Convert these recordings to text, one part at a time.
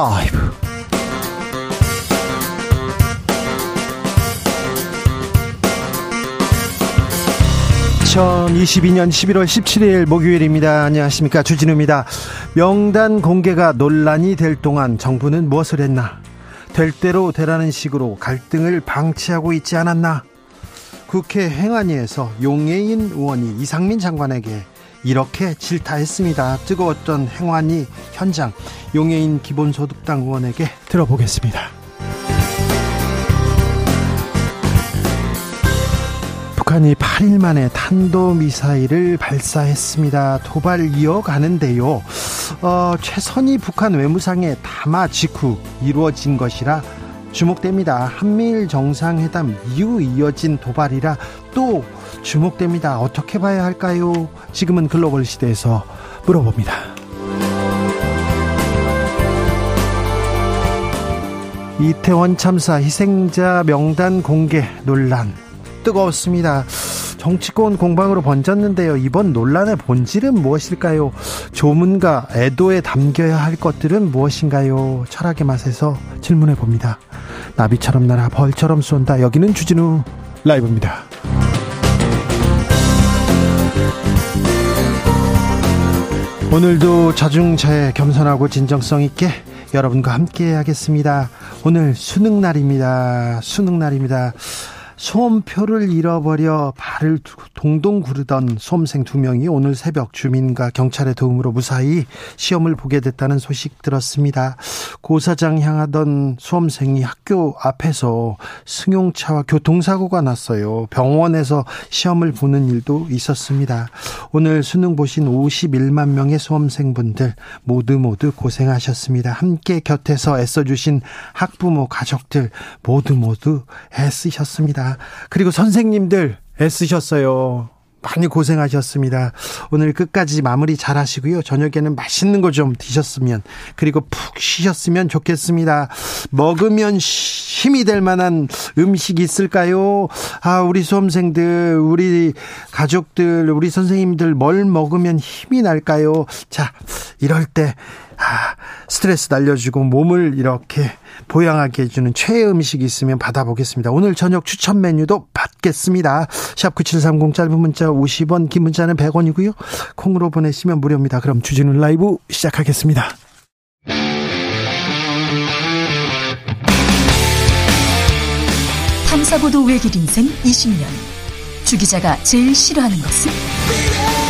라이브. 2022년 11월 17일 목요일입니다. 안녕하십니까. 주진우입니다. 명단 공개가 논란이 될 동안 정부는 무엇을 했나? 될 대로 되라는 식으로 갈등을 방치하고 있지 않았나? 국회 행안위에서 용해인 의원이 이상민 장관에게 이렇게 질타했습니다. 뜨거웠던 행안위 현장 용해인 기본소득당 의원에게 들어보겠습니다. 북한이 8일 만에 탄도미사일을 발사했습니다. 도발 이어가는데요. 어, 최선희 북한 외무상의 담화 직후 이루어진 것이라 주목됩니다. 한미일 정상회담 이후 이어진 도발이라 또 주목됩니다. 어떻게 봐야 할까요? 지금은 글로벌 시대에서 물어봅니다. 이태원 참사 희생자 명단 공개 논란 뜨거웠습니다. 정치권 공방으로 번졌는데요. 이번 논란의 본질은 무엇일까요? 조문과 애도에 담겨야 할 것들은 무엇인가요? 철학의 맛에서 질문해 봅니다. 나비처럼 날아 벌처럼 쏜다. 여기는 주진우 라이브입니다. 오늘도 자중차에 겸손하고 진정성 있게 여러분과 함께 하겠습니다. 오늘 수능 날입니다. 수능 날입니다. 소음표를 잃어버려 발을 동동 구르던 수험생 두 명이 오늘 새벽 주민과 경찰의 도움으로 무사히 시험을 보게 됐다는 소식 들었습니다. 고사장 향하던 수험생이 학교 앞에서 승용차와 교통사고가 났어요. 병원에서 시험을 보는 일도 있었습니다. 오늘 수능 보신 51만 명의 수험생분들 모두 모두 고생하셨습니다. 함께 곁에서 애써주신 학부모 가족들 모두 모두 애쓰셨습니다. 그리고 선생님들 애쓰셨어요. 많이 고생하셨습니다. 오늘 끝까지 마무리 잘 하시고요. 저녁에는 맛있는 거 좀 드셨으면, 그리고 푹 쉬셨으면 좋겠습니다. 먹으면 힘이 될 만한 음식 있을까요? 아, 우리 수험생들, 우리 가족들, 우리 선생님들 뭘 먹으면 힘이 날까요? 자, 이럴 때, 아, 스트레스 날려주고 몸을 이렇게 보양하게 해주는 최애 음식이 있으면 받아보겠습니다. 오늘 저녁 추천 메뉴도 받겠습니다. 샵 9730 짧은 문자 50원, 긴 문자는 100원이고요. 콩으로 보내시면 무료입니다. 그럼 주진우 라이브 시작하겠습니다. 탐사보도 외길 인생 20년. 주 기자가 제일 싫어하는 것은?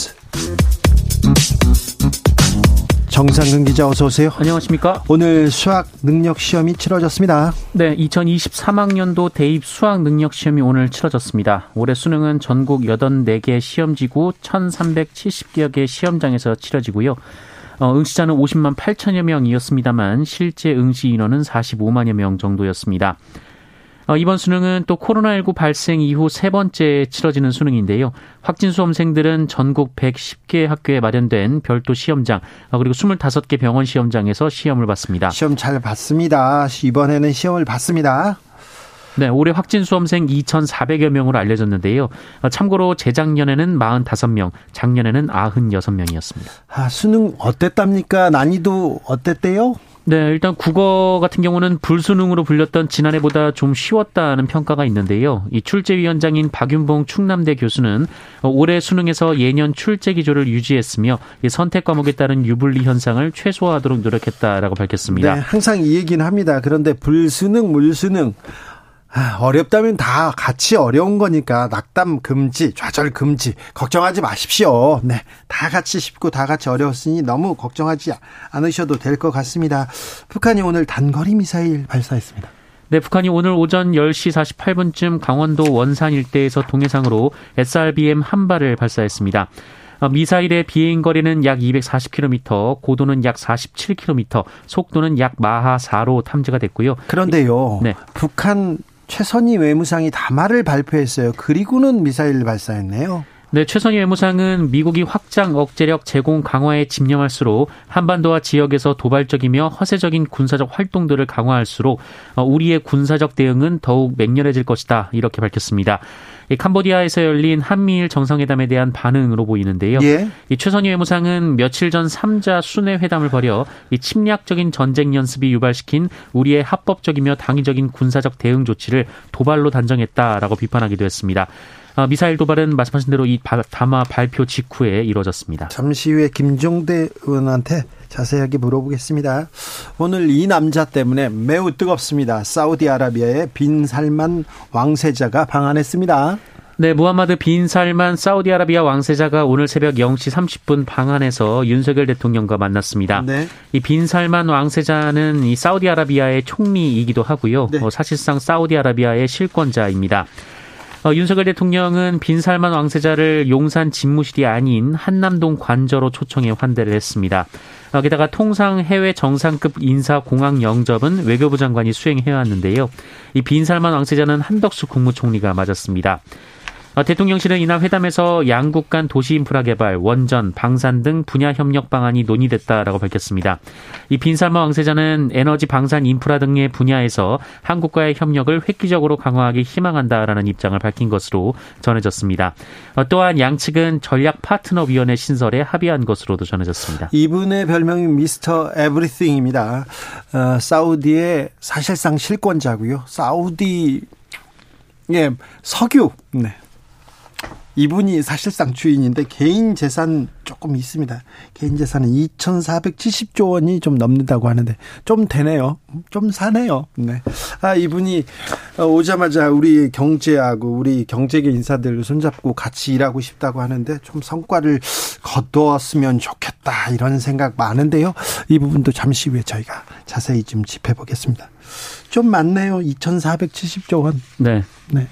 정상근 기자 어서 오세요. 안녕하십니까? 오늘 수학 능력 시험이 치러졌습니다. 네, 2023학년도 대입 수학 능력 시험이 오늘 치러졌습니다. 올해 수능은 전국 84개 시험지구 1,370여 개 시험장에서 치러지고요. 어, 응시자는 50만 8천여 명이었습니다만 실제 응시 인원은 45만여 명 정도였습니다. 어, 이번 수능은 또 코로나19 발생 이후 세 번째 치러지는 수능인데요. 확진 수험생들은 전국 110개 학교에 마련된 별도 시험장 어, 그리고 25개 병원 시험장에서 시험을 봤습니다. 시험 잘 봤습니다. 이번에는 시험을 봤습니다. 네, 올해 확진 수험생 2,400여 명으로 알려졌는데요. 어, 참고로 재작년에는 45명, 작년에는 96명이었습니다. 아, 수능 어땠답니까? 난이도 어땠대요? 네, 일단 국어 같은 경우는 불수능으로 불렸던 지난해보다 좀 쉬웠다는 평가가 있는데요. 이 출제위원장인 박윤봉 충남대 교수는 올해 수능에서 예년 출제 기조를 유지했으며 선택 과목에 따른 유불리 현상을 최소화하도록 노력했다라고 밝혔습니다. 네, 항상 이 얘기는 합니다. 그런데 불수능, 물수능 아, 어렵다면 다 같이 어려운 거니까 낙담 금지, 좌절 금지, 걱정하지 마십시오. 네. 다 같이 쉽고 다 같이 어려웠으니 너무 걱정하지 않으셔도 될 것 같습니다. 북한이 오늘 단거리 미사일 발사했습니다. 네, 북한이 오늘 오전 10시 48분쯤 강원도 원산 일대에서 동해상으로 SRBM 한 발을 발사했습니다. 어, 미사일의 비행 거리는 약 240km, 고도는 약 47km, 속도는 약 마하 4로 탐지가 됐고요. 그런데요. 네. 북한 최선희 외무상이 담화를 발표했어요. 그리고는 미사일 발사했네요. 네, 최선희 외무상은 미국이 확장 억제력 제공 강화에 집념할수록 한반도와 지역에서 도발적이며 허세적인 군사적 활동들을 강화할수록 어, 우리의 군사적 대응은 더욱 맹렬해질 것이다. 이렇게 밝혔습니다. 이 캄보디아에서 열린 한미일 정상회담에 대한 반응으로 보이는데요. 예. 이 최선희 외무상은 며칠 전 3자 순회 회담을 벌여 이 침략적인 전쟁 연습이 유발시킨 우리의 합법적이며 당위적인 군사적 대응 조치를 도발로 단정했다라고 비판하기도 했습니다. 어, 미사일 도발은 말씀하신 대로 이 담화 발표 직후에 이루어졌습니다. 잠시 후에 김종대 의원한테 자세하게 물어보겠습니다. 오늘 이 남자 때문에 매우 뜨겁습니다. 사우디아라비아의 빈 살만 왕세자가 방한했습니다. 네, 무함마드 빈 살만 사우디아라비아 왕세자가 오늘 새벽 0시 30분 방한해서 윤석열 대통령과 만났습니다. 네. 이빈 살만 왕세자는 이 사우디아라비아의 총리이기도 하고요. 네. 어, 사실상 사우디아라비아의 실권자입니다. 어, 윤석열 대통령은 빈살만 왕세자를 용산 집무실이 아닌 한남동 관저로 초청해 환대를 했습니다. 어, 게다가 통상 해외 정상급 인사 공항 영접은 외교부 장관이 수행해 왔는데요. 이 빈살만 왕세자는 한덕수 국무총리가 맞았습니다. 어, 대통령실은 이날 회담에서 양국 간 도시 인프라 개발, 원전, 방산 등 분야 협력 방안이 논의됐다라고 밝혔습니다. 이 빈살마 왕세자는 에너지 방산 인프라 등의 분야에서 한국과의 협력을 획기적으로 강화하기 희망한다라는 입장을 밝힌 것으로 전해졌습니다. 어, 또한 양측은 전략 파트너 위원회 신설에 합의한 것으로도 전해졌습니다. 이분의 별명이 미스터 에브리띵입니다. 어, 사우디의 사실상 실권자고요. 사우디 예, 석유. 네. 이분이 사실상 주인인데 개인 재산 조금 있습니다. 개인 재산은 2,470조 원이 좀 넘는다고 하는데 좀 되네요. 좀 사네요. 네. 아, 이분이 오자마자 우리 경제하고 우리 경제계 인사들 손잡고 같이 일하고 싶다고 하는데 좀 성과를 거두었으면 좋겠다 이런 생각 많은데요. 이 부분도 잠시 후에 저희가 자세히 좀 짚어보겠습니다. 좀 많네요. 2,470조 원. 네. 네.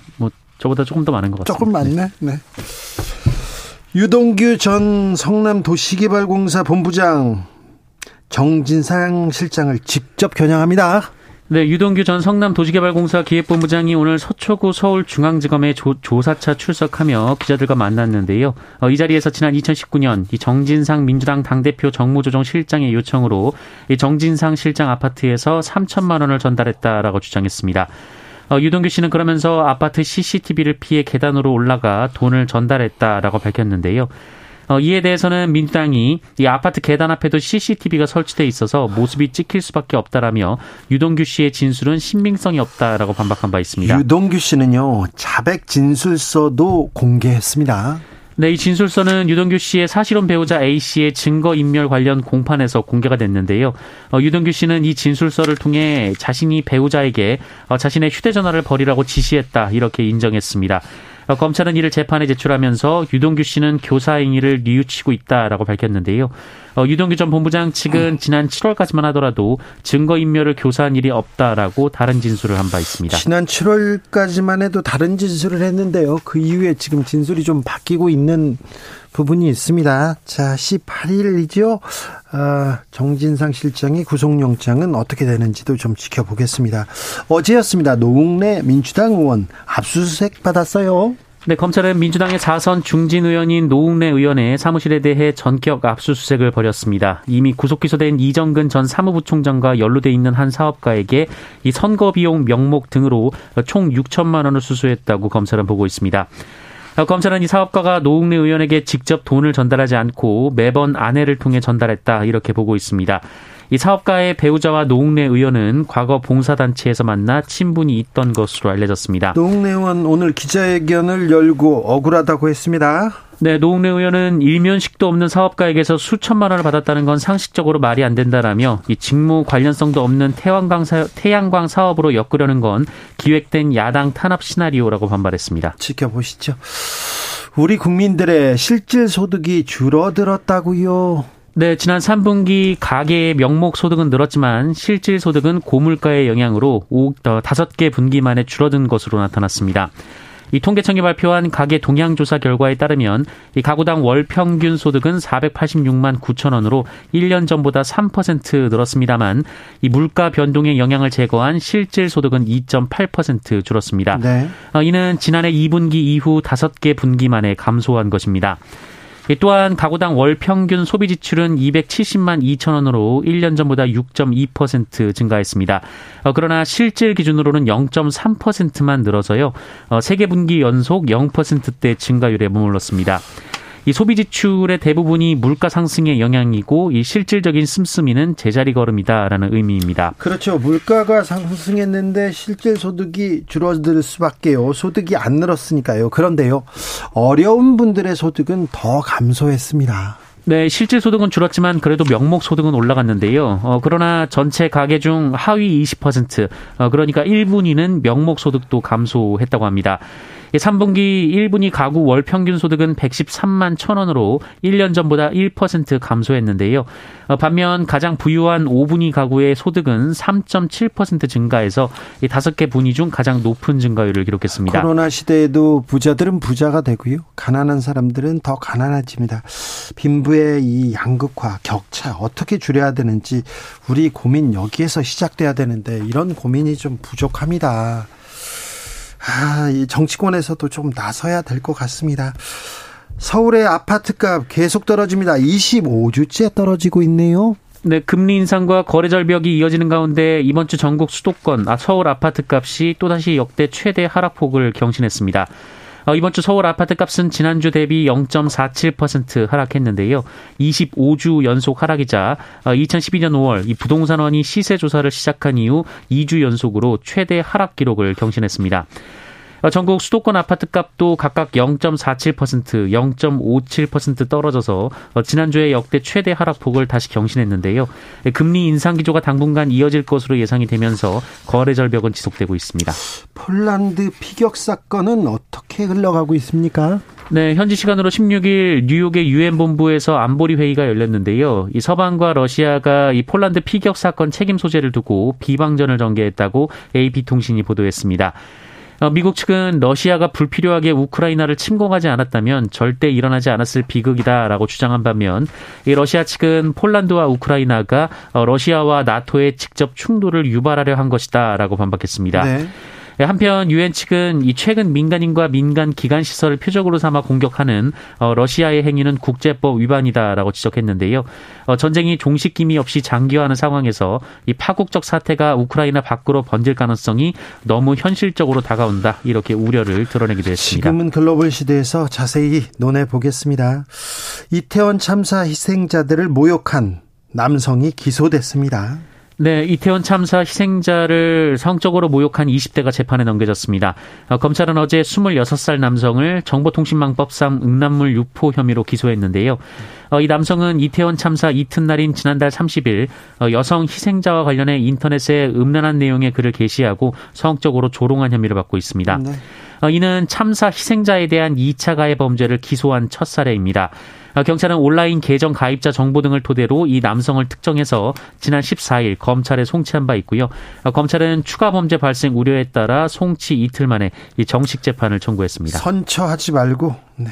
뭐 저보다 조금 더 많은 것 같습니다. 조금 많네. 네. 유동규 전 성남도시개발공사 본부장 정진상 실장을 직접 겨냥합니다. 네, 유동규 전 성남도시개발공사 기획본부장이 오늘 서초구 서울중앙지검에 조, 조사차 출석하며 기자들과 만났는데요. 어, 이 자리에서 지난 2019년 이 정진상 민주당 당대표 정무조정 실장의 요청으로 이 정진상 실장 아파트에서 3천만 원을 전달했다라고 주장했습니다. 어, 유동규 씨는 그러면서 아파트 CCTV를 피해 계단으로 올라가 돈을 전달했다라고 밝혔는데요. 어, 이에 대해서는 민주당이 이 아파트 계단 앞에도 CCTV가 설치돼 있어서 모습이 찍힐 수밖에 없다라며 유동규 씨의 진술은 신빙성이 없다라고 반박한 바 있습니다. 유동규 씨는요 자백 진술서도 공개했습니다. 네, 이 진술서는 유동규 씨의 사실혼 배우자 A 씨의 증거 인멸 관련 공판에서 공개가 됐는데요. 어, 유동규 씨는 이 진술서를 통해 자신이 배우자에게 어, 자신의 휴대전화를 버리라고 지시했다 이렇게 인정했습니다. 어, 검찰은 이를 재판에 제출하면서 유동규 씨는 교사 행위를 뉘우치고 있다라고 밝혔는데요. 어, 유동규 전 본부장 측은 지난 7월까지만 하더라도 증거인멸을 교사한 일이 없다라고 다른 진술을 한 바 있습니다. 지난 7월까지만 해도 다른 진술을 했는데요. 그 이후에 지금 진술이 좀 바뀌고 있는 부분이 있습니다. 자, 18일이죠. 아, 정진상 실장의 구속영장은 어떻게 되는지도 좀 지켜보겠습니다. 어제였습니다. 노웅래 민주당 의원 압수수색 받았어요. 네, 검찰은 민주당의 자선 중진 의원인 노웅래 의원의 사무실에 대해 전격 압수수색을 벌였습니다. 이미 구속 기소된 이정근 전 사무부 총장과 연루돼 있는 한 사업가에게 이 선거 비용 명목 등으로 총 6천만 원을 수수했다고 검찰은 보고 있습니다. 검찰은 이 사업가가 노웅래 의원에게 직접 돈을 전달하지 않고 매번 아내를 통해 전달했다 이렇게 보고 있습니다. 이 사업가의 배우자와 노웅래 의원은 과거 봉사단체에서 만나 친분이 있던 것으로 알려졌습니다. 노웅래 의원 오늘 기자회견을 열고 억울하다고 했습니다. 네, 노웅래 의원은 일면식도 없는 사업가에게서 수천만 원을 받았다는 건 상식적으로 말이 안 된다라며 이 직무 관련성도 없는 태양광, 사, 태양광 사업으로 엮으려는 건 기획된 야당 탄압 시나리오라고 반발했습니다. 지켜보시죠. 우리 국민들의 실질 소득이 줄어들었다고요. 네, 지난 3분기 가계의 명목 소득은 늘었지만 실질 소득은 고물가의 영향으로 5, 5개 분기 만에 줄어든 것으로 나타났습니다. 이 통계청이 발표한 가계 동향 조사 결과에 따르면 이 가구당 월 평균 소득은 486만 9천 원으로 1년 전보다 3% 늘었습니다만 이 물가 변동의 영향을 제거한 실질 소득은 2.8% 줄었습니다. 네. 어, 이는 지난해 2분기 이후 5개 분기 만에 감소한 것입니다. 또한 가구당 월 평균 소비 지출은 270만 2천 원으로 1년 전보다 6.2% 증가했습니다. 어, 그러나 실질 기준으로는 0.3%만 늘어서요. 어, 세계 분기 연속 0%대 증가율에 머물렀습니다. 이 소비 지출의 대부분이 물가 상승의 영향이고 이 실질적인 씀씀이는 제자리 걸음이다라는 의미입니다. 그렇죠. 물가가 상승했는데 실질 소득이 줄어들 수밖에요. 소득이 안 늘었으니까요. 그런데요. 어려운 분들의 소득은 더 감소했습니다. 네, 실질 소득은 줄었지만 그래도 명목 소득은 올라갔는데요. 어, 그러나 전체 가계 중 하위 20%, 어, 그러니까 1분위는 명목 소득도 감소했다고 합니다. 3분기 1분위 가구 월 평균 소득은 113만 1천원으로 1년 전보다 1% 감소했는데요. 어, 반면 가장 부유한 5분위 가구의 소득은 3.7% 증가해서 이 5개 분위 중 가장 높은 증가율을 기록했습니다. 코로나 시대에도 부자들은 부자가 되고요. 가난한 사람들은 더 가난해집니다. 빈부의 이 양극화, 격차 어떻게 줄여야 되는지 우리 고민 여기에서 시작돼야 되는데 이런 고민이 좀 부족합니다. 아, 이 정치권에서도 좀 나서야 될 것 같습니다. 서울의 아파트값 계속 떨어집니다. 25주째 떨어지고 있네요. 네, 금리 인상과 거래 절벽이 이어지는 가운데 이번 주 전국 수도권 아, 서울 아파트 값이 또다시 역대 최대 하락폭을 경신했습니다. 어, 이번 주 서울 아파트 값은 지난주 대비 0.47% 하락했는데요. 25주 연속 하락이자 2012년 어, 5월 이 부동산원이 시세 조사를 시작한 이후 2주 연속으로 최대 하락 기록을 경신했습니다. 어, 전국 수도권 아파트 값도 각각 0.47%, 0.57% 떨어져서 어, 지난주에 역대 최대 하락폭을 다시 경신했는데요. 예, 금리 인상 기조가 당분간 이어질 것으로 예상이 되면서 거래 절벽은 지속되고 있습니다. 폴란드 피격 사건은 어떻게 흘러가고 있습니까? 네, 현지 시간으로 16일 뉴욕의 유엔 본부에서 안보리 회의가 열렸는데요. 이 서방과 러시아가 이 폴란드 피격 사건 책임 소재를 두고 비방전을 전개했다고 AP 통신이 보도했습니다. 어, 미국 측은 러시아가 불필요하게 우크라이나를 침공하지 않았다면 절대 일어나지 않았을 비극이다라고 주장한 반면 이 러시아 측은 폴란드와 우크라이나가 어, 러시아와 나토의 직접 충돌을 유발하려 한 것이다라고 반박했습니다. 네. 예, 한편 유엔 측은 이 최근 민간인과 민간 기관 시설을 표적으로 삼아 공격하는 어, 러시아의 행위는 국제법 위반이다라고 지적했는데요. 어, 전쟁이 종식김이 없이 장기화하는 상황에서 이 파국적 사태가 우크라이나 밖으로 번질 가능성이 너무 현실적으로 다가온다 이렇게 우려를 드러내기도 했습니다. 지금은 글로벌 시대에서 자세히 논해 보겠습니다. 이태원 참사 희생자들을 모욕한 남성이 기소됐습니다. 네, 이태원 참사 희생자를 성적으로 모욕한 20대가 재판에 넘겨졌습니다. 어, 검찰은 어제 26살 남성을 정보통신망법상 응납물 유포 혐의로 기소했는데요. 어, 이 남성은 이태원 참사 이튿날인 지난달 30일 어, 여성 희생자와 관련해 인터넷에 음란한 내용의 글을 게시하고 성적으로 조롱한 혐의를 받고 있습니다. 네. 이는 참사 희생자에 대한 2차 가해 범죄를 기소한 첫 사례입니다. 어, 경찰은 온라인 계정 가입자 정보 등을 토대로 이 남성을 특정해서 지난 14일 검찰에 송치한 바 있고요. 어, 검찰은 추가 범죄 발생 우려에 따라 송치 이틀 만에 이 정식 재판을 청구했습니다. 선처하지 말고 네.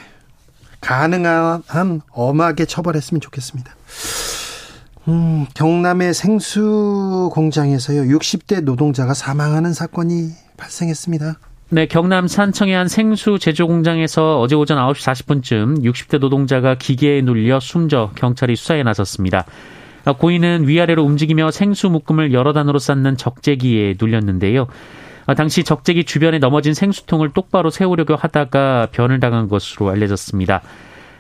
가능한 한 엄하게 처벌했으면 좋겠습니다. 음, 경남의 생수 공장에서요 60대 노동자가 사망하는 사건이 발생했습니다. 네, 경남 산청의 한 생수 제조 공장에서 어제 오전 9시 40분쯤 60대 노동자가 기계에 눌려 숨져 경찰이 수사에 나섰습니다. 고인은 위아래로 움직이며 생수 묶음을 여러 단으로 쌓는 적재기에 눌렸는데요. 당시 적재기 주변에 넘어진 생수통을 똑바로 세우려고 하다가 변을 당한 것으로 알려졌습니다.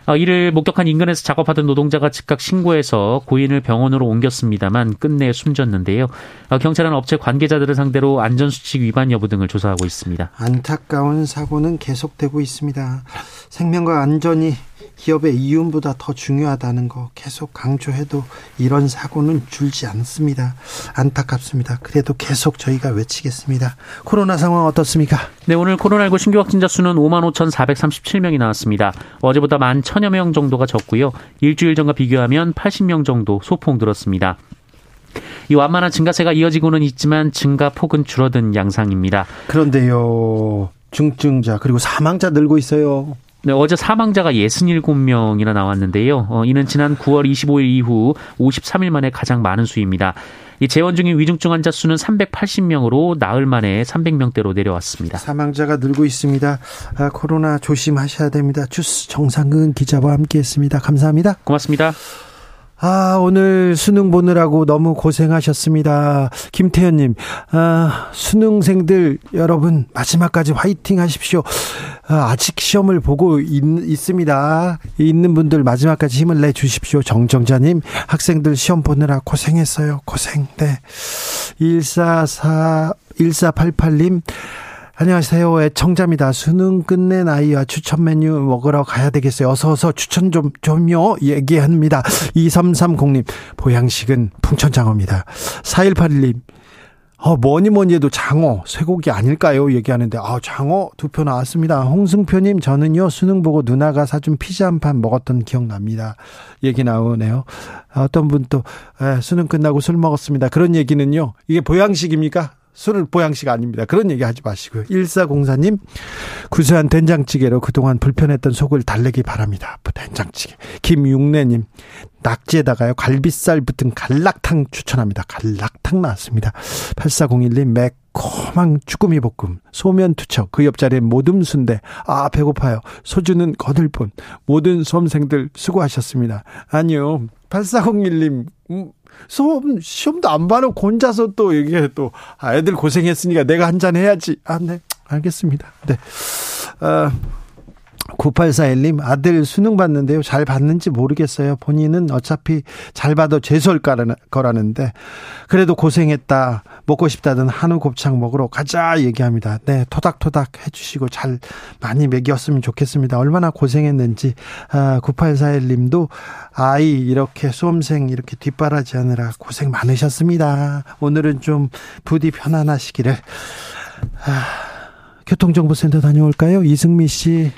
어, 이를 목격한 인근에서 작업하던 노동자가 즉각 신고해서 고인을 병원으로 옮겼습니다만 끝내 숨졌는데요. 어, 경찰은 업체 관계자들을 상대로 안전수칙 위반 여부 등을 조사하고 있습니다. 안타까운 사고는 계속되고 있습니다. 생명과 안전이 기업의 이윤보다 더 중요하다는 거 계속 강조해도 이런 사고는 줄지 않습니다. 안타깝습니다. 그래도 계속 저희가 외치겠습니다. 코로나 상황 어떻습니까? 네, 오늘 코로나19 신규 확진자 수는 5만 5,437명이 나왔습니다. 어제보다 1만 1천여 명 정도가 적고요. 일주일 전과 비교하면 80명 정도 소폭 늘었습니다. 이 완만한 증가세가 이어지고는 있지만 증가 폭은 줄어든 양상입니다. 그런데요. 중증자 그리고 사망자 늘고 있어요. 네, 어제 사망자가 67명이나 나왔는데요. 어, 이는 지난 9월 25일 이후 53일 만에 가장 많은 수입니다. 이 재원 중인 위중증 환자 수는 380명으로 나흘 만에 300명대로 내려왔습니다. 사망자가 늘고 있습니다. 아, 코로나 조심하셔야 됩니다. 주스 정상근 기자와 함께했습니다. 감사합니다. 고맙습니다. 아, 오늘 수능 보느라고 너무 고생하셨습니다. 김태현님, 아, 수능생들 여러분, 마지막까지 화이팅 하십시오. 아, 아직 시험을 보고 있, 있습니다. 있는 분들 마지막까지 힘을 내 주십시오. 정정자님, 학생들 시험 보느라 고생했어요. 고생, 네. 144, 1488님, 안녕하세요. 애청자입니다. 수능 끝낸 아이와 추천 메뉴 먹으러 가야 되겠어요. 어서 어서 추천 좀, 좀요. 얘기합니다. 2330님, 보양식은 풍천장어입니다. 4181님, 어, 뭐니 뭐니 해도 장어, 쇠고기 아닐까요? 얘기하는데, 아, 장어 두 표 나왔습니다. 홍승표님, 저는요, 수능 보고 누나가 사준 피자 한 판 먹었던 기억납니다. 얘기 나오네요. 어떤 분 또, 에, 수능 끝나고 술 먹었습니다. 그런 얘기는요, 이게 보양식입니까? 술을 보양식 아닙니다. 그런 얘기 하지 마시고요. 1404님, 구수한 된장찌개로 그동안 불편했던 속을 달래기 바랍니다. 된장찌개. 김육래님, 낙지에다가요, 갈비살 붙은 갈락탕 추천합니다. 갈락탕 나왔습니다. 8401님, 매콤한 쭈꾸미 볶음, 소면 투척, 그 옆자리에 모듬 순대. 아, 배고파요. 소주는 거들 뿐. 모든 수험생들 수고하셨습니다. 아니요. 8401님, 음, 수험, 시험도 안 봐놓고 혼자서 또 얘기해 또, 아, 애들 고생했으니까 내가 한 잔 해야지. 아, 네. 알겠습니다. 네. 어, 9841님, 아들 수능 봤는데요. 잘 봤는지 모르겠어요. 본인은 어차피 잘 봐도 재수할 거라는데, 그래도 고생했다. 먹고 싶다던 한우 곱창 먹으러 가자 얘기합니다. 네, 토닥토닥 해주시고 잘 많이 먹였으면 좋겠습니다. 얼마나 고생했는지, 아, 9841님도 아이 이렇게 수험생 이렇게 뒷바라지 하느라 고생 많으셨습니다. 오늘은 좀 부디 편안하시기를. 아, 교통정보센터 다녀올까요? 이승미 씨.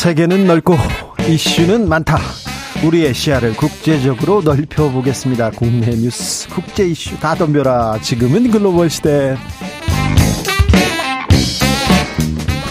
세계는 넓고 이슈는 많다. 우리의 시야를 국제적으로 넓혀보겠습니다. 국내 뉴스, 국제 이슈 다 덤벼라. 지금은 글로벌 시대.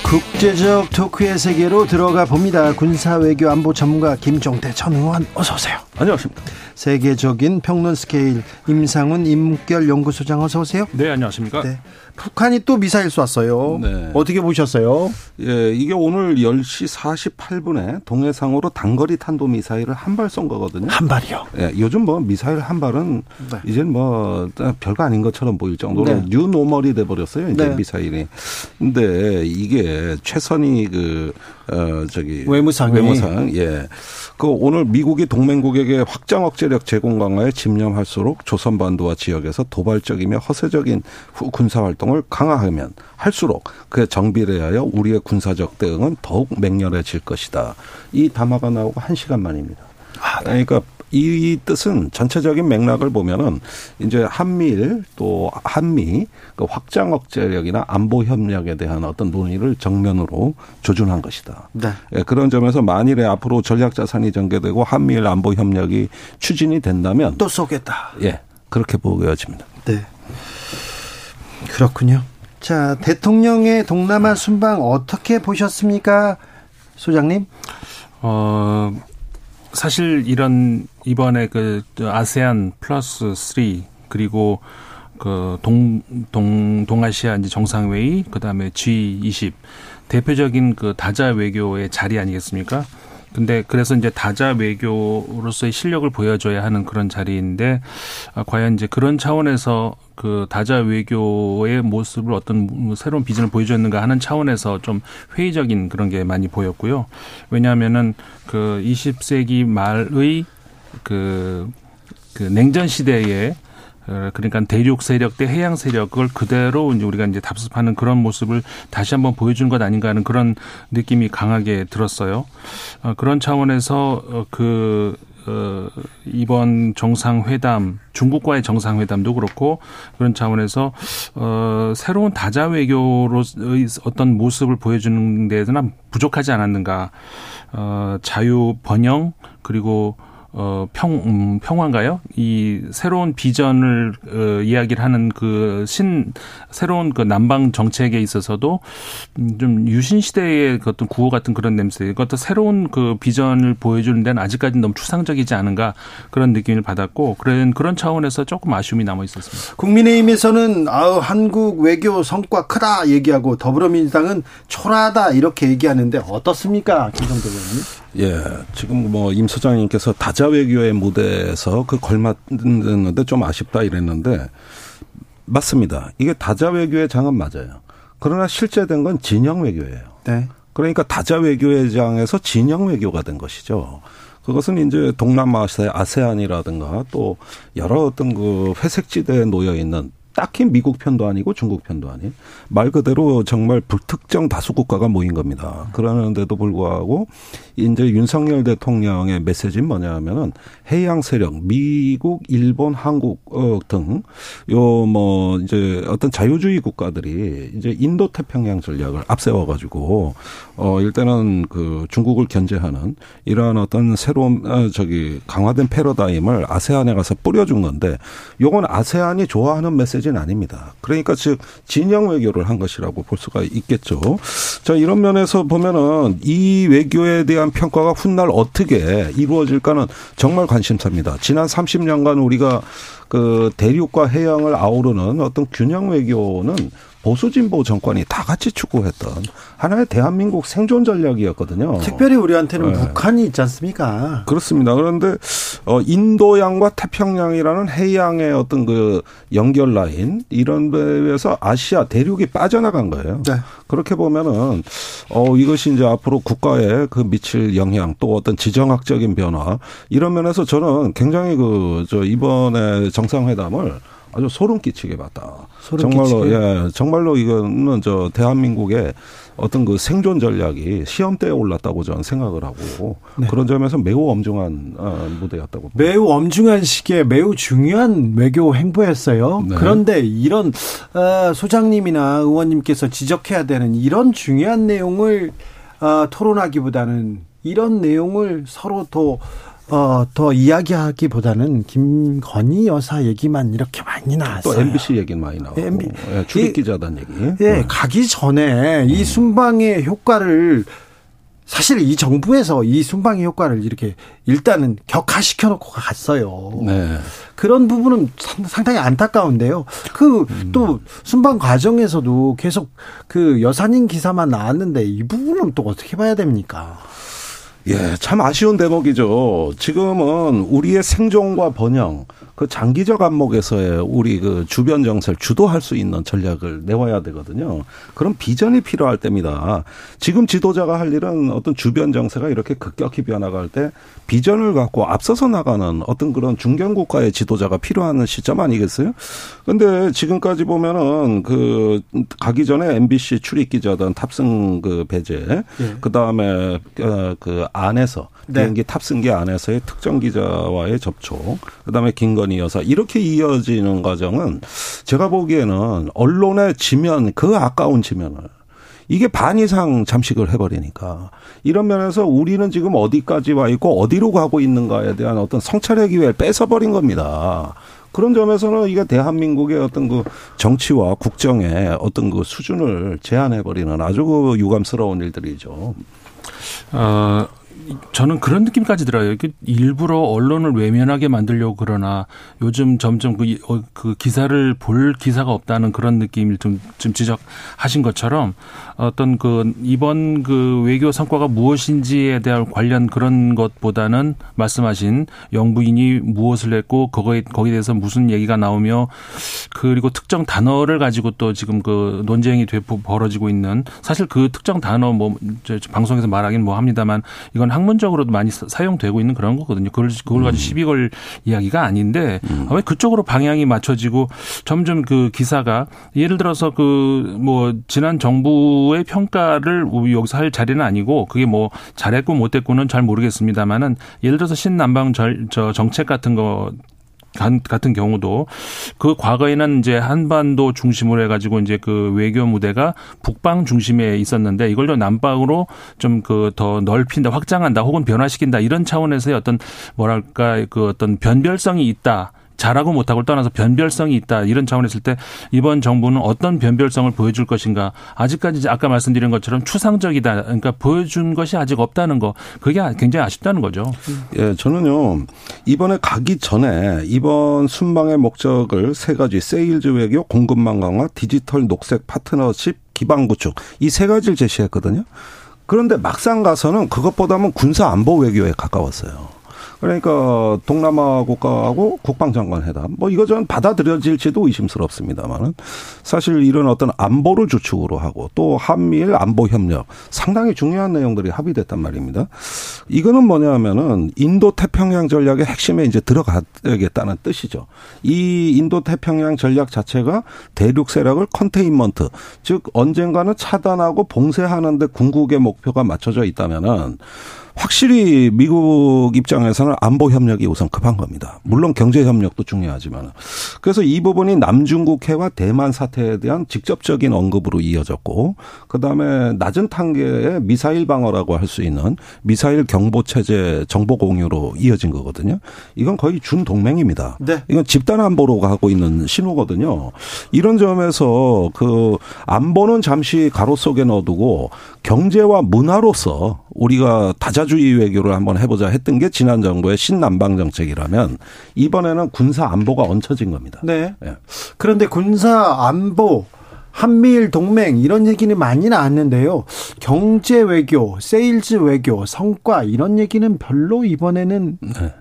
국제적 토크의 세계로 들어가 봅니다. 군사 외교 안보 전문가 김종태 전 의원 어서 오세요. 안녕하십니까. 세계적인 평론 스케일 임상훈 인문결 연구소장 어서 오세요. 네, 안녕하십니까. 네. 북한이 또 미사일 쐈어요. 네. 어떻게 보셨어요? 예, 이게 오늘 10시 48분에 동해상으로 단거리 탄도 미사일을 한 발 쏜 거거든요. 한 발이요? 예, 요즘 뭐 미사일 한 발은 네. 이제 뭐 별거 아닌 것처럼 보일 정도로 네. new normal이 돼 버렸어요. 이제 네. 미사일이. 근데 이게 최선희 그 어, 저기 외무상 외무상 예. 그 오늘 미국이 동맹국에게 확장 억제력 제공 강화에 집념할수록 조선 반도와 지역에서 도발적이며 허세적인 군사 활동을 강화하면 할수록 그에 정비를 하여 우리의 군사적 대응은 더욱 맹렬해질 것이다. 이 담화가 나오고 한 시간 만입니다. 아, 네. 그러니까 이 뜻은 전체적인 맥락을 보면은 이제 한미일 또 한미 그 확장 억제력이나 안보 협력에 대한 어떤 논의를 정면으로 조준한 것이다. 네. 예, 그런 점에서 만일에 앞으로 전략 자산이 전개되고 한미일 안보 협력이 추진이 된다면 또 쏘겠다. 예. 그렇게 보여집니다. 네. 그렇군요. 자, 대통령의 동남아 순방 어떻게 보셨습니까? 소장님? 어, 사실 이런 이번에 그 아세안 플러스 3 그리고 그 동, 동, 동아시아 이제 정상회의, 그 다음에 G20 대표적인 그 다자 외교의 자리 아니겠습니까? 근데 그래서 이제 다자 외교로서의 실력을 보여줘야 하는 그런 자리인데 아, 과연 이제 그런 차원에서 그 다자 외교의 모습을 어떤 뭐 새로운 비전을 보여줬는가 하는 차원에서 좀 회의적인 그런 게 많이 보였고요. 왜냐하면은 그 20세기 말의 그, 그 냉전 시대에 어, 그러니까 대륙 세력 대 해양 세력을 그대로 이제 우리가 이제 답습하는 그런 모습을 다시 한번 보여준 것 아닌가 하는 그런 느낌이 강하게 들었어요. 어, 그런 차원에서 어, 그 어, 이번 정상회담, 중국과의 정상회담도 그렇고 그런 차원에서 어, 새로운 다자 외교로의 어떤 모습을 보여주는 데에는 부족하지 않았는가. 어, 자유 번영 그리고 어, 평, 음, 평화인가요? 이 새로운 비전을, 어, 이야기를 하는 그 신, 새로운 그 남방 정책에 있어서도 좀 유신시대의 그 어떤 구호 같은 그런 냄새, 그것도 새로운 그 비전을 보여주는 데는 아직까지는 너무 추상적이지 않은가 그런 느낌을 받았고, 그런, 그런 차원에서 조금 아쉬움이 남아 있었습니다. 국민의힘에서는 아우, 한국 외교 성과 크다 얘기하고 더불어민주당은 초라하다 이렇게 얘기하는데 어떻습니까? 김성도 의원님? 예, 지금 뭐 임 소장님께서 다자 외교의 무대에서 그 걸맞는데 좀 아쉽다 이랬는데 맞습니다. 이게 다자 외교의 장은 맞아요. 그러나 실제 된 건 진영 외교예요. 네. 그러니까 다자 외교의 장에서 진영 외교가 된 것이죠. 그것은 이제 동남아시아의 아세안이라든가 또 여러 어떤 그 회색지대에 놓여 있는 딱히 미국 편도 아니고 중국 편도 아닌 말 그대로 정말 불특정 다수 국가가 모인 겁니다. 그러는데도 불구하고 이제 윤석열 대통령의 메시지는 뭐냐면은 해양 세력 미국, 일본, 한국 어, 등요 뭐 이제 어떤 자유주의 국가들이 이제 인도 태평양 전략을 앞세워 가지고 어 일단은 그 중국을 견제하는 이러한 어떤 새로운 어, 저기 강화된 패러다임을 아세안에 가서 뿌려준 건데 요건 아세안이 좋아하는 메시지 는 아닙니다. 그러니까 즉 진영 외교를 한 것이라고 볼 수가 있겠죠. 자 이런 면에서 보면은 이 외교에 대한 평가가 훗날 어떻게 이루어질까는 정말 관심사입니다. 지난 30년간 우리가 그 대륙과 해양을 아우르는 어떤 균형 외교는 보수 진보 정권이 다 같이 추구했던 하나의 대한민국 생존 전략이었거든요. 특별히 우리한테는 네. 북한이 있지 않습니까? 그렇습니다. 그런데 어 인도양과 태평양이라는 해양의 어떤 그 연결 라인 이런 데에서 아시아 대륙이 빠져나간 거예요. 네. 그렇게 보면은 어 이것이 이제 앞으로 국가에 그 미칠 영향 또 어떤 지정학적인 변화 이런 면에서 저는 굉장히 그 저 이번에 정상회담을 아주 소름 끼치게 봤다. 소름 정말로 끼치게? 예, 정말로 이거는 저 대한민국의 어떤 그 생존 전략이 시험대에 올랐다고 저는 생각을 하고 네. 그런 점에서 매우 엄중한 어, 무대였다고. 매우 엄중한 시기에 매우 중요한 외교 행보였어요. 네. 그런데 이런 어, 소장님이나 의원님께서 지적해야 되는 이런 중요한 내용을 어, 토론하기보다는 이런 내용을 서로 더 어, 더 이야기하기보다는 김건희 여사 얘기만 이렇게 많이 나왔어요. 또 MBC 얘기는 많이 나오고. MB, 예, 출입 기자단 얘기. 예, 음. 가기 전에 이 음. 순방의 효과를 사실 이 정부에서 이 순방의 효과를 이렇게 일단은 격화시켜 놓고 갔어요. 네. 그런 부분은 상당히 안타까운데요. 그또 음. 순방 과정에서도 계속 그 여사님 기사만 나왔는데 이 부분은 또 어떻게 봐야 됩니까? 예, 참 아쉬운 대목이죠. 지금은 우리의 생존과 번영, 그 장기적 안목에서의 우리 그 주변 정세를 주도할 수 있는 전략을 내와야 되거든요. 그런 비전이 필요할 때입니다. 지금 지도자가 할 일은 어떤 주변 정세가 이렇게 급격히 변화갈 때 비전을 갖고 앞서서 나가는 어떤 그런 중견 국가의 지도자가 필요한 시점 아니겠어요? 근데 지금까지 보면은 그 가기 전에 MBC 출입 기자단 탑승 그 배제, 예. 그 다음에 어, 그 안에서 네. 비행기 탑승기 안에서의 특정 기자와의 접촉, 그다음에 김건희 여사 이렇게 이어지는 과정은 제가 보기에는 언론의 지면 그 아까운 지면을 이게 반 이상 잠식을 해버리니까 이런 면에서 우리는 지금 어디까지 와 있고 어디로 가고 있는가에 대한 어떤 성찰의 기회를 뺏어버린 겁니다. 그런 점에서는 이게 대한민국의 어떤 그 정치와 국정의 어떤 그 수준을 제한해버리는 아주 그 유감스러운 일들이죠. 어, 저는 그런 느낌까지 들어요. 일부러 언론을 외면하게 만들려고 그러나 요즘 점점 그, 어, 그 기사를 볼 기사가 없다는 그런 느낌을 좀, 좀 지적하신 것처럼 어떤 그 이번 그 외교 성과가 무엇인지에 대한 관련 그런 것보다는 말씀하신 영부인이 무엇을 했고 거기에 거기에 대해서 무슨 얘기가 나오며 그리고 특정 단어를 가지고 또 지금 그 논쟁이 되 벌어지고 있는 사실 그 특정 단어 뭐 방송에서 말하긴 뭐 합니다만 이건 학문적으로도 많이 사용되고 있는 그런 거거든요. 그걸 그걸 가지고 음. 시비 걸 이야기가 아닌데 음. 왜 그쪽으로 방향이 맞춰지고 점점 그 기사가 예를 들어서 그 뭐 지난 정부 의 평가를 여기서 할 자리는 아니고 그게 뭐 잘했고 못했고는 잘 모르겠습니다만은 예를 들어서 신남방 절, 저 정책 같은 거 같은 경우도 그 과거에는 이제 한반도 중심으로 해가지고 이제 그 외교 무대가 북방 중심에 있었는데 이걸로 남방으로 좀 그 더 넓힌다, 확장한다, 혹은 변화시킨다 이런 차원에서의 어떤 뭐랄까 그 어떤 변별성이 있다. 잘하고 못하고를 떠나서 변별성이 있다 이런 차원에서 있을 때 이번 정부는 어떤 변별성을 보여줄 것인가 아직까지 아까 말씀드린 것처럼 추상적이다 그러니까 보여준 것이 아직 없다는 거 그게 굉장히 아쉽다는 거죠. 예, 저는요 이번에 가기 전에 이번 순방의 목적을 세 가지 세일즈 외교, 공급망 강화, 디지털 녹색 파트너십 기반 구축 이 세 가지를 제시했거든요. 그런데 막상 가서는 그것보다는 군사 안보 외교에 가까웠어요. 그러니까 동남아 국가하고 국방장관 회담 뭐 이거 전 받아들여질지도 의심스럽습니다만은 사실 이런 어떤 안보를 주축으로 하고 또 한미일 안보 협력 상당히 중요한 내용들이 합의됐단 말입니다. 이거는 뭐냐면은 인도 태평양 전략의 핵심에 이제 들어가야겠다는 뜻이죠. 이 인도 태평양 전략 자체가 대륙 세력을 컨테인먼트 즉 언젠가는 차단하고 봉쇄하는데 궁극의 목표가 맞춰져 있다면은 확실히 미국 입장에서는 안보 협력이 우선 급한 겁니다. 물론 경제 협력도 중요하지만 그래서 이 부분이 남중국해와 대만 사태에 대한 직접적인 언급으로 이어졌고 그다음에 낮은 단계의 미사일 방어라고 할 수 있는 미사일 경보 체제 정보 공유로 이어진 거거든요. 이건 거의 준 동맹입니다. 네. 이건 집단 안보로 가고 있는 신호거든요. 이런 점에서 그 안보는 잠시 가로 속에 넣어두고 경제와 문화로서 우리가 다자주의 외교를 한번 해보자 했던 게 지난 정부의 신남방 정책이라면 이번에는 군사 안보가 얹혀진 겁니다. 네. 네. 그런데 군사 안보 한미일 동맹 이런 얘기는 많이 나왔는데요. 경제 외교, 세일즈 외교, 성과 이런 얘기는 별로 이번에는 네.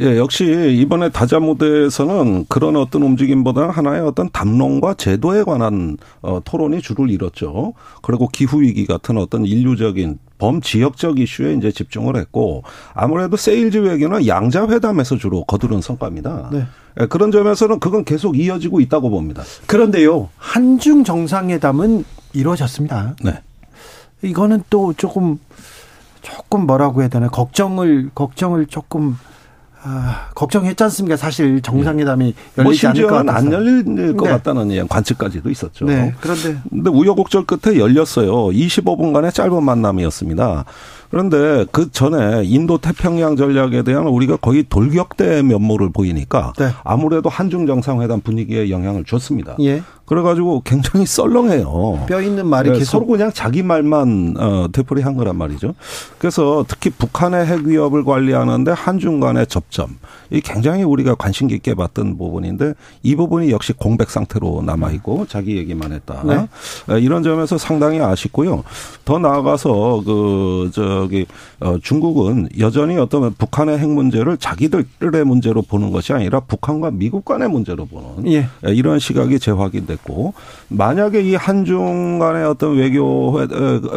예, 역시 이번에 다자 무대에서는 그런 어떤 움직임보다는 하나의 어떤 담론과 제도에 관한 어, 토론이 주를 이뤘죠. 그리고 기후 위기 같은 어떤 인류적인 범지역적 이슈에 이제 집중을 했고 아무래도 세일즈 외교는 양자 회담에서 주로 거두는 성과입니다. 네. 예, 그런 점에서는 그건 계속 이어지고 있다고 봅니다. 그런데요, 한중 정상회담은 이루어졌습니다. 네. 이거는 또 조금 조금 뭐라고 해야 되나 걱정을 걱정을 조금 아, 걱정했지 않습니까? 사실 정상회담이 네. 열리지 뭐 않을 것 같아서. 안 열릴 것 네. 같다는 관측까지도 있었죠. 네. 그런데 근데 우여곡절 끝에 열렸어요. 25분간의 짧은 만남이었습니다. 그런데 그 전에 인도 태평양 전략에 대한 우리가 거의 돌격대 면모를 보이니까 네. 아무래도 한중 정상회담 분위기에 영향을 줬습니다. 예. 그래가지고 굉장히 썰렁해요. 뼈 있는 말이 네, 계속 서로 그냥 자기 말만 어, 되풀이 한 거란 말이죠. 그래서 특히 북한의 핵 위협을 관리하는데 한중 간의 접점 이 굉장히 우리가 관심 깊게 봤던 부분인데 이 부분이 역시 공백 상태로 남아 있고 자기 얘기만 했다. 네. 어, 이런 점에서 상당히 아쉽고요. 더 나아가서 그 저기 어, 중국은 여전히 어떤 북한의 핵 문제를 자기들의 문제로 보는 것이 아니라 북한과 미국 간의 문제로 보는 예. 이런 시각이 재확인됐고. 있고 만약에 이 한중 간의 어떤 외교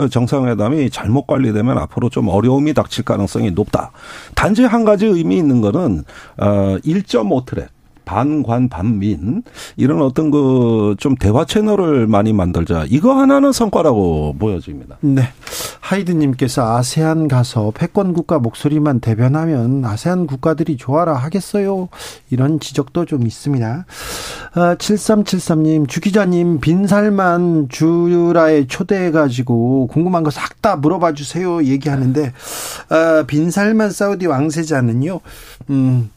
정상회담이 잘못 관리되면 앞으로 좀 어려움이 닥칠 가능성이 높다. 단지 한 가지 의미 있는 거는 어1.5 트랙 반관 반민 이런 어떤 그 좀 대화 채널을 많이 만들자 이거 하나는 성과라고 보여집니다. 네. 하이드님께서 아세안 가서 패권 국가 목소리만 대변하면 아세안 국가들이 좋아라 하겠어요. 이런 지적도 좀 있습니다. 아, 7373님 주 기자님 빈살만 주라에 초대해 가지고 궁금한 거 싹 다 물어봐 주세요 얘기하는데 아, 빈살만 사우디 왕세자는요. 음.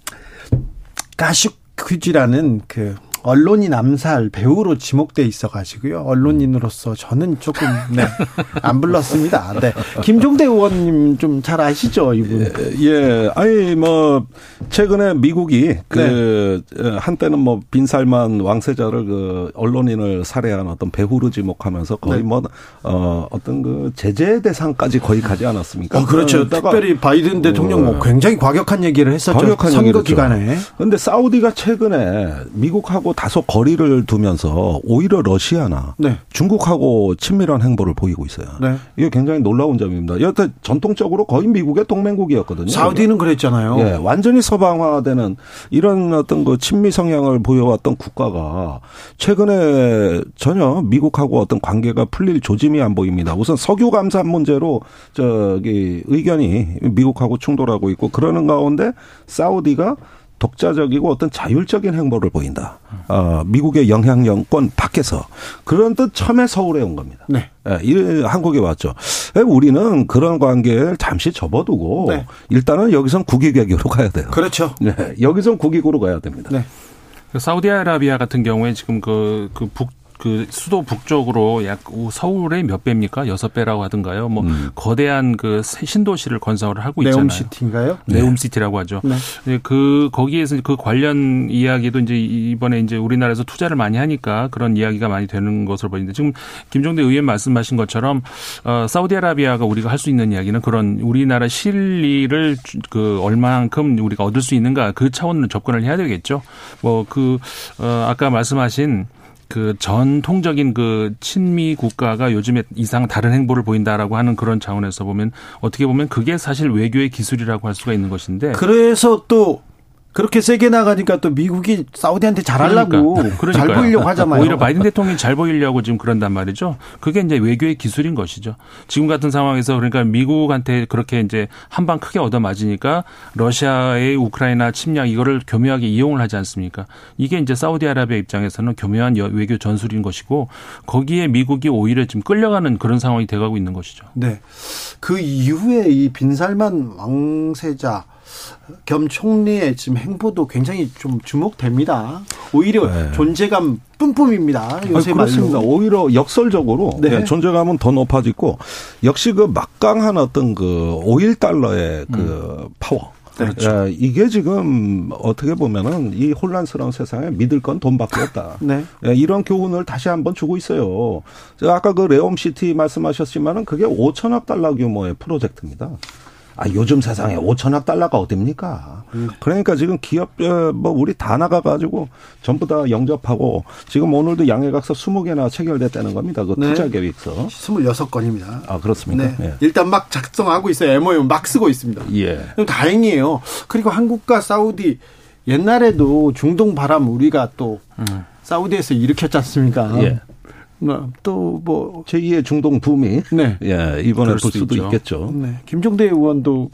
가슈 퀴즈라는 그 언론인 암살 배우로 지목돼 있어가지고요. 언론인으로서 저는 조금 네, 안 불렀습니다. 네. 김종대 의원님 좀 잘 아시죠, 이분? 예, 예, 아니 뭐 최근에 미국이 그 네. 한때는 뭐 빈살만 왕세자를 그 언론인을 살해한 어떤 배후로 지목하면서 거의 네. 뭐 어, 어떤 그 제재 대상까지 거의 가지 않았습니까? 어, 그렇죠. 특별히 바이든 대통령 뭐 어. 굉장히 과격한 얘기를 했었죠. 과격한 선거 기간에. 그런데 사우디가 최근에 미국하고 다소 거리를 두면서 오히려 러시아나 네. 중국하고 친밀한 행보를 보이고 있어요. 네. 이게 굉장히 놀라운 점입니다. 여태 전통적으로 거의 미국의 동맹국이었거든요. 사우디는 그랬잖아요. 예, 완전히 서방화되는 이런 어떤 그 친미 성향을 보여왔던 국가가 최근에 전혀 미국하고 어떤 관계가 풀릴 조짐이 안 보입니다. 우선 석유 감산 문제로 저기 의견이 미국하고 충돌하고 있고 그러는 가운데 사우디가 독자적이고 어떤 자율적인 행보를 보인다. 어, 미국의 영향력권 밖에서 그런 뜻 처음에 서울에 온 겁니다. 네. 예, 이 한국에 왔죠. 예, 우리는 그런 관계를 잠시 접어두고 네. 일단은 여기선 국익 외교로 가야 돼요. 그렇죠. 네, 여기선 국익으로 가야 됩니다. 네. 그 사우디아라비아 같은 경우에 지금 그, 그 북, 그 수도 북쪽으로 약 서울의 몇 배입니까? 여섯 배라고 하던가요? 뭐 음. 거대한 그 신도시를 건설을 하고 있잖아요. 네옴시티인가요? 네옴시티라고 하죠. 네. 네, 그 거기에서 그 관련 이야기도 이제 이번에 이제 우리나라에서 투자를 많이 하니까 그런 이야기가 많이 되는 것으로 보이는데 지금 김종대 의원 말씀하신 것처럼 어 사우디아라비아가 우리가 할 수 있는 이야기는 그런 우리나라 실리를 주- 그 얼마만큼 우리가 얻을 수 있는가 그 차원으로 접근을 해야 되겠죠. 뭐 그 어 아까 말씀하신 그 전통적인 그 친미 국가가 요즘에 이상 다른 행보를 보인다라고 하는 그런 차원에서 보면 어떻게 보면 그게 사실 외교의 기술이라고 할 수가 있는 것인데 그래서 또 그렇게 세게 나가니까 또 미국이 사우디한테 잘하려고 그러니까요. 잘 보이려고 하잖아요. 오히려 바이든 대통령이 잘 보이려고 지금 그런단 말이죠. 그게 이제 외교의 기술인 것이죠. 지금 같은 상황에서 그러니까 미국한테 그렇게 이제 한 방 크게 얻어 맞으니까 러시아의 우크라이나 침략 이거를 교묘하게 이용을 하지 않습니까? 이게 이제 사우디아라비아 입장에서는 교묘한 여- 외교 전술인 것이고 거기에 미국이 오히려 지금 끌려가는 그런 상황이 돼가고 있는 것이죠. 네. 그 이후에 이 빈살만 왕세자 겸 총리의 지금 행보도 굉장히 좀 주목됩니다. 오히려 네. 존재감 뿜뿜입니다. 요새 아니, 그렇습니다. 말로. 오히려 역설적으로 네. 예, 존재감은 더 높아지고 역시 그 막강한 어떤 그 오일 달러의 그 파워. 그렇죠. 예, 이게 지금 어떻게 보면은 이 혼란스러운 세상에 믿을 건 돈밖에 없다. 네. 예, 이런 교훈을 다시 한번 주고 있어요. 제가 아까 그 네옴시티 말씀하셨지만은 그게 5천억 달러 규모의 프로젝트입니다. 아, 요즘 세상에 5천억 달러가 어딥니까? 그러니까 지금 기업, 어, 뭐, 우리 다 나가가지고 전부 다 영접하고 지금 오늘도 양해각서 20개나 체결됐다는 겁니다. 그 네. 투자 계획서. 26건입니다. 아, 그렇습니까? 네. 예. 일단 막 작성하고 있어요. MOU 막 쓰고 있습니다. 예. 다행이에요. 그리고 한국과 사우디 옛날에도 중동 바람 우리가 또 사우디에서 일으켰지 않습니까? 예. 또뭐 제2의 중동 붐이. 네. 예, 이번에 볼 수도 수도 있죠. 있겠죠. 네. 김종대 의원도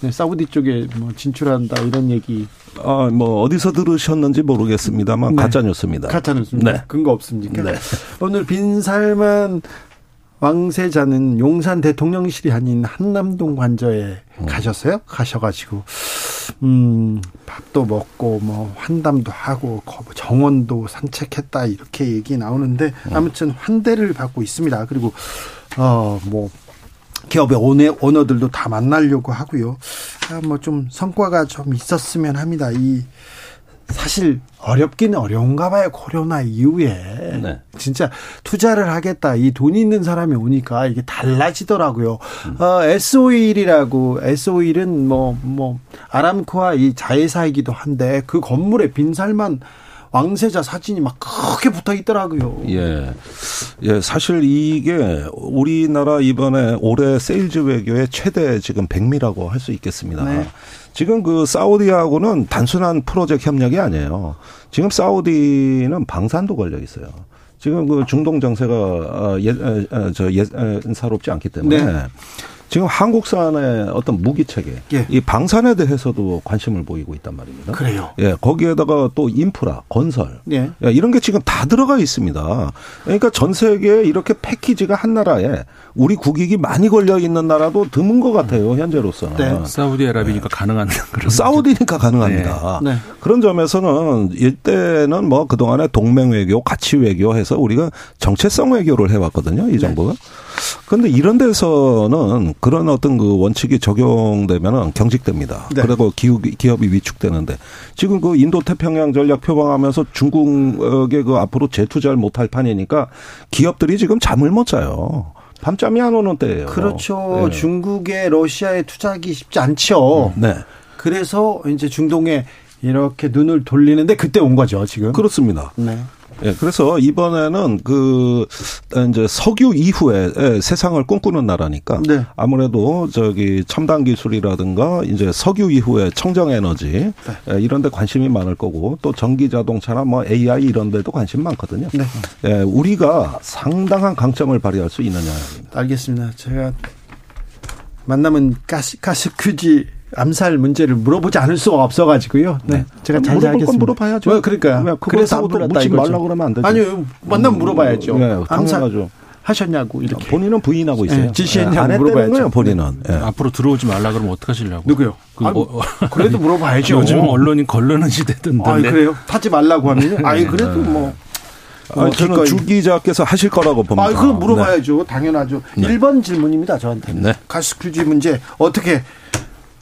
네, 사우디 쪽에 뭐 진출한다 이런 얘기 아, 뭐, 어디서 들으셨는지 모르겠습니다만, 네. 가짜 뉴스입니다. 가짜 뉴스입니다. 네. 근거 없습니까? 네. 오늘 빈살만 왕세자는 용산 대통령실이 아닌 한남동 관저에 음. 가셨어요? 가셔가지고 음 밥도 먹고 뭐 환담도 하고 거- 정원도 산책했다 이렇게 얘기 나오는데 음. 아무튼 환대를 받고 있습니다. 그리고 어뭐 기업의 오너, 오너들도 다 만나려고 하고요. 아, 뭐 좀 성과가 좀 있었으면 합니다. 이 사실 어렵기는 어려운가 봐요. 코로나 이후에. 네. 진짜 투자를 하겠다. 이 돈 있는 사람이 오니까 이게 달라지더라고요. 어, S-오일이라고, S-오일은 뭐, 뭐, 아람코와 이 자회사이기도 한데 그 건물에 빈살만 왕세자 사진이 막 크게 붙어 있더라고요. 예. 예, 사실 이게 우리나라 이번에 올해 세일즈 외교의 최대 지금 백미라고 할 수 있겠습니다. 네. 지금 그 사우디하고는 단순한 프로젝트 협력이 아니에요. 지금 사우디는 방산도 걸려 있어요. 지금 그 중동 정세가 어, 예, 에, 에, 저 예사롭지 않기 때문에 네. 지금 한국산의 어떤 무기 체계, 예. 이 방산에 대해서도 관심을 보이고 있단 말입니다. 그래요. 예, 거기에다가 또 인프라, 건설, 예. 예, 이런 게 지금 다 들어가 있습니다. 그러니까 전 세계에 이렇게 패키지가 한 나라에 우리 국익이 많이 걸려 있는 나라도 드문 것 같아요, 현재로서는. 네. 사우디아라비아니까 가능한 그런 사우디니까 가능합니다. 네. 네. 그런 점에서는 이때는 뭐 그동안에 동맹 외교, 가치 외교 해서 우리가 정체성 외교를 해왔거든요, 이 정부가. 그런데 이런 데서는 그런 어떤 그 원칙이 적용되면은 경직됩니다. 네. 그리고 기업이, 기업이 위축되는데 지금 그 인도 태평양 전략 표방하면서 중국에 그 앞으로 재투자를 못할 판이니까 기업들이 지금 잠을 못 자요. 밤잠이 안 오는 때예요. 그렇죠. 네. 중국에 러시아에 투자하기 쉽지 않죠. 네. 그래서 이제 중동에 이렇게 눈을 돌리는데 그때 온 거죠, 지금. 그렇습니다. 네. 예, 그래서 이번에는 그 이제 석유 이후에 예, 세상을 꿈꾸는 나라니까 네. 아무래도 저기 첨단 기술이라든가 이제 석유 이후에 청정 에너지 네. 예, 이런 데 관심이 많을 거고 또 전기 자동차나 뭐 AI 이런 데도 관심 많거든요. 네. 예, 우리가 상당한 강점을 발휘할 수 영역입니다. 알겠습니다. 제가 만나면 가스, 가스 퀴즈 암살 문제를 물어보지 않을 수가 없어가지고요. 네, 제가 잘 물어볼. 건 물어봐야죠. 뭐, 그러니까요. 왜 그래서 안 묻지 이거죠. 말라 그러면 안 되죠. 아니요, 만나면 물어봐야죠. 네, 암살 당연하죠. 하셨냐고 이렇게. 본인은 부인하고 있어요. 네, 지시했냐고 예, 안 했다는 물어봐야죠. 거예요, 본인은. 예. 앞으로 들어오지 말라 그러면 어떡 하시려고? 누구요? 그, 아이고, 어, 어, 그래도 물어봐야죠. 요즘 언론이 걸르는 시대던데. 아, 그래요? 타지 말라고 하면, 아이 그래도 뭐. 아니, 어, 저는 주 기자께서 하실 거라고 봅니다. 아, 그럼 물어봐야죠. 당연하죠. 네. 1번 질문입니다, 저한테는. 네. 가스 규제 문제 어떻게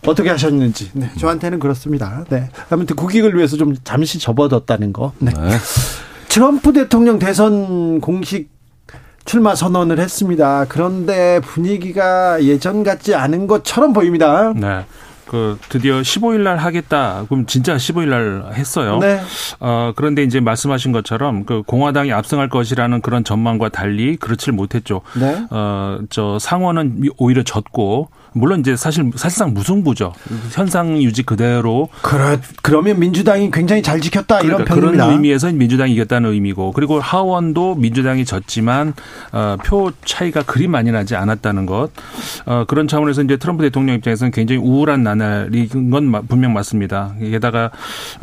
어떻게 하셨는지. 네, 저한테는 그렇습니다. 네. 아무튼 국익을 위해서 좀 잠시 접어뒀다는 거. 네. 네. 트럼프 대통령 대선 공식 출마 선언을 했습니다. 그런데 분위기가 예전 같지 않은 것처럼 보입니다. 네. 그 드디어 15일 날 하겠다. 그럼 진짜 15일 날 했어요. 네. 어, 그런데 이제 말씀하신 것처럼 그 공화당이 압승할 것이라는 그런 전망과 달리 그렇지를 못했죠. 네. 어, 저 상원은 오히려 졌고 물론 이제 사실 사실상 무승부죠. 현상 유지 그대로 그러, 그러면 민주당이 굉장히 잘 지켰다 이런 그러니까 평입니다. 그런 의미에서 민주당이 이겼다는 의미고 그리고 하원도 민주당이 졌지만 어, 표 차이가 그리 많이 나지 않았다는 것 어, 그런 차원에서 이제 트럼프 대통령 입장에서는 굉장히 우울한 나날인 건 마- 분명 맞습니다. 게다가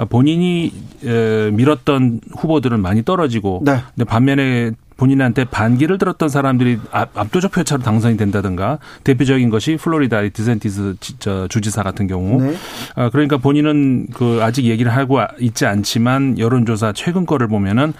본인이 에, 밀었던 후보들은 많이 떨어지고 네. 근데 반면에 본인한테 반기를 들었던 사람들이 압- 압도적 표차로 당선이 된다든가 대표적인 것이 플로리다 디센티스 주지사 같은 경우 네. 아, 그러니까 본인은 그 아직 얘기를 하고 있지 않지만 여론조사 최근 거를 보면은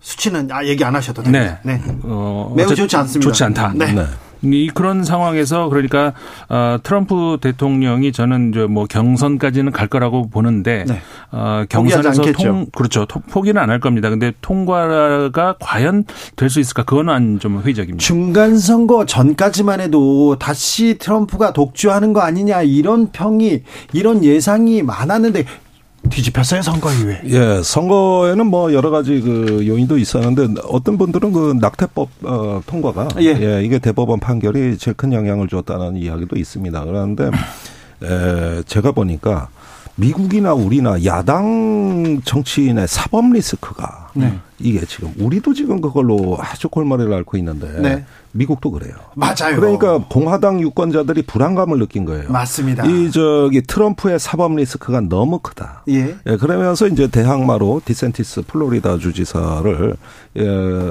수치는 아, 얘기 안 하셔도 됩니다. 네. 어, 매우 좋지 않습니다. 좋지 않다. 네. 네. 이 그런 상황에서 그러니까 어, 트럼프 대통령이 저는 이제 뭐 경선까지는 갈 거라고 보는데 네. 어, 경선에서. 통 그렇죠 토- 포기는 안 할 겁니다. 근데 통과가 과연 될 수 있을까 그거는 좀 회의적입니다. 중간 선거 전까지만 해도 다시 트럼프가 독주하는 거 아니냐 이런 평이 이런 예상이 많았는데 뒤집혔어요 선거 이후에. 예, 선거에는 뭐 여러 가지 그 요인도 있었는데 어떤 분들은 그 낙태법 어, 통과가 예. 이게 대법원 판결이 제일 큰 영향을 줬다는 이야기도 있습니다. 그런데 에, 제가 보니까 미국이나 우리나 야당 정치인의 사법 리스크가 네. 이게 지금 우리도 지금 그걸로 아주 골머리를 앓고 있는데 네. 미국도 그래요. 맞아요. 그러니까 공화당 유권자들이 불안감을 느낀 거예요. 맞습니다. 이 저기 트럼프의 사법 리스크가 너무 크다. 예. 예, 그러면서 이제 대항마로 디센티스 플로리다 주지사를 예,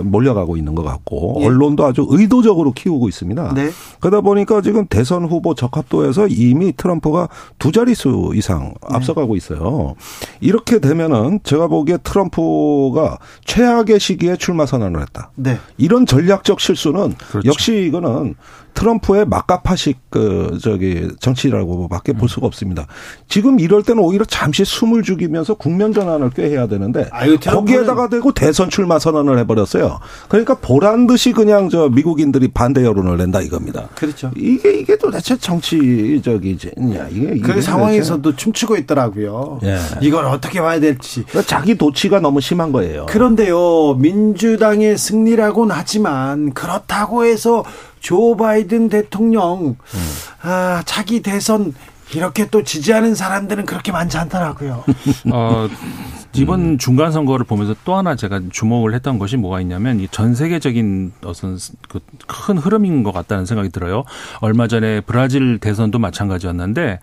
몰려가고 있는 것 같고 예. 언론도 아주 의도적으로 키우고 있습니다. 네. 그러다 보니까 지금 대선 후보 적합도에서 이미 트럼프가 두 자릿수 이상 네. 앞서가고 있어요. 이렇게 되면은 제가 보기에 트럼프가 최악의 시기에 출마 선언을 했다. 네. 이런 전략적 실수는 그렇죠. 역시 이거는 트럼프의 막가파식 그 저기 정치라고밖에 볼 수가 없습니다. 지금 이럴 때는 오히려 잠시 숨을 죽이면서 국면 전환을 꾀해야 되는데 아유, 거기에다가 대고 대선 출마 선언을 해버렸어요. 그러니까 보란 듯이 그냥 저 미국인들이 반대 여론을 낸다 이겁니다. 그렇죠. 이게 이게 도대체 정치적이냐 이게 그 상황에서도 춤추고 있더라고요. 예. 이걸 어떻게 봐야 될지. 도대체 자기 도치가 너무 심한 거예요. 그런데요, 민주당의 승리라고는 하지만 그렇다고 해서 조 바이든 대통령 아, 차기 대선 이렇게 또 지지하는 사람들은 그렇게 많지 않더라고요. 어, 이번 중간 선거를 보면서 또 하나 제가 주목을 했던 것이 뭐가 있냐면 이 전 세계적인 어떤 그 큰 흐름인 것 같다는 생각이 들어요. 얼마 전에 브라질 대선도 마찬가지였는데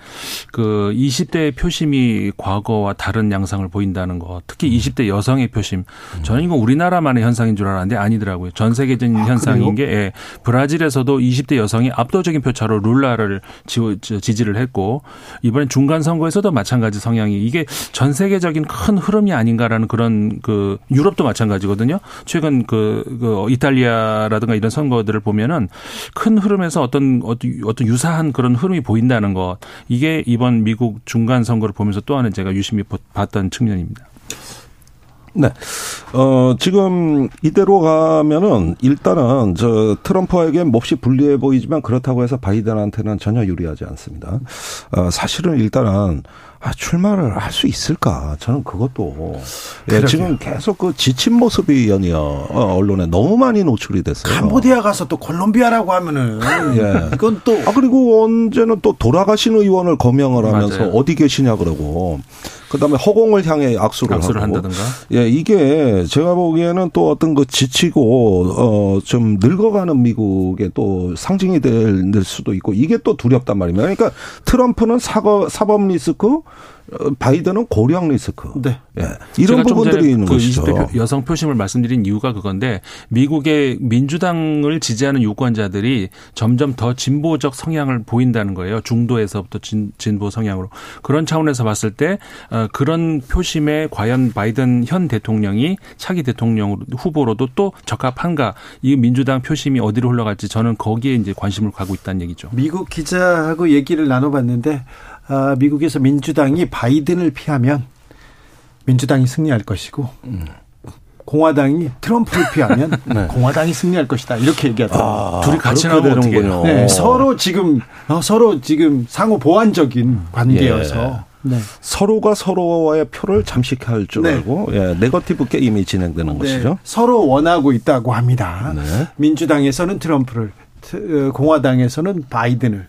그 20대 표심이 과거와 다른 양상을 보인다는 것, 특히 20대 여성의 표심. 저는 이건 우리나라만의 현상인 줄 알았는데 아니더라고요. 전 세계적인 현상인 게 예, 브라질에서도 20대 여성이 압도적인 표차로 룰라를 지- 지지를 했고 이번엔 중간 선거에서도 마찬가지 성향이 이게 전 세계적인 큰 흐름 이 아닌가라는 그런 그 유럽도 마찬가지거든요. 최근 그, 그 이탈리아라든가 이런 선거들을 보면은 큰 흐름에서 어떤 어떤 유사한 그런 흐름이 보인다는 것 이게 이번 미국 중간 선거를 보면서 또 하나 제가 유심히 봤던 측면입니다. 네. 어, 지금 이대로 가면은 일단은 저 트럼프에게 몹시 불리해 보이지만 그렇다고 해서 바이든한테는 전혀 유리하지 않습니다. 어, 사실은 일단은 아, 출마를 할 수 있을까? 저는 그것도 예, 지금 계속 그 지친 모습이 연이어 어, 언론에 너무 많이 노출이 됐어요. 캄보디아 가서 또 콜롬비아라고 하면은 예. 이건 또 아 그리고 언제는 또 돌아가신 의원을 거명을 하면서 맞아요. 어디 계시냐 그러고 그다음에 허공을 향해 악수를, 악수를 하고. 한다든가. 예, 이게 제가 보기에는 또 어떤 그 지치고 어 좀 늙어가는 미국의 또 상징이 될 수도 있고 이게 또 두렵단 말입니다. 그러니까 트럼프는 사거, 사법 리스크, 어, 바이든은 고령 리스크. 네. 예. 이런 부분들이 있는 그 것이죠. 20대 여성 표심을 말씀드린 이유가 그건데 미국의 민주당을 지지하는 유권자들이 점점 더 진보적 성향을 보인다는 거예요. 중도에서부터 진, 진보 성향으로. 그런 차원에서 봤을 때 어, 그런 표심에 과연 바이든 현 대통령이 차기 대통령 후보로도 또 적합한가 이 민주당 표심이 어디로 흘러갈지 저는 거기에 이제 관심을 가고 있다는 얘기죠. 미국 기자하고 얘기를 나눠봤는데 아, 미국에서 민주당이 바이든을 피하면 민주당이 승리할 것이고 공화당이 트럼프를 피하면 공화당이 승리할 것이다 이렇게 얘기하더라고요. 아, 둘이 같이 어떻게 되는군요. 네, 서로 지금 어, 서로 지금 상호 보완적인 관계여서 네. 서로가 서로와의 표를 잠식할 줄 네. 알고 예, 네거티브 게임이 진행되는 네, 것이죠. 서로 원하고 있다고 합니다. 네. 민주당에서는 트럼프를, 트- 어, 공화당에서는 바이든을.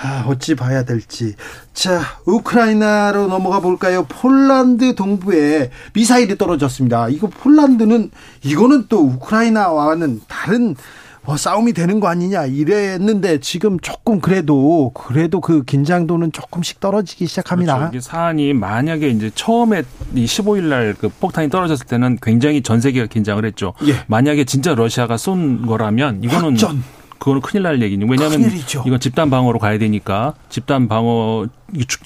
아, 어찌 봐야 될지. 자, 우크라이나로 넘어가 볼까요? 폴란드 동부에 미사일이 떨어졌습니다. 이거 폴란드는, 이거는 또 우크라이나와는 다른 뭐 싸움이 되는 거 아니냐 이랬는데 지금 조금 그래도 그래도 그 긴장도는 조금씩 떨어지기 시작합니다. 그렇죠. 이게 사안이 만약에 이제 처음에 이 15일 날 그 폭탄이 떨어졌을 때는 굉장히 전 세계가 긴장을 했죠. 예. 만약에 진짜 러시아가 쏜 거라면 이거는 확전. 그거는 큰일 날 얘기죠. 왜냐하면 큰일이죠. 이건 집단 방어로 가야 되니까 집단 방어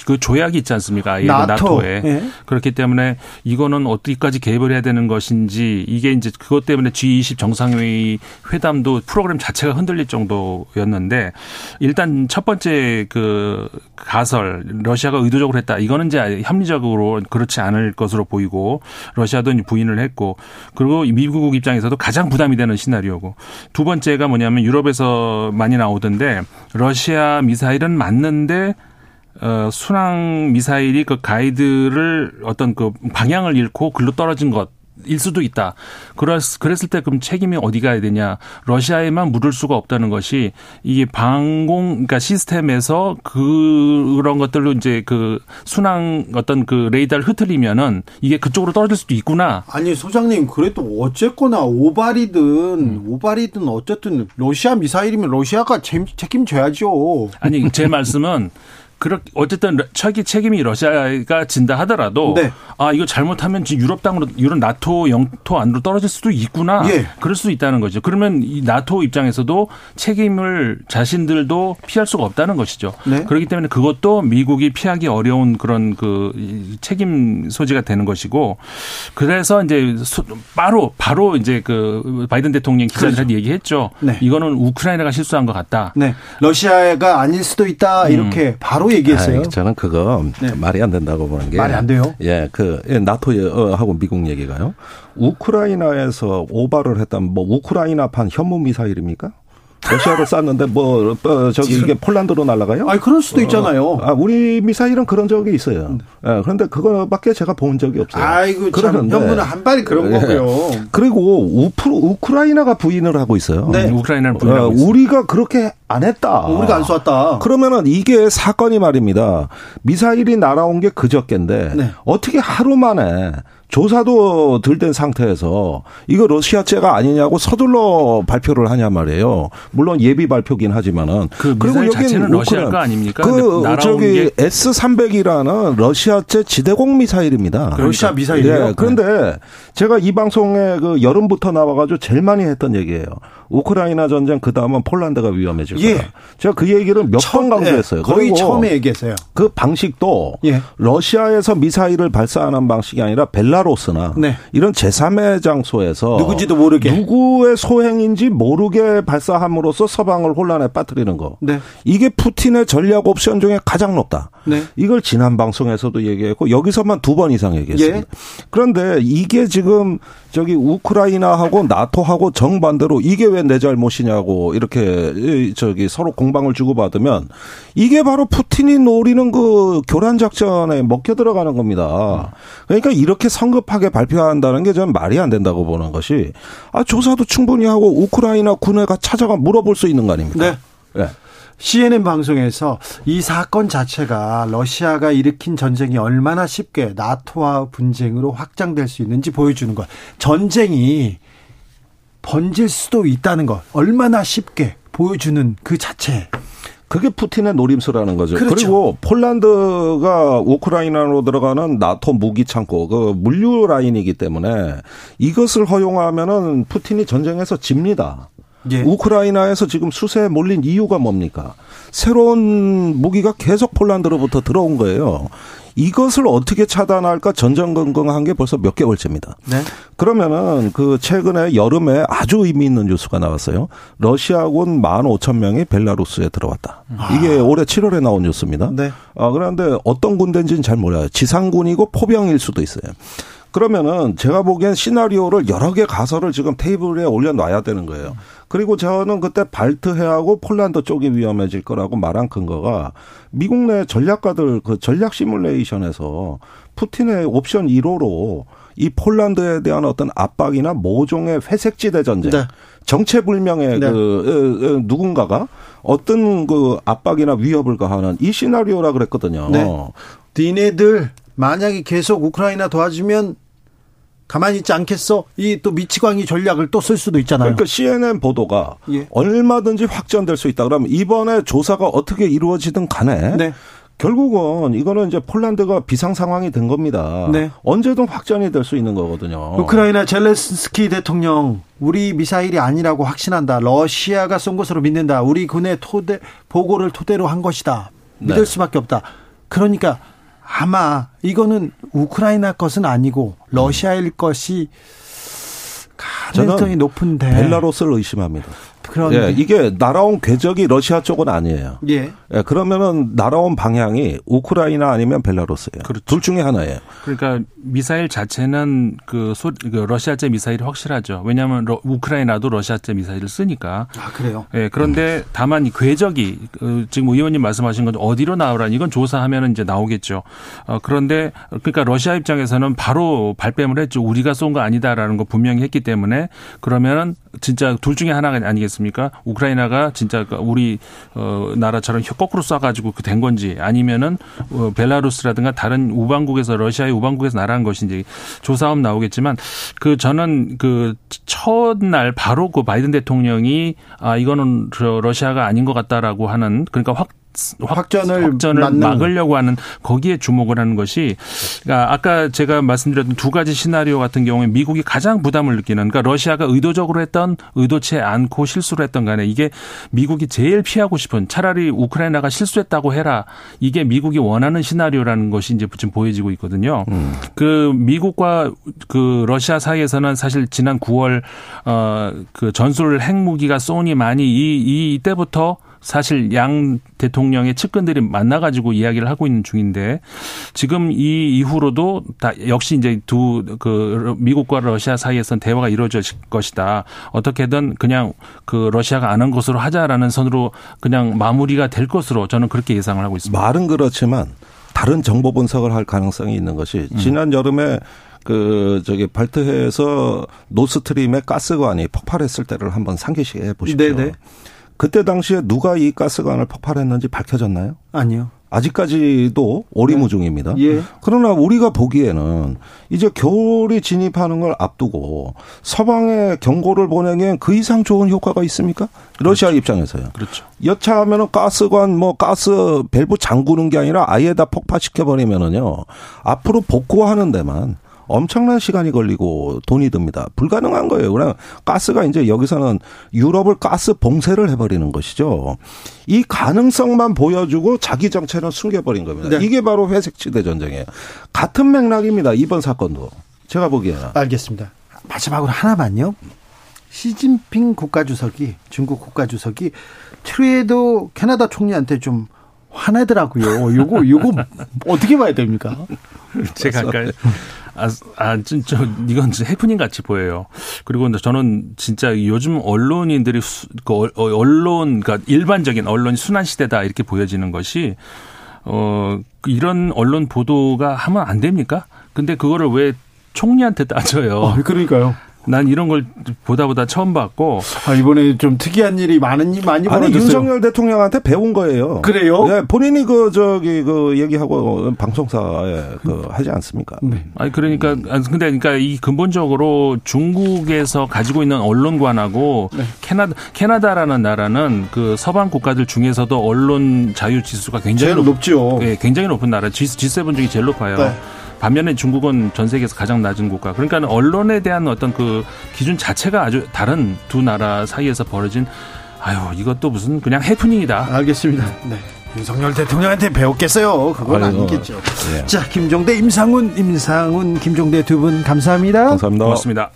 그 조약이 있지 않습니까? 예, 그 나토. 나토에 예. 그렇기 때문에 이거는 어디까지 개입을 해야 되는 것인지 이게 이제 그것 때문에 G20 정상회의 회담도 프로그램 자체가 흔들릴 정도였는데 일단 첫 번째 그 가설 러시아가 의도적으로 했다 이거는 이제 합리적으로 그렇지 않을 것으로 보이고 러시아도 부인을 했고 그리고 미국 입장에서도 가장 부담이 되는 시나리오고 두 번째가 뭐냐면 유럽에서 많이 나오던데 러시아 미사일은 맞는데 어, 순항 미사일이 그 가이드를 어떤 그 방향을 잃고 글로 떨어진 것. 일 수도 있다. 그랬, 그랬을 때 그럼 책임이 어디 가야 되냐. 러시아에만 물을 수가 없다는 것이 이게 방공, 그러니까 시스템에서 그런 것들로 이제 그 순항 어떤 그 레이더를 흐트리면은 이게 그쪽으로 떨어질 수도 있구나. 아니 소장님 그래도 어쨌거나 오발이든 오발이든 어쨌든 러시아 미사일이면 러시아가 책- 책임져야죠. 아니 제 말씀은 그렇게 어쨌든 러- 책이 책임이 러시아가 진다 하더라도 네. 아 이거 잘못하면 지금 유럽 땅으로 유럽 나토 영토 안으로 떨어질 수도 있구나. 예. 그럴 수도 있다는 거죠. 그러면 이 나토 입장에서도 책임을 자신들도 피할 수가 없다는 것이죠. 네. 그렇기 때문에 그것도 미국이 피하기 어려운 그런 그 이- 책임 소지가 되는 것이고 그래서 이제 소- 바로 바로 이제 그 바이든 대통령 기자들한테 얘기했죠. 네. 이거는 우크라이나가 실수한 것 같다. 네, 러시아가 아닐 수도 있다 이렇게 바로 얘기했어요. 아이, 저는 그거 네. 말이 안 된다고 보는 게 말이 안 돼요? 예, 그 예, 나토하고 미국 얘기가요. 우크라이나에서 오발을 했다면 뭐 우크라이나판 현무 미사일입니까? 러시아로 쐈는데 뭐 어, 저기 이게 폴란드로 날아가요? 아니 그럴 수도 있잖아요. 아, 우리 미사일은 그런 적이 있어요. 예, 그런데 그거밖에 제가 본 적이 없어요. 아이고 참 그러는데 현무는 한 발이 그런 예. 거고요. 그리고 우프, 우크라이나가 부인을 하고 있어요. 네. 우크라이나를 어, 부인하고 있습니다. 우리가 그렇게 안 했다. 우리가 안 쐈다. 그러면은 이게 사건이 말입니다. 미사일이 날아온 게 그저께인데 네. 어떻게 하루 만에 조사도 들된 상태에서 이거 러시아제가 아니냐고 서둘러 발표를 하냐 말이에요. 물론 예비 발표긴 하지만은 그 미사일 자체는 러시아 거 아닙니까? 그 저기 게- S300이라는 러시아제 지대공 미사일입니다. 러시아 미사일이에요? 예, 그런데 제가 이 방송에 그 여름부터 나와가지고 제일 많이 했던 얘기예요. 우크라이나 전쟁 그 다음은 폴란드가 위험해질 예. 거다. 제가 그 얘기를 몇 번 강조했어요. 예, 거의 처음에 얘기했어요. 그 방식도 예. 러시아에서 미사일을 발사하는 방식이 아니라 벨라루스나 네. 이런 제3의 장소에서 누군지도 모르게. 누구의 소행인지 모르게 발사함으로써 서방을 혼란에 빠뜨리는 거. 네. 이게 푸틴의 전략 옵션 중에 가장 높다. 네. 이걸 지난 방송에서도 얘기했고 여기서만 두 번 이상 얘기했습니다. 예. 그런데 이게 지금 저기 우크라이나하고 나토하고 정반대로 이게 왜 내 잘못이냐고 이렇게 이 저기 서로 공방을 주고받으면 이게 바로 푸틴이 노리는 그 교란 작전에 먹혀 들어가는 겁니다. 그러니까 이렇게 성급하게 발표한다는 게 저는 말이 안 된다고 보는 것이 아 조사도 충분히 하고 우크라이나 군에가 찾아가 물어볼 수 있는 거 아닙니까? 네. 예. CNN 방송에서 이 사건 자체가 러시아가 일으킨 전쟁이 얼마나 쉽게 나토와 분쟁으로 확장될 수 있는지 보여주는 것. 전쟁이 번질 수도 있다는 것. 얼마나 쉽게 보여주는 그 자체. 그게 푸틴의 노림수라는 거죠. 그렇죠. 그리고 폴란드가 우크라이나로 들어가는 나토 무기 창고 그 물류 라인이기 때문에 이것을 허용하면은 푸틴이 전쟁에서 집니다. 예. 우크라이나에서 지금 수세에 몰린 이유가 뭡니까? 새로운 무기가 계속 폴란드로부터 들어온 거예요. 이것을 어떻게 차단할까 전전긍긍한 게 벌써 몇 개월째입니다. 네. 그러면은 그 최근에 여름에 아주 의미 있는 뉴스가 나왔어요. 러시아군 15,000명이 벨라루스에 들어왔다. 이게 올해 7월에 나온 뉴스입니다. 네. 아, 그런데 어떤 군대인지는 잘 몰라요. 지상군이고 포병일 수도 있어요. 그러면은 제가 보기엔 시나리오를 여러 개 가설을 지금 테이블에 올려놔야 되는 거예요. 그리고 저는 그때 발트해하고 폴란드 쪽이 위험해질 거라고 말한 근거가 미국 내 전략가들 그 전략 시뮬레이션에서 푸틴의 옵션 1호로 이 폴란드에 대한 어떤 압박이나 모종의 회색지대 전쟁, 네. 정체불명의 네. 그 누군가가 어떤 그 압박이나 위협을 가하는 이 시나리오라 그랬거든요. 네. 니네들 만약에 계속 우크라이나 도와주면 가만히 있지 않겠어? 이 또 미치광이 전략을 또 쓸 수도 있잖아요. 그러니까 CNN 보도가 예. 얼마든지 확전될 수 있다. 그러면 이번에 조사가 어떻게 이루어지든 간에 네. 결국은 이거는 이제 폴란드가 비상 상황이 된 겁니다. 네. 언제든 확전이 될 수 있는 거거든요. 우크라이나 젤레스키 대통령 우리 미사일이 아니라고 확신한다. 러시아가 쏜 것으로 믿는다. 우리 군의 토대 보고를 토대로 한 것이다. 믿을 네. 수밖에 없다. 그러니까 아마 이거는 우크라이나 것은 아니고 러시아일 것이 가능성이 높은데 벨라루스를 의심합니다. 그런데 예, 이게 날아온 궤적이 러시아 쪽은 아니에요. 예. 예, 그러면은 날아온 방향이 우크라이나 아니면 벨라루스예요. 그렇죠. 둘 중에 하나예요. 그러니까 미사일 자체는 그, 소, 그 러시아제 미사일이 확실하죠. 왜냐하면 러, 우크라이나도 러시아제 미사일을 쓰니까. 아 그래요. 예, 그런데 다만 이 궤적이 그 지금 의원님 말씀하신 건 어디로 나오라니 이건 조사하면 이제 나오겠죠. 어, 그런데 그러니까 러시아 입장에서는 바로 발뺌을 했죠. 우리가 쏜 거 아니다라는 거 분명히 했기 때문에 그러면은 진짜 둘 중에 하나가 아니겠 습니까? 우크라이나가 진짜 그 우리 어 나라처럼 거꾸로 쏴가지고 그 된 건지 아니면은 어, 벨라루스라든가 다른 우방국에서 러시아의 우방국에서 날아간 것인지 조사하면 나오겠지만 그 저는 그 첫날 바로 그 바이든 대통령이 아 이거는 저 러시아가 아닌 것 같다라고 하는 그러니까 확 확전을 확전을. 막으려고 하는 거기에 주목을 하는 것이 그러니까 아까 제가 말씀드렸던 두 가지 시나리오 같은 경우에 미국이 가장 부담을 느끼는 그러니까 러시아가 의도적으로 했던 의도치 않고 실수를 했던 간에 이게 미국이 제일 피하고 싶은 차라리 우크라이나가 실수했다고 해라 이게 미국이 원하는 시나리오라는 것이 이제 지금 보여지고 있거든요. 그 미국과 그 러시아 사이에서는 사실 지난 9월 어그 전술 핵무기가 쏘니 많이 이, 이 이때부터 사실 양 대통령의 측근들이 만나가지고 이야기를 하고 있는 중인데 지금 이 이후로도 다 역시 이제 두 그 미국과 러시아 사이에선 대화가 이루어질 것이다. 어떻게든 그냥 그 러시아가 안 한 것으로 하자라는 선으로 그냥 마무리가 될 것으로 저는 그렇게 예상을 하고 있습니다. 말은 그렇지만 다른 정보 분석을 할 가능성이 있는 것이 지난 여름에 그 저기 발트해에서 노스트림의 가스관이 폭발했을 때를 한번 상기시해 보십시오. 네네. 그때 당시에 누가 이 가스관을 폭발했는지 밝혀졌나요? 아니요. 아직까지도 오리무중입니다. 예. 그러나 우리가 보기에는 이제 겨울이 진입하는 걸 앞두고 서방에 경고를 보내기엔 그 이상 좋은 효과가 있습니까? 러시아 입장에서요. 그렇죠. 여차하면은 가스관 뭐 가스 밸브 잠그는 게 아니라 아예 다 폭파시켜 버리면은요 앞으로 복구하는 데만 엄청난 시간이 걸리고 돈이 듭니다. 불가능한 거예요. 그냥 가스가 이제 여기서는 유럽을 가스 봉쇄를 해버리는 것이죠. 이 가능성만 보여주고 자기 정체는 숨겨버린 겁니다. 네. 이게 바로 회색지대 전쟁이에요. 같은 맥락입니다. 이번 사건도 제가 보기에는. 알겠습니다. 마지막으로 하나만요. 시진핑 국가주석이 중국 국가주석이 트루에도 캐나다 총리한테 좀 화내더라고요. 요거 요거 어떻게 봐야 됩니까? 제가 아까 아, 아, 진짜 이건 진짜 해프닝 같이 보여요. 그리고 저는 진짜 요즘 언론인들이 수, 그 어- 어- 언론 그러니까 일반적인 언론이 순환 시대다 이렇게 보여지는 것이 어 이런 언론 보도가 하면 안 됩니까? 근데 그거를 왜 총리한테 따져요? 어, 그러니까요. 난 이런 걸 보다 보다 처음 봤고 아, 이번에 좀 특이한 일이 많은 많이 아니 벌어졌어요. 윤석열 대통령한테 배운 거예요. 그래요? 네, 본인이 그 저기 그 얘기하고 방송사에 그 하지 않습니까? 네. 아니 그러니까 아니, 근데 그러니까 이 근본적으로 중국에서 가지고 있는 언론관하고 네. 캐나다 캐나다라는 나라는 그 서방 국가들 중에서도 언론 자유 지수가 굉장히 제일 높죠. 예, 굉장히 높은 나라 G, G7 중에 제일 높아요. 네. 반면에 중국은 전 세계에서 가장 낮은 국가. 그러니까 언론에 대한 어떤 그 기준 자체가 아주 다른 두 나라 사이에서 벌어진 아유 이것도 무슨 그냥 해프닝이다. 알겠습니다. 네. 윤석열 대통령한테 배웠겠어요. 그건 아이고, 아니겠죠. 예. 자, 김종대, 임상훈, 임상훈, 김종대 두 분 감사합니다. 감사합니다. 고맙습니다.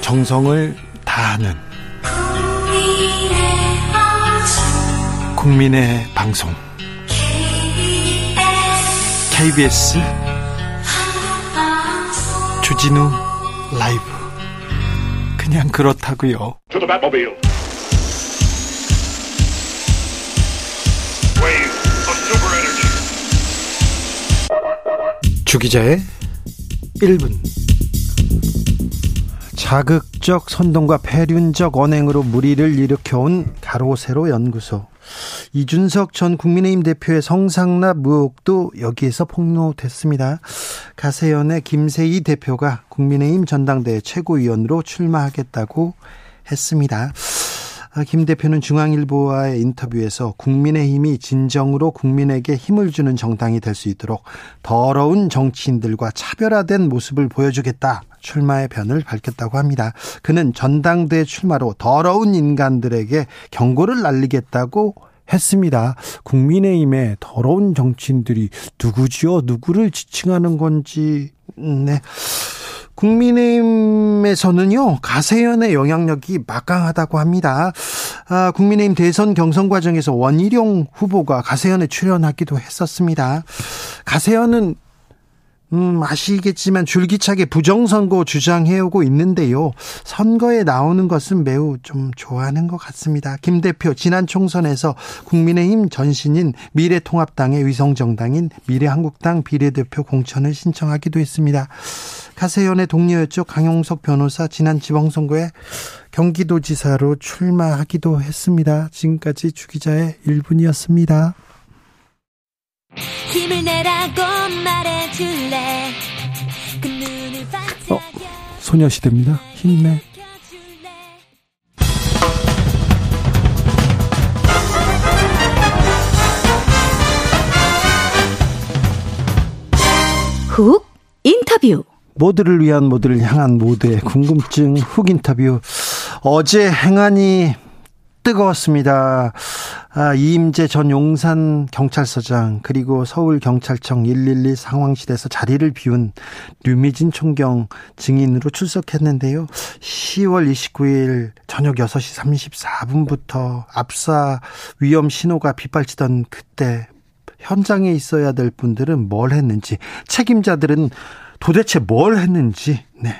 정성을 다하는 국민의 방송 KBS 주진우 라이브 그냥 그렇다고요. To the Batmobile. Wave of super energy. 주기자의 1분 자극적 선동과 폐륜적 언행으로 무리를 일으켜온 가로세로 연구소 이준석 전 국민의힘 대표의 성상납 의혹도 여기에서 폭로됐습니다. 가세연의 김세희 대표가 국민의힘 전당대회 최고위원으로 출마하겠다고 했습니다. 아, 김 대표는 중앙일보와의 인터뷰에서 국민의힘이 진정으로 국민에게 힘을 주는 정당이 될 수 있도록 더러운 정치인들과 차별화된 모습을 보여주겠다. 출마의 변을 밝혔다고 합니다. 그는 전당대회 출마로 더러운 인간들에게 경고를 날리겠다고 했습니다. 국민의힘의 더러운 정치인들이 누구지요? 누구를 지칭하는 건지, 네. 국민의힘에서는요, 가세연의 영향력이 막강하다고 합니다. 아, 국민의힘 대선 경선 과정에서 원희룡 후보가 가세연에 출연하기도 했었습니다. 가세연은 음, 아시겠지만 줄기차게 부정선거 주장해오고 있는데요. 선거에 나오는 것은 매우 좀 좋아하는 것 같습니다. 김 대표 지난 총선에서 국민의힘 전신인 미래통합당의 위성정당인 미래한국당 비례대표 공천을 신청하기도 했습니다. 가세연의 동료였죠. 강용석 변호사 지난 지방선거에 경기도지사로 출마하기도 했습니다. 지금까지 주기자의 1분이었습니다. 어, 소녀시대입니다. 힘내. 훅 인터뷰. 모두를 위한 모두를 향한 모두의 궁금증 훅 인터뷰. 어제 행안이 뜨거웠습니다. 아, 이임재 전 용산 경찰서장 그리고 서울 경찰청 112 상황실에서 자리를 비운 류미진 총경 증인으로 출석했는데요. 10월 29일 저녁 6시 34분부터 압사 위험 신호가 빗발치던 그때 현장에 있어야 될 분들은 뭘 했는지 책임자들은 도대체 뭘 했는지 네.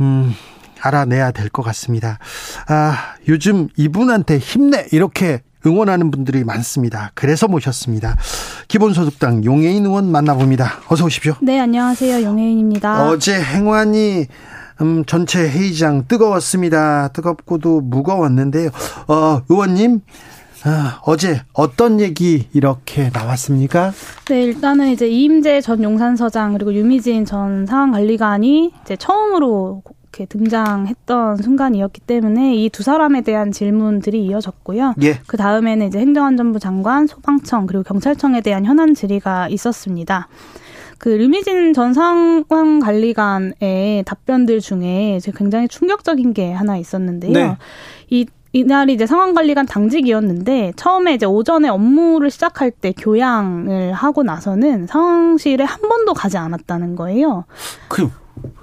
음, 알아내야 될 것 같습니다. 아, 요즘 이분한테 힘내 이렇게 응원하는 분들이 많습니다. 그래서 모셨습니다. 기본소득당 용해인 의원 만나봅니다. 어서 오십시오. 네, 안녕하세요. 용혜인입니다. 어제 행안이 음, 전체 회의장 뜨거웠습니다. 뜨겁고도 무거웠는데요. 어, 의원님, 아, 어제 어떤 얘기 이렇게 나왔습니까? 네, 일단은 이제 이임재 전 용산서장 그리고 유미진 전 상황관리관이 이제 처음으로 이렇게 등장했던 순간이었기 때문에 이 두 사람에 대한 질문들이 이어졌고요. 예. 그 다음에는 이제 행정안전부 장관, 소방청 그리고 경찰청에 대한 현안 질의가 있었습니다. 그 류미진 전 상황관리관의 답변들 중에 굉장히 충격적인 게 하나 있었는데요. 네. 이 이날이 이제 상황관리관 당직이었는데 처음에 이제 오전에 업무를 시작할 때 교양을 하고 나서는 상황실에 한 번도 가지 않았다는 거예요. 그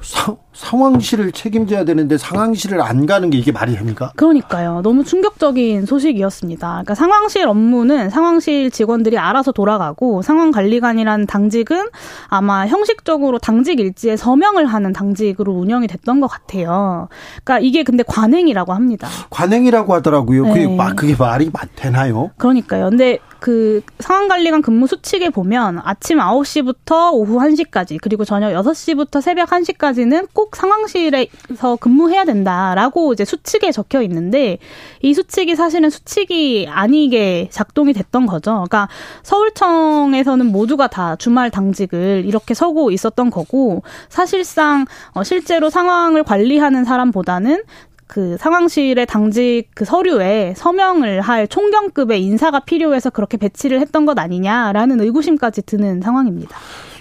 상, 상황실을 책임져야 되는데 상황실을 안 가는 게 이게 말이 됩니까? 그러니까요. 너무 충격적인 소식이었습니다. 그러니까 상황실 업무는 상황실 직원들이 알아서 돌아가고 상황관리관이라는 당직은 아마 형식적으로 당직 일지에 서명을 하는 당직으로 운영이 됐던 것 같아요. 그러니까 이게 근데 관행이라고 합니다. 관행이라고 하더라고요. 그게, 네. 마- 그게 말이 맞- 되나요? 그러니까요. 근데 그 상황관리관 근무 수칙에 보면 아침 9시부터 오후 1시까지 그리고 저녁 6시부터 새벽 1시까지는 꼭 상황실에서 근무해야 된다라고 이제 수칙에 적혀 있는데 이 수칙이 사실은 수칙이 아니게 작동이 됐던 거죠. 그러니까 서울청에서는 모두가 다 주말 당직을 이렇게 서고 있었던 거고 사실상 어, 실제로 상황을 관리하는 사람보다는 그 상황실의 당직 그 서류에 서명을 할 총경급의 인사가 필요해서 그렇게 배치를 했던 것 아니냐라는 의구심까지 드는 상황입니다.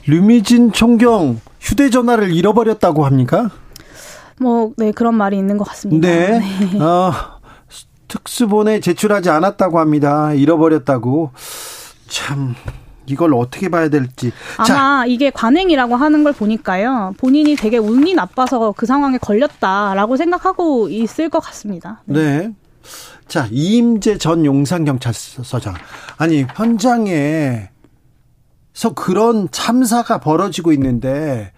류미진 총경 휴대전화를 잃어버렸다고 합니까? 뭐, 네, 그런 말이 있는 것 같습니다. 네. 어, 특수본에 제출하지 않았다고 합니다. 잃어버렸다고. 참, 이걸 어떻게 봐야 될지. 자, 아마 이게 관행이라고 하는 걸 보니까요. 본인이 되게 운이 나빠서 그 상황에 걸렸다라고 생각하고 있을 것 같습니다. 네. 자, 이임재 전 용산경찰서장. 아니, 현장에 서 그런 참사가 벌어지고 있는데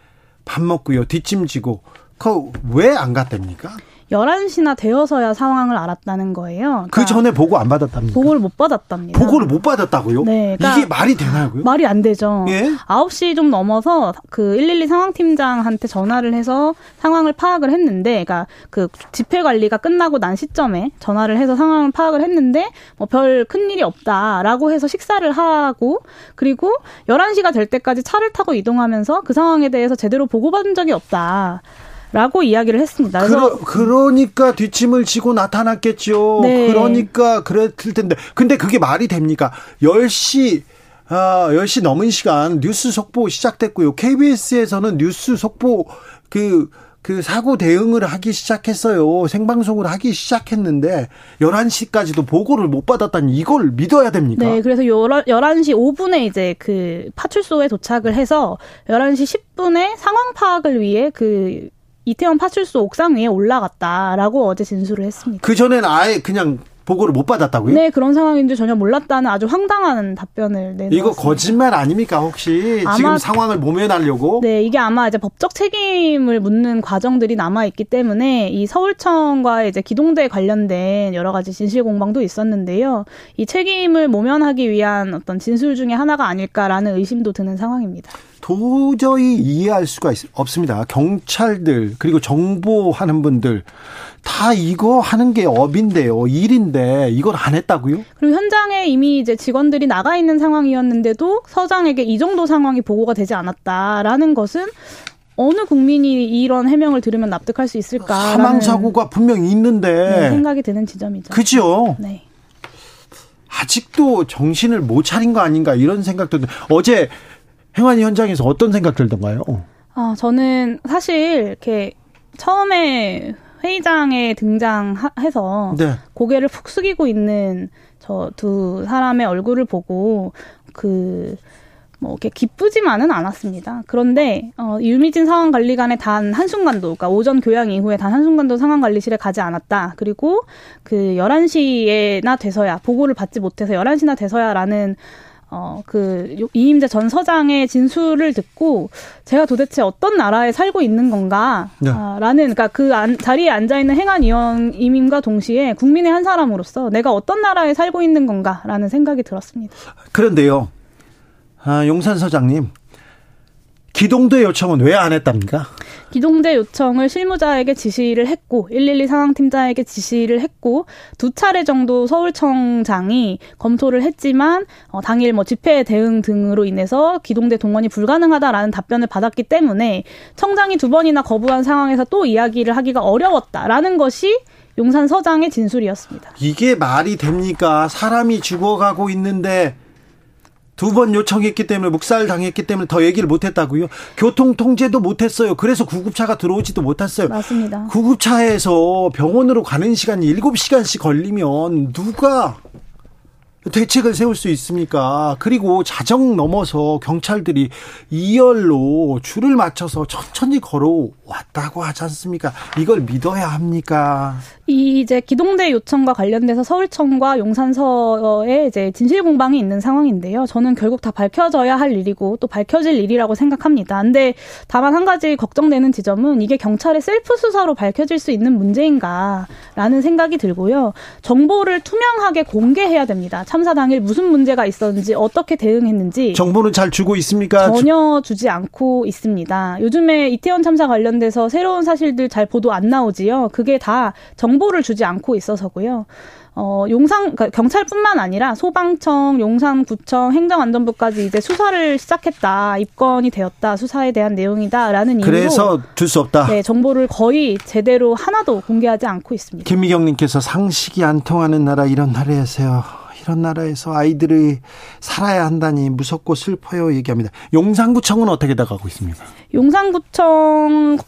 밥 먹고요, 뒷짐지고, 그 왜 안 갔답니까? 11시나 되어서야 상황을 알았다는 거예요. 그 그러니까 전에 보고 안 받았답니까? 보고를 못 받았답니다. 보고를 못 받았다고요? 네, 그러니까 이게 말이 되나고요? 말이 안 되죠. 예? 9시 좀 넘어서 그 112 상황팀장한테 전화를 해서 상황을 파악을 했는데, 그러니까 그 집회 관리가 끝나고 난 시점에 전화를 해서 상황을 파악을 했는데, 뭐 별 큰일이 없다라고 해서 식사를 하고, 그리고 11시가 될 때까지 차를 타고 이동하면서 그 상황에 대해서 제대로 보고받은 적이 없다. 라고 이야기를 했습니다. 그러, 그러니까 뒷짐을 지고 나타났겠죠. 네. 그러니까 그랬을 텐데. 근데 그게 말이 됩니까? 10시, 아, 10시 넘은 시간 뉴스 속보 시작됐고요. KBS에서는 뉴스 속보 그, 그 사고 대응을 하기 시작했어요. 생방송을 하기 시작했는데 11시까지도 보고를 못 받았다니 이걸 믿어야 됩니까? 네, 그래서 11시 5분에 이제 그 파출소에 도착을 해서 11시 10분에 상황 파악을 위해 그 이태원 파출소 옥상 위에 올라갔다라고 어제 진술을 했습니다. 그 전엔 아예 그냥 보고를 못 받았다고요? 네, 그런 상황인지 전혀 몰랐다는 아주 황당한 답변을 내놓았습니다. 이거 거짓말 아닙니까 혹시 지금 상황을 모면하려고? 네, 이게 아마 이제 법적 책임을 묻는 과정들이 남아 있기 때문에 이 서울청과 이제 기동대 관련된 여러 가지 진실 공방도 있었는데요. 이 책임을 모면하기 위한 어떤 진술 중에 하나가 아닐까라는 의심도 드는 상황입니다. 도저히 이해할 수가 있- 없습니다. 경찰들 그리고 정보하는 분들 다 이거 하는 게 업인데요, 일인데 이걸 안 했다고요? 그리고 현장에 이미 이제 직원들이 나가 있는 상황이었는데도 서장에게 이 정도 상황이 보고가 되지 않았다라는 것은 어느 국민이 이런 해명을 들으면 납득할 수 있을까? 사망 사고가 분명히 있는데 네, 생각이 드는 지점이죠. 그죠? 네. 아직도 정신을 못 차린 거 아닌가 이런 생각도 드- 어제 행안위 현장에서 어떤 생각 들던가요? 아, 저는 사실 이렇게 처음에 회의장에 등장해서 네. 고개를 푹 숙이고 있는 저 두 사람의 얼굴을 보고 그, 뭐, 이렇게 기쁘지만은 않았습니다. 그런데, 어, 유미진 상황관리관에 단 한순간도, 그러니까 오전 교양 이후에 단 한순간도 상황관리실에 가지 않았다. 그리고 그 11시에나 돼서야, 보고를 받지 못해서 11시나 돼서야라는 어, 그, 요- 이임재 전 서장의 진술을 듣고, 제가 도대체 어떤 나라에 살고 있는 건가, 네. 아, 라는, 그니까 그 안- 자리에 앉아 있는 행안위원임과 동시에 국민의 한 사람으로서 내가 어떤 나라에 살고 있는 건가, 라는 생각이 들었습니다. 그런데요, 아, 용산 서장님 기동대 요청은 왜 안 했답니까? 기동대 요청을 실무자에게 지시를 했고 112 상황팀장에게 지시를 했고 두 차례 정도 서울청장이 검토를 했지만 어, 당일 뭐 집회 대응 등으로 인해서 기동대 동원이 불가능하다라는 답변을 받았기 때문에 청장이 두 번이나 거부한 상황에서 또 이야기를 하기가 어려웠다라는 것이 용산 서장의 진술이었습니다. 이게 말이 됩니까? 사람이 죽어가고 있는데 두 번 요청했기 때문에 묵살 당했기 때문에 더 얘기를 못했다고요? 교통 통제도 못했어요. 그래서 구급차가 들어오지도 못했어요. 맞습니다. 구급차에서 병원으로 가는 시간이 7시간씩 걸리면 누가 대책을 세울 수 있습니까? 그리고 자정 넘어서 경찰들이 이열로 줄을 맞춰서 천천히 걸어왔다고 하지 않습니까? 이걸 믿어야 합니까? 이 이제 기동대 요청과 관련돼서 서울청과 용산서에 이제 진실 공방이 있는 상황인데요. 저는 결국 다 밝혀져야 할 일이고 또 밝혀질 일이라고 생각합니다. 근데 다만 한 가지 걱정되는 지점은 이게 경찰의 셀프 수사로 밝혀질 수 있는 문제인가라는 생각이 들고요. 정보를 투명하게 공개해야 됩니다. 참사 당일 무슨 문제가 있었는지 어떻게 대응했는지 정보는 잘 주고 있습니까? 전혀 주지 않고 있습니다. 요즘에 이태원 참사 관련돼서 새로운 사실들 잘 보도 안 나오지요. 그게 다 정보를 주지 않고 있어서고요. 어, 용산, 그러니까 경찰뿐만 아니라 소방청, 용산구청, 행정안전부까지 이제 수사를 시작했다, 입건이 되었다, 수사에 대한 내용이다라는 이유로 그래서 둘수 없다. 네, 정보를 거의 제대로 하나도 공개하지 않고 있습니다. 김미경 님께서 상식이 안 통하는 나라 이런 나라에서요. 이런 나라에서 아이들이 살아야 한다니 무섭고 슬퍼요 얘기합니다. 용산구청은 어떻게 나가고 있습니까? 용산구청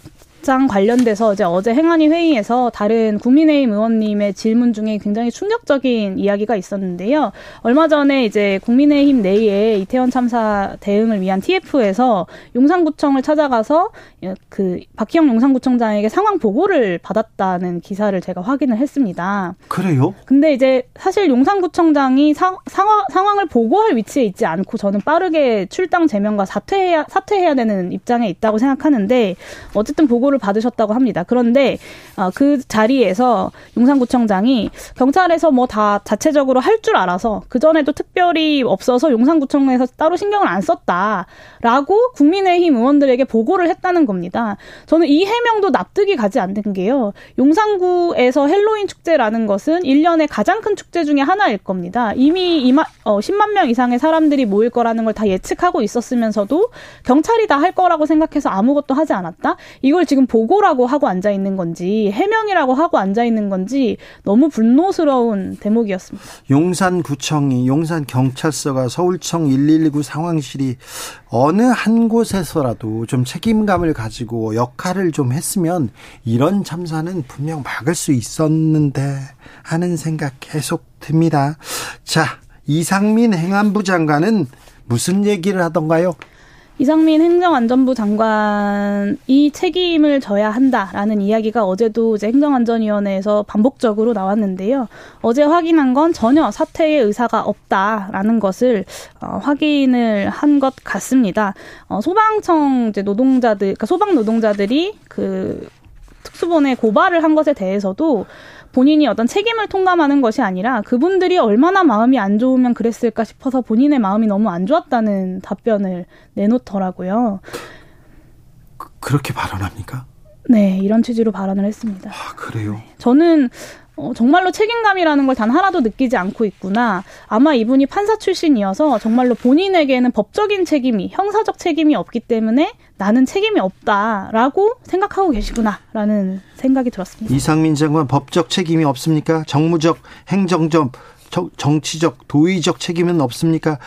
장 관련돼서 이제 어제 행안위 회의에서 다른 국민의힘 의원님의 질문 중에 굉장히 충격적인 이야기가 있었는데요. 얼마 전에 이제 국민의힘 내에 이태원 참사 대응을 위한 TF에서 용산구청을 찾아가서 그 박희영 용산구청장에게 상황 보고를 받았다는 기사를 제가 확인을 했습니다. 그래요? 근데 이제 사실 용산구청장이 상, 상황, 상황을 보고할 위치에 있지 않고 저는 빠르게 출당 제명과 사퇴해야 사퇴해야 되는 입장에 있다고 생각하는데 어쨌든 보고를 받으셨다고 합니다. 그런데 어, 그 자리에서 용산구청장이 경찰에서 뭐 다 자체적으로 할 줄 알아서 그 전에도 특별히 없어서 용산구청에서 따로 신경을 안 썼다라고 국민의힘 의원들에게 보고를 했다는 겁니다. 저는 이 해명도 납득이 가지 않는 게요. 용산구에서 헬로윈 축제라는 것은 1년의 가장 큰 축제 중에 하나일 겁니다. 이미 2만, 어, 10만 명 이상의 사람들이 모일 거라는 걸 다 예측하고 있었으면서도 경찰이 다 할 거라고 생각해서 아무것도 하지 않았다? 이걸 지금 보고라고 하고 앉아 있는 건지 해명이라고 하고 앉아 있는 건지 너무 분노스러운 대목이었습니다. 용산구청이 용산 경찰서가 서울청 119 상황실이 어느 한 곳에서라도 좀 책임감을 가지고 역할을 좀 했으면 이런 참사는 분명 막을 수 있었는데 하는 생각 계속 듭니다. 자, 이상민 행안부 장관은 무슨 얘기를 하던가요? 이상민 행정안전부 장관이 책임을 져야 한다라는 이야기가 어제도 이제 행정안전위원회에서 반복적으로 나왔는데요. 어제 확인한 건 전혀 사퇴의 의사가 없다라는 것을 어, 확인을 한 것 같습니다. 어, 소방청 이제 노동자들, 그러니까 소방 노동자들이 그 특수본에 고발을 한 것에 대해서도 본인이 어떤 책임을 통감하는 것이 아니라 그분들이 얼마나 마음이 안 좋으면 그랬을까 싶어서 본인의 마음이 너무 안 좋았다는 답변을 내놓더라고요. 그렇게 발언합니까? 네, 이런 취지로 발언을 했습니다. 아, 그래요? 저는 어, 정말로 책임감이라는 걸 단 하나도 느끼지 않고 있구나. 아마 이분이 판사 출신이어서 정말로 본인에게는 법적인 책임이, 형사적 책임이 없기 때문에 나는 책임이 없다라고 생각하고 계시구나라는 생각이 들었습니다. 이상민 장관 법적 책임이 없습니까? 정무적, 행정적, 정- 정치적, 도의적 책임은 없습니까?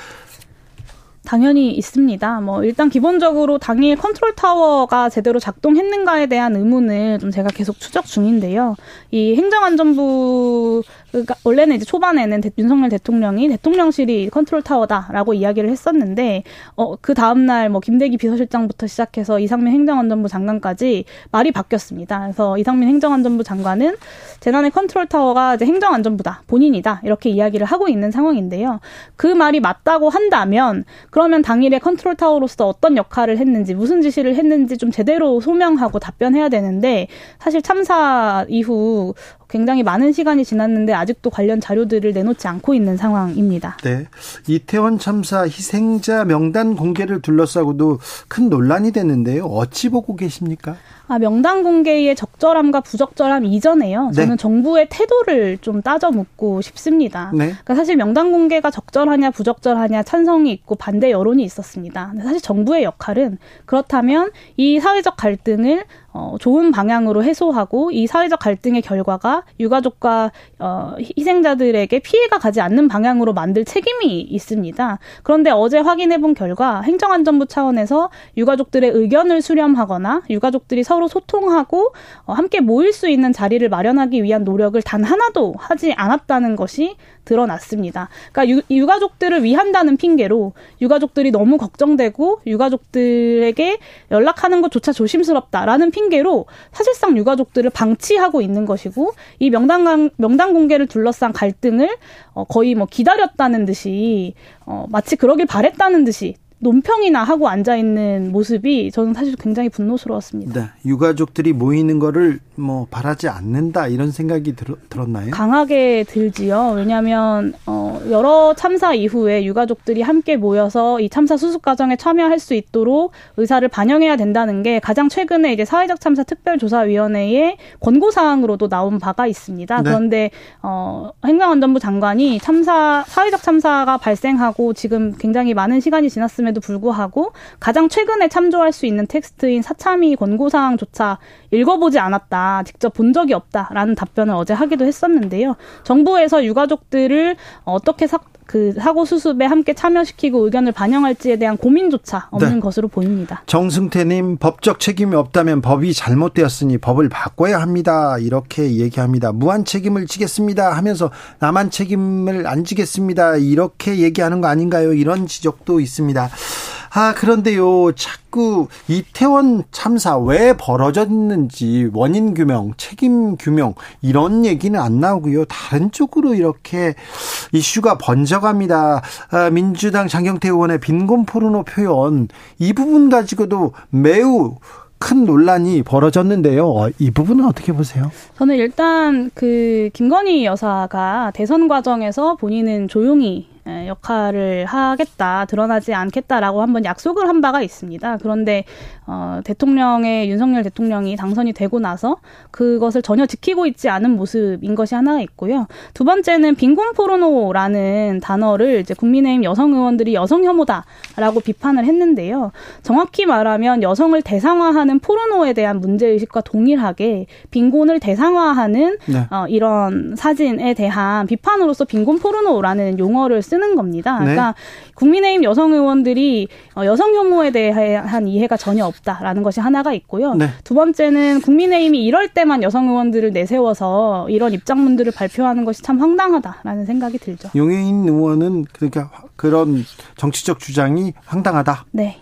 당연히 있습니다. 뭐 일단 기본적으로 당일 컨트롤 타워가 제대로 작동했는가에 대한 의문을 좀 제가 계속 추적 중인데요. 이 행정안전부 가 원래는 이제 초반에는 대- 윤석열 대통령이 대통령실이 컨트롤 타워다라고 이야기를 했었는데 어그 다음 날 뭐 김대기 비서실장부터 시작해서 이상민 행정안전부 장관까지 말이 바뀌었습니다. 그래서 이상민 행정안전부 장관은 재난의 컨트롤 타워가 이제 행정안전부다 본인이다 이렇게 이야기를 하고 있는 상황인데요. 그 말이 맞다고 한다면 그러면 당일에 컨트롤 타워로서 어떤 역할을 했는지 무슨 지시를 했는지 좀 제대로 소명하고 답변해야 되는데 사실 참사 이후 굉장히 많은 시간이 지났는데 아직도 관련 자료들을 내놓지 않고 있는 상황입니다. 네. 이태원 참사 희생자 명단 공개를 둘러싸고도 큰 논란이 됐는데요. 어찌 보고 계십니까? 아, 명단 공개의 적절함과 부적절함 이전에요. 네. 저는 정부의 태도를 좀 따져 묻고 싶습니다. 네. 그러니까 사실 명단 공개가 적절하냐 부적절하냐 찬성이 있고 반대 여론이 있었습니다. 사실 정부의 역할은 그렇다면 이 사회적 갈등을 어, 좋은 방향으로 해소하고 이 사회적 갈등의 결과가 유가족과 어, 희생자들에게 피해가 가지 않는 방향으로 만들 책임이 있습니다. 그런데 어제 확인해 본 결과 행정안전부 차원에서 유가족들의 의견을 수렴하거나 유가족들이 서로 소통하고 어, 함께 모일 수 있는 자리를 마련하기 위한 노력을 단 하나도 하지 않았다는 것이 드러났습니다. 그러니까 유, 유가족들을 위한다는 핑계로 유가족들이 너무 걱정되고 유가족들에게 연락하는 것조차 조심스럽다라는 핑계 로 사실상 유가족들을 방치하고 있는 것이고 이 명단 명단 공개를 둘러싼 갈등을 어, 거의 뭐 기다렸다는 듯이 어, 마치 그러길 바랬다는 듯이 논평이나 하고 앉아 있는 모습이 저는 사실 굉장히 분노스러웠습니다. 네, 유가족들이 모이는 거를 뭐 바라지 않는다 이런 생각이 들, 들었나요? 강하게 들지요. 왜냐하면 어, 여러 참사 이후에 유가족들이 함께 모여서 이 참사 수습 과정에 참여할 수 있도록 의사를 반영해야 된다는 게 가장 최근에 이제 사회적 참사 특별조사위원회의 권고 사항으로도 나온 바가 있습니다. 네. 그런데 어, 행정안전부 장관이 참사 사회적 참사가 발생하고 지금 굉장히 많은 시간이 지났 음에도 불구하고 가장 최근에 참조할 수 있는 텍스트인 사참위 권고 사항조차 읽어보지 않았다. 직접 본 적이 없다라는 답변을 어제 하기도 했었는데요. 정부에서 유가족들을 어떻게 사, 그 사고 수습에 함께 참여시키고 의견을 반영할지에 대한 고민조차 없는 네. 것으로 보입니다. 정승태님 법적 책임이 없다면 법이 잘못되었으니 법을 바꿔야 합니다. 이렇게 얘기합니다. 무한 책임을 지겠습니다 하면서 나만 책임을 안 지겠습니다. 이렇게 얘기하는 거 아닌가요? 이런 지적도 있습니다. 아, 그런데요, 자꾸 이태원 참사 왜 벌어졌는지 원인 규명, 책임 규명, 이런 얘기는 안 나오고요. 다른 쪽으로 이렇게 이슈가 번져갑니다. 아, 민주당 장경태 의원의 빈곤 포르노 표현, 이 부분 가지고도 매우 큰 논란이 벌어졌는데요. 어, 이 부분은 어떻게 보세요? 저는 일단 그 김건희 여사가 대선 과정에서 본인은 조용히 에, 역할을 하겠다, 드러나지 않겠다라고 한번 약속을 한 바가 있습니다. 그런데 어, 대통령의 윤석열 대통령이 당선이 되고 나서 그것을 전혀 지키고 있지 않은 모습인 것이 하나가 있고요. 두 번째는 빈곤 포르노라는 단어를 이제 국민의힘 여성 의원들이 여성 혐오다라고 비판을 했는데요. 정확히 말하면 여성을 대상화하는 포르노에 대한 문제 의식과 동일하게 빈곤을 대상화하는 네. 어, 이런 사진에 대한 비판으로서 빈곤 포르노라는 용어를 쓰는 겁니다. 네. 그러니까 국민의힘 여성 의원들이 어, 여성 혐오에 대한 이해가 전혀 없다라는 것이 하나가 있고요. 네. 두 번째는 국민의힘이 이럴 때만 여성 의원들을 내세워서 이런 입장문들을 발표하는 것이 참 황당하다라는 생각이 들죠. 용해인 의원은 그러니까 그런 정치적 주장이 황당하다. 네.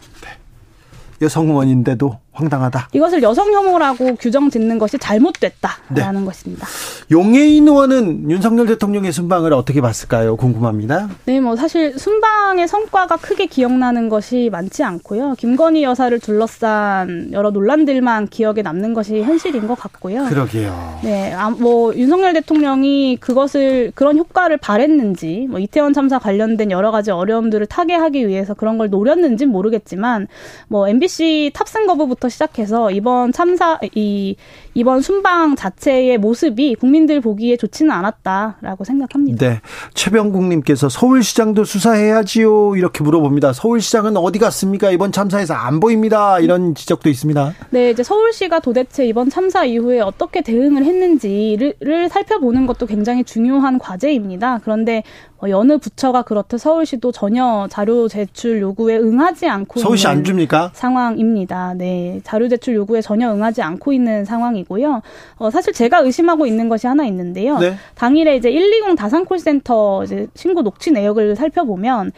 여성 의원인데도 황당하다. 이것을 여성 혐오라고 규정 짓는 것이 잘못됐다라는 네. 것입니다. 용해인 의원은 윤석열 대통령의 순방을 어떻게 봤을까요? 궁금합니다. 네, 뭐 사실 순방의 성과가 크게 기억나는 것이 많지 않고요. 김건희 여사를 둘러싼 여러 논란들만 기억에 남는 것이 현실인 것 같고요. 그러게요. 네, 아, 뭐 윤석열 대통령이 그것을 그런 효과를 바랬는지, 뭐 이태원 참사 관련된 여러 가지 어려움들을 타개하기 위해서 그런 걸 노렸는지는 모르겠지만, 뭐 MBC 탑승 거부부터 시작해서 이번 참사 이 이번 순방 자체의 모습이 국민들 보기에 좋지는 않았다라고 생각합니다. 네. 최병국님께서 서울시장도 수사해야지요. 이렇게 물어봅니다. 서울시장은 어디 갔습니까? 이번 참사에서 안 보입니다. 이런 지적도 있습니다. 네, 이제 서울시가 도대체 이번 참사 이후에 어떻게 대응을 했는지를 를 살펴보는 것도 굉장히 중요한 과제입니다. 그런데 어, 여느 부처가 그렇듯 서울시도 전혀 자료 제출 요구에 응하지 않고 서울시 있는 안 줍니까? 상황입니다. 네, 자료 제출 요구에 전혀 응하지 않고 있는 상황이 고요. 어, 사실 제가 의심하고 있는 것이 하나 있는데요. 네. 당일에 이제 120 다산 콜센터 이제 신고 녹취 내역을 살펴보면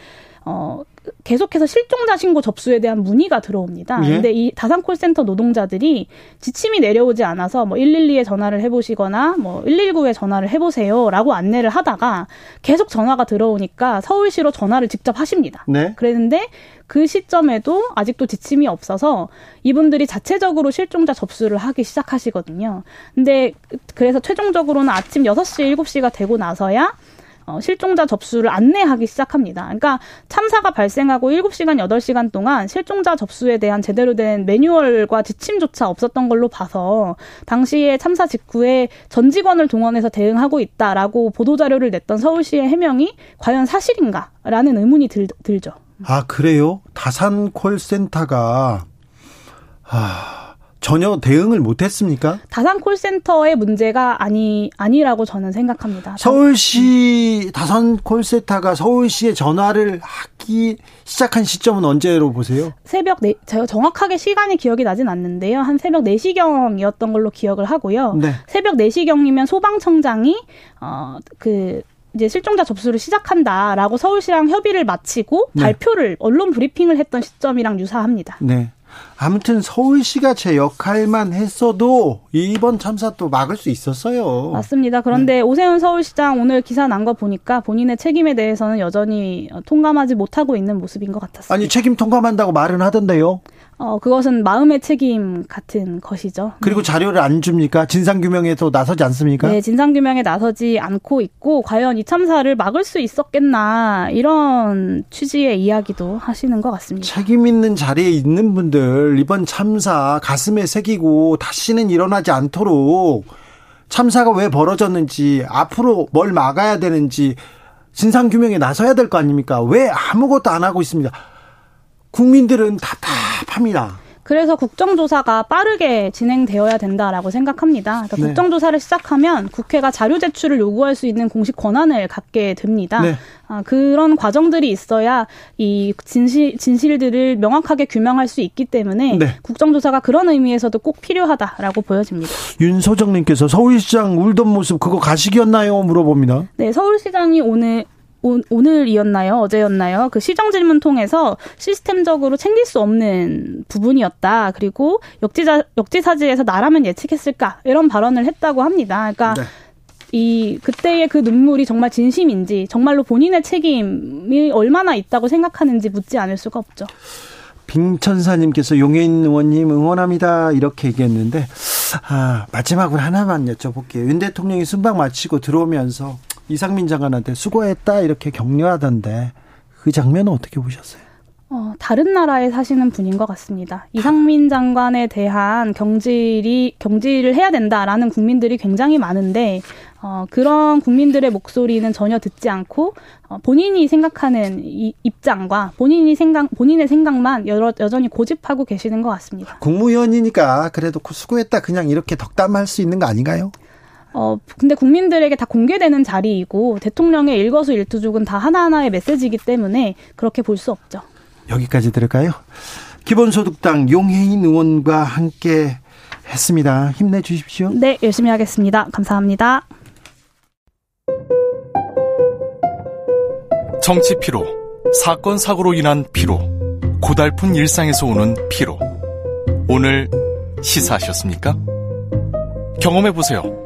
어 계속해서 실종자 신고 접수에 대한 문의가 들어옵니다. 예. 근데 이 다산 콜센터 노동자들이 지침이 내려오지 않아서 뭐 112에 전화를 해보시거나 뭐 119에 전화를 해보세요라고 안내를 하다가 계속 전화가 들어오니까 서울시로 전화를 직접 하십니다. 네. 그랬는데 그 시점에도 아직도 지침이 없어서 이분들이 자체적으로 실종자 접수를 하기 시작하시거든요. 근데 그래서 최종적으로는 아침 6시, 7시가 되고 나서야 어, 실종자 접수를 안내하기 시작합니다. 그러니까 참사가 발생하고 7시간, 8시간 동안 실종자 접수에 대한 제대로 된 매뉴얼과 지침조차 없었던 걸로 봐서 당시에 참사 직후에 전 직원을 동원해서 대응하고 있다라고 보도자료를 냈던 서울시의 해명이 과연 사실인가라는 의문이 들, 들죠. 아, 그래요? 다산 콜센터가, 아, 전혀 대응을 못했습니까? 다산 콜센터의 문제가 아니 아니라고 저는 생각합니다. 서울시 다산 콜센터가 서울시에 전화를 하기 시작한 시점은 언제로 보세요? 새벽 네 제가 정확하게 시간이 기억이 나진 않는데요. 한 새벽 4시경이었던 걸로 기억을 하고요. 네. 새벽 4시경이면 소방청장이 어그 이제 실종자 접수를 시작한다라고 서울시랑 협의를 마치고 네. 발표를 언론 브리핑을 했던 시점이랑 유사합니다. 네. 아무튼 서울시가 제 역할만 했어도 이번 참사 또 막을 수 있었어요. 맞습니다. 네. 그런데 오세훈 서울시장 오늘 기사 난 거 보니까 본인의 책임에 대해서는 여전히 어, 통감하지 못하고 있는 모습인 것 같았습니다. 아니 책임 통감한다고 말은 하던데요. 어, 그것은 마음의 책임 같은 것이죠. 그리고 자료를 안 줍니까? 진상 규명에도 나서지 않습니까? 네, 진상규명에 나서지 않고 있고, 과연 이 참사를 막을 수 있었겠나, 이런 취지의 이야기도 하시는 것 같습니다. 책임 있는 자리에 있는 분들 이번 참사 가슴에 새기고 다시는 일어나지 않도록 참사가 왜 벌어졌는지 앞으로 뭘 막아야 되는지 진상 규명에 나서야 될 거 아닙니까? 왜 아무것도 안 하고 있습니다. 국민들은 답답합니다. 그래서 국정조사가 빠르게 진행되어야 된다라고 생각합니다. 그러니까 네. 국정조사를 시작하면 국회가 자료 제출을 요구할 수 있는 공식 권한을 갖게 됩니다. 네. 아, 그런 과정들이 있어야 이 진실, 진실들을 명확하게 규명할 수 있기 때문에 네. 국정조사가 그런 의미에서도 꼭 필요하다라고 보여집니다. 윤소정님께서 서울시장 울던 모습 그거 가식이었나요? 물어봅니다. 네, 서울시장이 오늘 오, 오늘이었나요? 어제였나요? 그 시정 질문 통해서 시스템적으로 챙길 수 없는 부분이었다. 그리고 역지사, 역지사지에서 나라면 예측했을까? 이런 발언을 했다고 합니다. 그러니까 네. 이 그때의 그 눈물이 정말 진심인지 정말로 본인의 책임이 얼마나 있다고 생각하는지 묻지 않을 수가 없죠. 빙천사님께서 용해인 의원님 응원합니다 이렇게 얘기했는데 아, 마지막으로 하나만 여쭤볼게요. 윤 대통령이 순방 마치고 들어오면서 이상민 장관한테 수고했다 이렇게 격려하던데 그 장면은 어떻게 보셨어요? 어, 다른 나라에 사시는 분인 것 같습니다. 이상민 장관에 대한 경질이, 경질을 해야 된다라는 국민들이 굉장히 많은데, 어, 그런 국민들의 목소리는 전혀 듣지 않고, 어, 본인이 생각하는 이 입장과 본인이 생각, 본인의 생각만 여러, 여전히 고집하고 계시는 것 같습니다. 국무위원이니까 그래도 수고했다 그냥 이렇게 덕담할 수 있는 거 아닌가요? 어, 근데 국민들에게 다 공개되는 자리이고, 대통령의 일거수일투족은 다 하나하나의 메시지이기 때문에 그렇게 볼 수 없죠. 여기까지 들을까요? 기본소득당 용해인 의원과 함께 했습니다. 힘내주십시오. 네, 열심히 하겠습니다. 감사합니다. 정치 피로, 사건 사고로 인한 피로, 고달픈 일상에서 오는 피로. 오늘 시사하셨습니까? 경험해 보세요.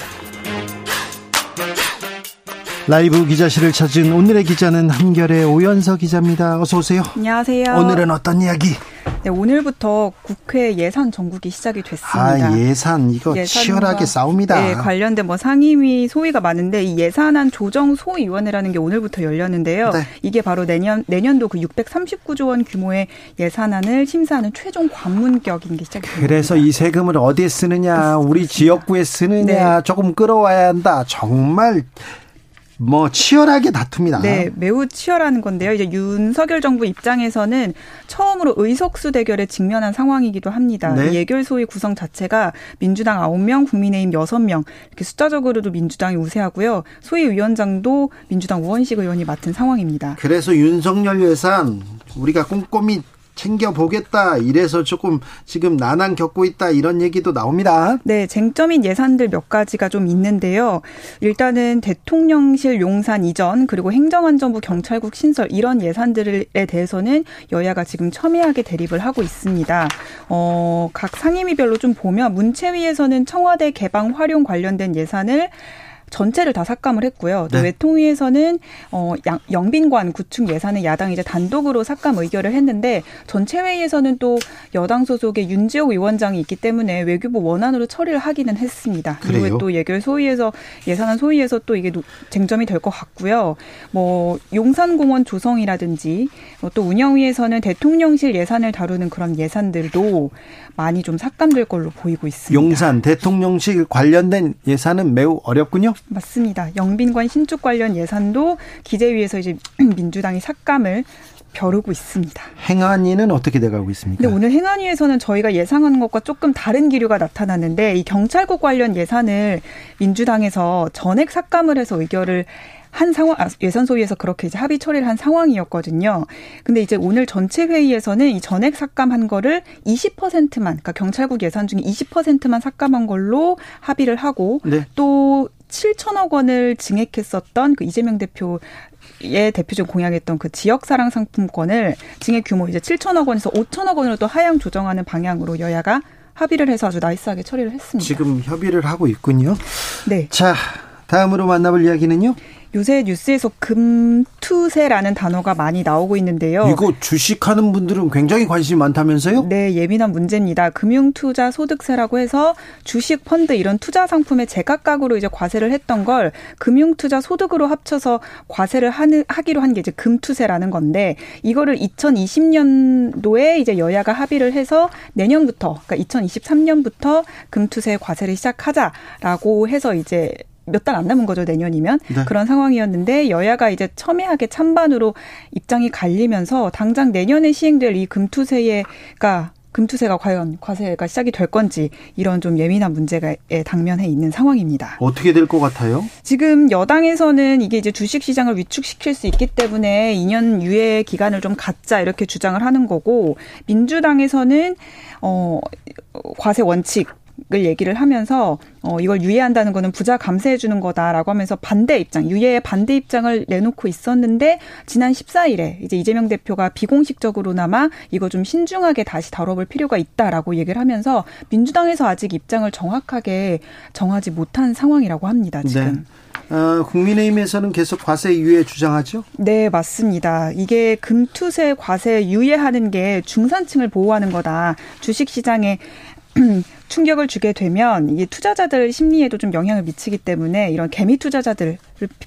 라이브 기자실을 찾은 오늘의 기자는 한결의 오연서 기자입니다. 어서 오세요. 안녕하세요. 오늘은 어떤 이야기? 네, 오늘부터 국회 예산 전국이 시작이 됐습니다. 아 예산 이거 치열하게 싸웁니다. 네, 관련된 뭐 상임위 소위가 많은데 이 예산안 조정 소위원회라는 게 오늘부터 열렸는데요. 네. 이게 바로 내년 내년도 그 639조 원 규모의 예산안을 심사하는 최종 관문격인 게 시작이 됩니다. 그래서 이 세금을 어디에 쓰느냐, 우리 지역구에 쓰느냐, 네. 조금 끌어와야 한다. 정말 뭐 치열하게 다툽니다. 네, 매우 치열한 건데요. 이제 윤석열 정부 입장에서는 처음으로 의석수 대결에 직면한 상황이기도 합니다. 네. 이 예결 소위 구성 자체가 민주당 9명, 국민의힘 6명 이렇게 숫자적으로도 민주당이 우세하고요. 소위 위원장도 민주당 우원식 의원이 맡은 상황입니다. 그래서 윤석열 예산 우리가 꼼꼼히 챙겨 보겠다. 이래서 조금 지금 난항 겪고 있다. 이런 얘기도 나옵니다. 네, 쟁점인 예산들 몇 가지가 좀 있는데요. 일단은 대통령실 용산 이전 그리고 행정안전부 경찰국 신설 이런 예산들에 대해서는 여야가 지금 첨예하게 대립을 하고 있습니다. 어, 각 상임위별로 좀 보면 문체위에서는 청와대 개방 활용 관련된 예산을 전체를 다 삭감을 했고요. 또 네. 외통위에서는 어 양- 영빈관 구축 예산을 야당이 이제 단독으로 삭감 의결을 했는데 전체 회의에서는 또 여당 소속의 윤지호 위원장이 있기 때문에 외교부 원안으로 처리를 하기는 했습니다. 그래요? 이후에 또 예결 소위에서 예산안 소위에서 또 이게 노- 쟁점이 될 것 같고요. 뭐 용산공원 조성이라든지 뭐또 운영위에서는 대통령실 예산을 다루는 그런 예산들도 많이 좀 삭감될 걸로 보이고 있습니다. 용산 대통령실 관련된 예산은 매우 어렵군요. 맞습니다. 영빈관 신축 관련 예산도 기재위에서 이제 민주당이 삭감을 벼르고 있습니다. 행안위는 어떻게 돼가고 있습니까? 근데 오늘 행안위에서는 저희가 예상하는 것과 조금 다른 기류가 나타났는데 이 경찰국 관련 예산을 민주당에서 전액 삭감을 해서 의결을 한 상황 아, 예산 소위에서 그렇게 이제 합의 처리를 한 상황이었거든요. 근데 이제 오늘 전체 회의에서는 이 전액 삭감한 거를 20%만 그러니까 경찰국 예산 중에 20%만 삭감한 걸로 합의를 하고 네. 또 7천억 원을 증액했었던 그 이재명 대표 의 대표적 공약했던 그 지역 사랑 상품권을 증액 규모 이제 7천억 원에서 5천억 원으로 또 하향 조정하는 방향으로 여야가 합의를 해서 아주 nice하게 처리를 했습니다. 지금 협의를 하고 있군요. 네. 자, 다음으로 만나볼 이야기는요. 요새 뉴스에서 금투세라는 단어가 많이 나오고 있는데요. 이거 주식하는 분들은 굉장히 관심이 많다면서요? 네, 예민한 문제입니다. 금융투자 소득세라고 해서 주식, 펀드 이런 투자 상품에 제각각으로 이제 과세를 했던 걸 금융투자 소득으로 합쳐서 과세를 하는, 하기로 한 게 이제 금투세라는 건데 이거를 2020년도에 이제 여야가 합의를 해서 내년부터 그러니까 2023년부터 금투세 과세를 시작하자라고 해서 이제 몇 달 안 남은 거죠 내년이면 네. 그런 상황이었는데 여야가 이제 첨예하게 찬반으로 입장이 갈리면서 당장 내년에 시행될 이 금투세가 금투세가 과연 과세가 시작이 될 건지 이런 좀 예민한 문제가 당면해 있는 상황입니다. 어떻게 될 것 같아요? 지금 여당에서는 이게 이제 주식 시장을 위축시킬 수 있기 때문에 2년 유예 기간을 좀 갖자 이렇게 주장을 하는 거고 민주당에서는 어 과세 원칙 을 얘기를 하면서 어 이걸 유예한다는 거는 부자 감세해 주는 거다라고 하면서 반대 입장, 유예의 반대 입장을 내놓고 있었는데 지난 14일에 이제 이재명 대표가 비공식적으로나마 이거 좀 신중하게 다시 다뤄볼 필요가 있다라고 얘기를 하면서 민주당에서 아직 입장을 정확하게 정하지 못한 상황이라고 합니다. 지금. 네. 어, 국민의힘에서는 계속 과세 유예 주장하죠? 네, 맞습니다. 이게 금투세 과세 유예하는 게 중산층을 보호하는 거다. 주식 시장에 충격을 주게 되면 이게 투자자들 심리에도 좀 영향을 미치기 때문에 이런 개미 투자자들을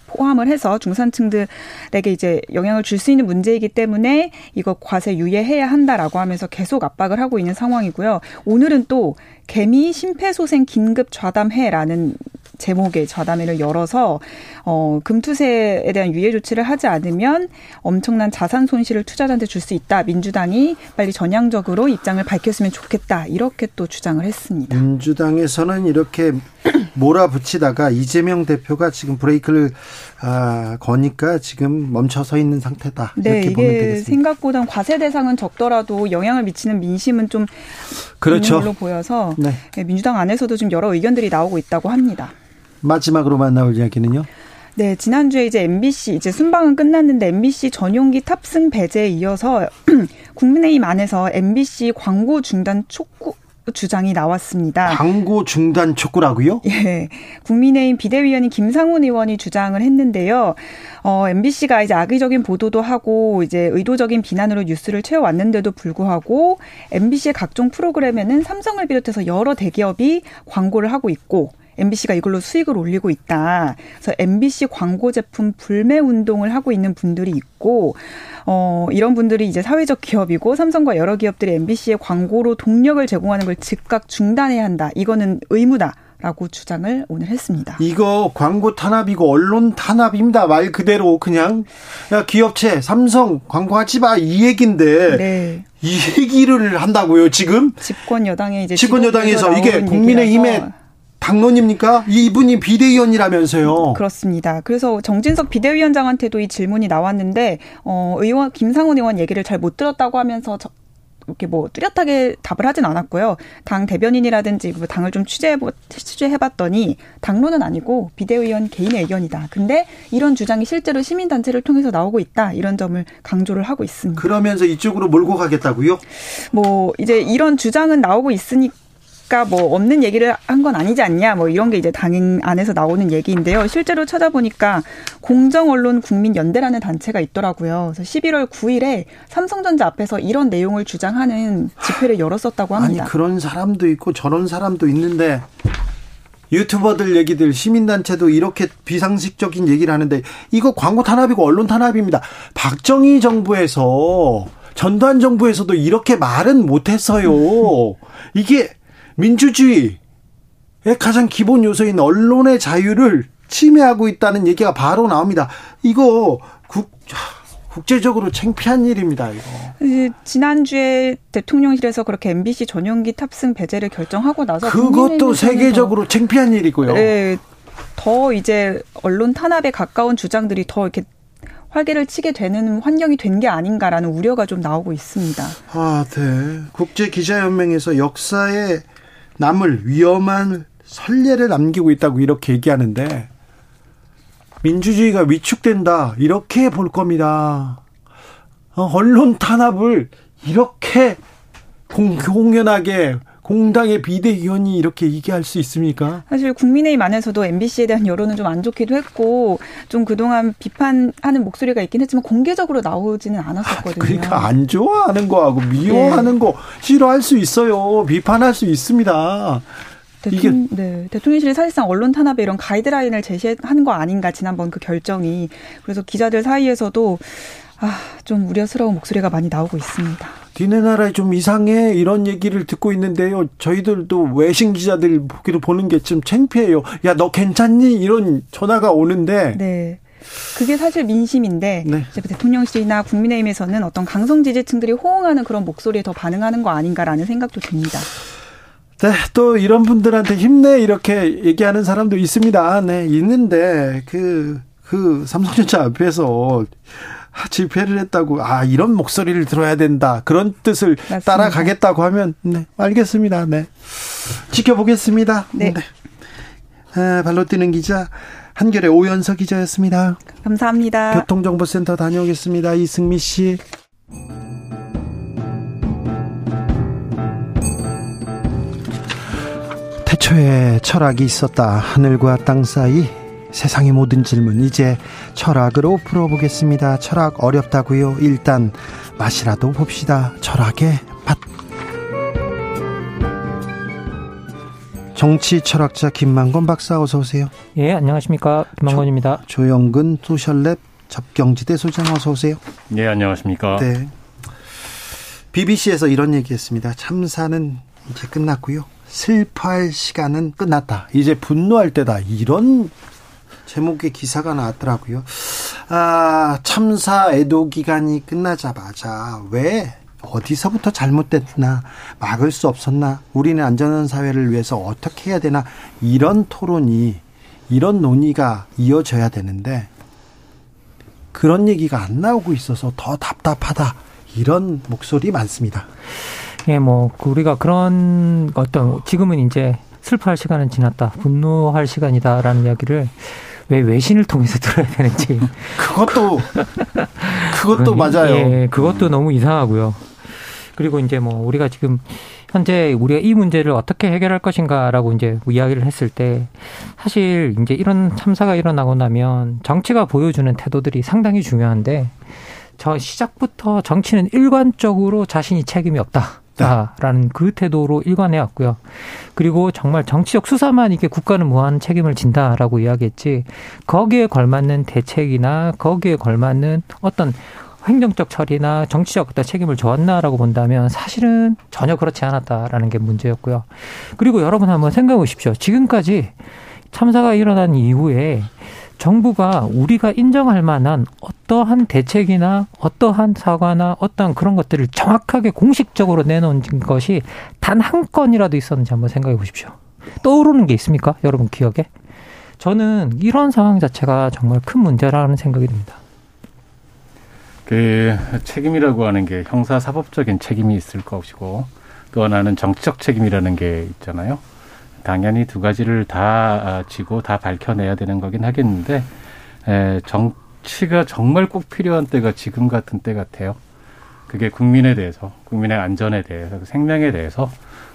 포함을 해서 중산층들에게 이제 영향을 줄 수 있는 문제이기 때문에 이거 과세 유예해야 한다라고 하면서 계속 압박을 하고 있는 상황이고요. 오늘은 또 개미 심폐소생 긴급 좌담회라는 제목의 좌담회를 열어서 어 금투세에 대한 유예 조치를 하지 않으면 엄청난 자산 손실을 투자자한테 줄 수 있다. 민주당이 빨리 전향적으로 입장을 밝혔으면 좋겠다. 이렇게 또 주장을 했습니다. 민주당에서는 이렇게 몰아붙이다가 이재명 대표가 지금 브레이크를 아, 거니까 지금 멈춰서 있는 상태다. 네, 이렇게 보면 되겠습니다. 생각보다 과세 대상은 적더라도 영향을 미치는 민심은 좀 그렇죠. 걸로 보여서 네. 네, 민주당 안에서도 좀 여러 의견들이 나오고 있다고 합니다. 마지막으로 만나볼 이야기는요. 네, 지난주에 이제 MBC 이제 순방은 끝났는데 MBC 전용기 탑승 배제에 이어서 국민의힘 안에서 MBC 광고 중단 촉구 주장이 나왔습니다. 광고 중단 촉구라고요? 예. 국민의힘 비대위원인 김상훈 의원이 주장을 했는데요. 어, MBC가 이제 악의적인 보도도 하고 이제 의도적인 비난으로 뉴스를 채워왔는데도 불구하고 MBC의 각종 프로그램에는 삼성을 비롯해서 여러 대기업이 광고를 하고 있고 MBC가 이걸로 수익을 올리고 있다. 그래서 MBC 광고 제품 불매 운동을 하고 있는 분들이 있고, 어, 이런 분들이 이제 사회적 기업이고 삼성과 여러 기업들이 MBC의 광고로 동력을 제공하는 걸 즉각 중단해야 한다. 이거는 의무다. 라고 주장을 오늘 했습니다. 이거 광고 탄압이고 언론 탄압입니다. 말 그대로 그냥 야 기업체 삼성 광고하지 마 이 얘긴데 네. 이 얘기를 한다고요 지금 집권 여당의 이제 집권 여당에서 이게 얘기라서 당론입니까? 이분이 비대위원이라면서요. 그렇습니다. 그래서 정진석 비대위원장한테도 이 질문이 나왔는데 어 의원 김상훈 의원 얘기를 잘 못 들었다고 하면서 저, 이렇게 뭐 뚜렷하게 답을 하진 않았고요. 당 대변인이라든지 뭐 당을 좀 취재해 취재해봤더니 당론은 아니고 비대위원 개인의 의견이다. 근데 이런 주장이 실제로 시민 단체를 통해서 나오고 있다. 이런 점을 강조를 하고 있습니다. 그러면서 이쪽으로 몰고 가겠다고요? 뭐 이제 이런 주장은 나오고 있으니 MBC가 뭐 없는 얘기를 한 건 아니지 않냐 뭐 이런 게 이제 당인 안에서 나오는 얘기인데요. 실제로 찾아보니까 공정 언론 국민 연대라는 단체가 있더라고요. 그래서 11월 9일에 삼성전자 앞에서 이런 내용을 주장하는 집회를 열었었다고 아니 합니다. 그런 사람도 있고 저런 사람도 있는데 유튜버들 얘기들 시민단체도 이렇게 비상식적인 얘기를 하는데 이거 광고 탄압이고 언론 탄압입니다. 박정희 정부에서 전두환 정부에서도 이렇게 말은 못했어요. 이게 민주주의의 가장 기본 요소인 언론의 자유를 침해하고 있다는 얘기가 바로 나옵니다. 이거 국 국제적으로 창피한 일입니다. 이거. 지난주에 대통령실에서 그렇게 MBC 전용기 탑승 배제를 결정하고 나서 그것도 세계적으로 창피한 일이고요. 더, 네, 더 이제 언론 탄압에 가까운 주장들이 더 이렇게 활개를 치게 되는 환경이 된 게 아닌가라는 우려가 좀 나오고 있습니다. 아, 네. 국제 기자연맹에서 역사에 남을 위험한 선례를 남기고 있다고 이렇게 얘기하는데 민주주의가 위축된다 이렇게 볼 겁니다. 어, 언론 탄압을 이렇게 공, 공연하게 공당의 비대위원이 이렇게 얘기할 수 있습니까? 사실 국민의힘 안에서도 MBC에 대한 여론은 좀 안 좋기도 했고 좀 그동안 비판하는 목소리가 있긴 했지만 공개적으로 나오지는 않았었거든요. 그러니까 안 좋아하는 거하고 미워하는 거 싫어할 수 있어요. 비판할 수 있습니다. 대통령, 네, 대통령실이 사실상 언론 탄압에 이런 가이드라인을 제시한 거 아닌가 지난번 그 결정이 그래서 기자들 사이에서도 아, 좀 우려스러운 목소리가 많이 나오고 있습니다. 니네 나라에 좀 이상해 이런 얘기를 듣고 있는데요. 저희들도 외신 기자들 보기도 보는 게 좀 창피해요. 야 너 괜찮니? 이런 전화가 오는데 네. 그게 사실 민심인데 네. 이제 대통령실이나 국민의힘에서는 어떤 강성 지지층들이 호응하는 그런 목소리에 더 반응하는 거 아닌가라는 생각도 듭니다. 네, 또 이런 분들한테 힘내 이렇게 얘기하는 사람도 있습니다. 네, 있는데 그, 그 삼성전자 앞에서 집회를 했다고 아 이런 목소리를 들어야 된다 그런 뜻을 맞습니다. 따라가겠다고 하면 네 알겠습니다. 네 지켜보겠습니다. 네. 아, 발로 뛰는 기자 한결의 오연서 기자였습니다. 감사합니다. 교통정보센터 다녀오겠습니다. 이승미 씨. 태초에 철학이 있었다. 하늘과 땅 사이 세상의 모든 질문 이제 철학으로 풀어보겠습니다. 철학 어렵다고요. 일단 맛이라도 봅시다. 철학의 맛. 정치 철학자 김만건 박사 어서 오세요. 예, 안녕하십니까. 김만건입니다. 조영근 소셜랩 접경지대 소장 어서 오세요. 네, 안녕하십니까. 네. BBC에서 이런 얘기했습니다. 참사는 이제 끝났고요. 슬퍼할 시간은 끝났다. 이제 분노할 때다. 이런 제목의 기사가 나왔더라고요. 아, 참사 애도 기간이 끝나자마자 왜 어디서부터 잘못됐나 막을 수 없었나 우리는 안전한 사회를 위해서 어떻게 해야 되나 이런 토론이 이런 논의가 이어져야 되는데 그런 얘기가 안 나오고 있어서 더 답답하다 이런 목소리 많습니다. 예, 뭐 우리가 그런 어떤 지금은 이제 슬퍼할 시간은 지났다, 분노할 시간이다라는 이야기를 왜 외신을 통해서 들어야 되는지 그것도 그것도 맞아요. 예, 그것도 너무 이상하고요. 그리고 이제 뭐 우리가 지금 현재 우리가 이 문제를 어떻게 해결할 것인가라고 이제 이야기를 했을 때 사실 이제 이런 참사가 일어나고 나면 정치가 보여주는 태도들이 상당히 중요한데 저 시작부터 정치는 일관적으로 자신이 책임이 없다. 라는 그 태도로 일관해 왔고요. 그리고 정말 정치적 수사만 이게 국가는 무한 책임을 진다라고 이야기했지 거기에 걸맞는 대책이나 거기에 걸맞는 어떤 행정적 처리나 정치적 어떤 책임을 져왔나라고 본다면 사실은 전혀 그렇지 않았다라는 게 문제였고요. 그리고 여러분 한번 생각해 보십시오. 지금까지 참사가 일어난 이후에 정부가 우리가 인정할 만한 어떠한 대책이나 어떠한 사과나 어떠한 그런 것들을 정확하게 공식적으로 내놓은 것이 단 한 건이라도 있었는지 한번 생각해 보십시오. 떠오르는 게 있습니까? 여러분 기억에? 저는 이런 상황 자체가 정말 큰 문제라는 생각이 듭니다. 그 책임이라고 하는 게 형사 사법적인 책임이 있을 것이고 또 하나는 정치적 책임이라는 게 있잖아요. 당연히 두 가지를 다 아, 지고 다 밝혀내야 되는 거긴 하겠는데 에, 정치가 정말 꼭 필요한 때가 지금 같은 때 같아요. 그게 국민에 대해서, 국민의 안전에 대해서, 그 생명에 대해서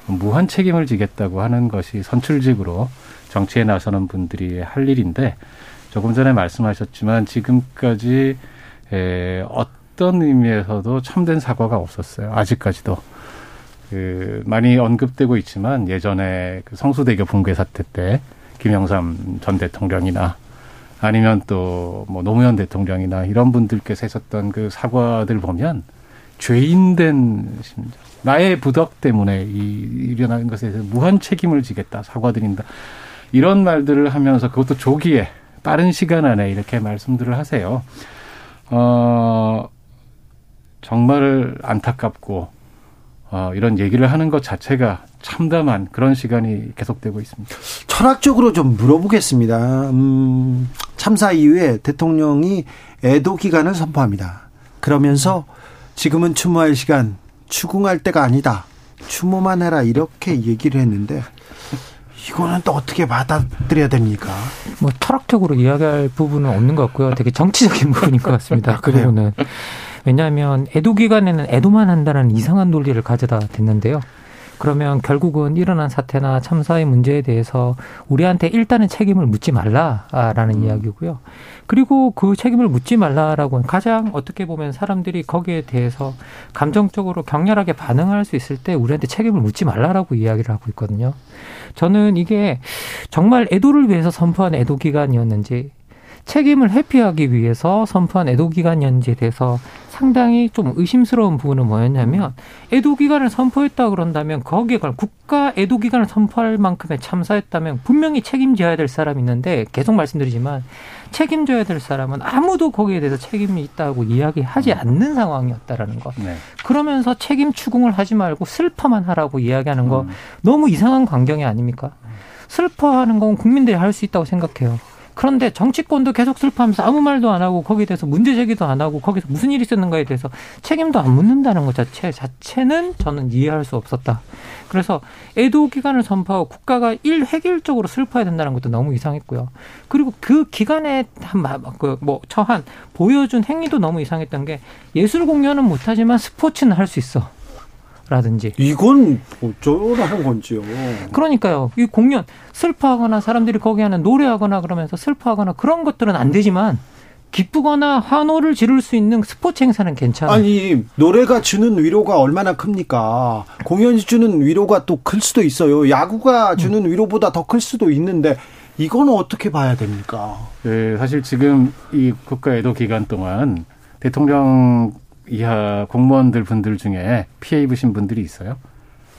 무한 책임을 지겠다고 하는 것이 선출직으로 정치에 나서는 분들이 할 일인데 조금 전에 말씀하셨지만 지금까지 에, 어떤 의미에서도 참된 사과가 없었어요. 아직까지도. 그 많이 언급되고 있지만 예전에 그 성수대교 붕괴 사태 때 김영삼 전 대통령이나 아니면 또 뭐 노무현 대통령이나 이런 분들께서 했었던 그 사과들 보면 죄인된 심정. 나의 부덕 때문에 이 일어나는 것에 대해서 무한 책임을 지겠다. 사과드린다. 이런 말들을 하면서 그것도 조기에 빠른 시간 안에 이렇게 말씀들을 하세요. 어, 정말 안타깝고, 어, 이런 얘기를 하는 것 자체가 참담한 그런 시간이 계속되고 있습니다. 철학적으로 좀 물어보겠습니다. 음, 참사 이후에 대통령이 애도 기간을 선포합니다. 그러면서 지금은 추모할 시간, 추궁할 때가 아니다. 추모만 해라 이렇게 얘기를 했는데 이거는 또 어떻게 받아들여야 됩니까? 뭐 철학적으로 이야기할 부분은 없는 것 같고요. 되게 정치적인 부분인 것 같습니다. 그 그래요? 왜냐하면 애도 기간에는 애도만 한다는 이상한 논리를 가져다 댔는데요. 그러면 결국은 일어난 사태나 참사의 문제에 대해서 우리한테 일단은 책임을 묻지 말라라는 이야기고요. 그리고 그 책임을 묻지 말라라고 가장 어떻게 보면 사람들이 거기에 대해서 감정적으로 격렬하게 반응할 수 있을 때 우리한테 책임을 묻지 말라라고 이야기를 하고 있거든요. 저는 이게 정말 애도를 위해서 선포한 애도 기간이었는지 책임을 회피하기 위해서 선포한 애도 기간이었는지에 대해서 상당히 좀 의심스러운 부분은 뭐였냐면 애도 기간을 선포했다 그런다면 거기에 관한 국가 애도 기간을 선포할 만큼의 참사였다면 분명히 책임져야 될 사람이 있는데 계속 말씀드리지만 책임져야 될 사람은 아무도 거기에 대해서 책임이 있다고 이야기하지 않는 상황이었다라는 것. 네. 그러면서 책임 추궁을 하지 말고 슬퍼만 하라고 이야기하는 거 너무 이상한 광경이 아닙니까? 슬퍼하는 건 국민들이 할 수 있다고 생각해요. 그런데 정치권도 계속 슬퍼하면서 아무 말도 안 하고 거기에 대해서 문제 제기도 안 하고 거기서 무슨 일이 있었는가에 대해서 책임도 안 묻는다는 것 자체 자체는 저는 이해할 수 없었다. 그래서 애도 기간을 선포하고 국가가 일 획일적으로 슬퍼야 된다는 것도 너무 이상했고요. 그리고 그 기간에 한그뭐 처한 보여준 행위도 너무 이상했던 게 예술 공연은 못하지만 스포츠는 할 수 있어. 라든지 이건 어쩌라는 건지요. 그러니까요. 이 공연 슬퍼하거나 사람들이 거기 하는 노래하거나 그러면서 슬퍼하거나 그런 것들은 안 되지만 기쁘거나 환호를 지를 수 있는 스포츠 행사는 괜찮아요. 아니 노래가 주는 위로가 얼마나 큽니까? 공연이 주는 위로가 또 클 수도 있어요. 야구가 주는 위로보다 더 클 수도 있는데 이거는 어떻게 봐야 됩니까? 그 사실 지금 이 국가 애도 기간 동안 대통령 이하 공무원들 분들 중에 피해 입으신 분들이 있어요?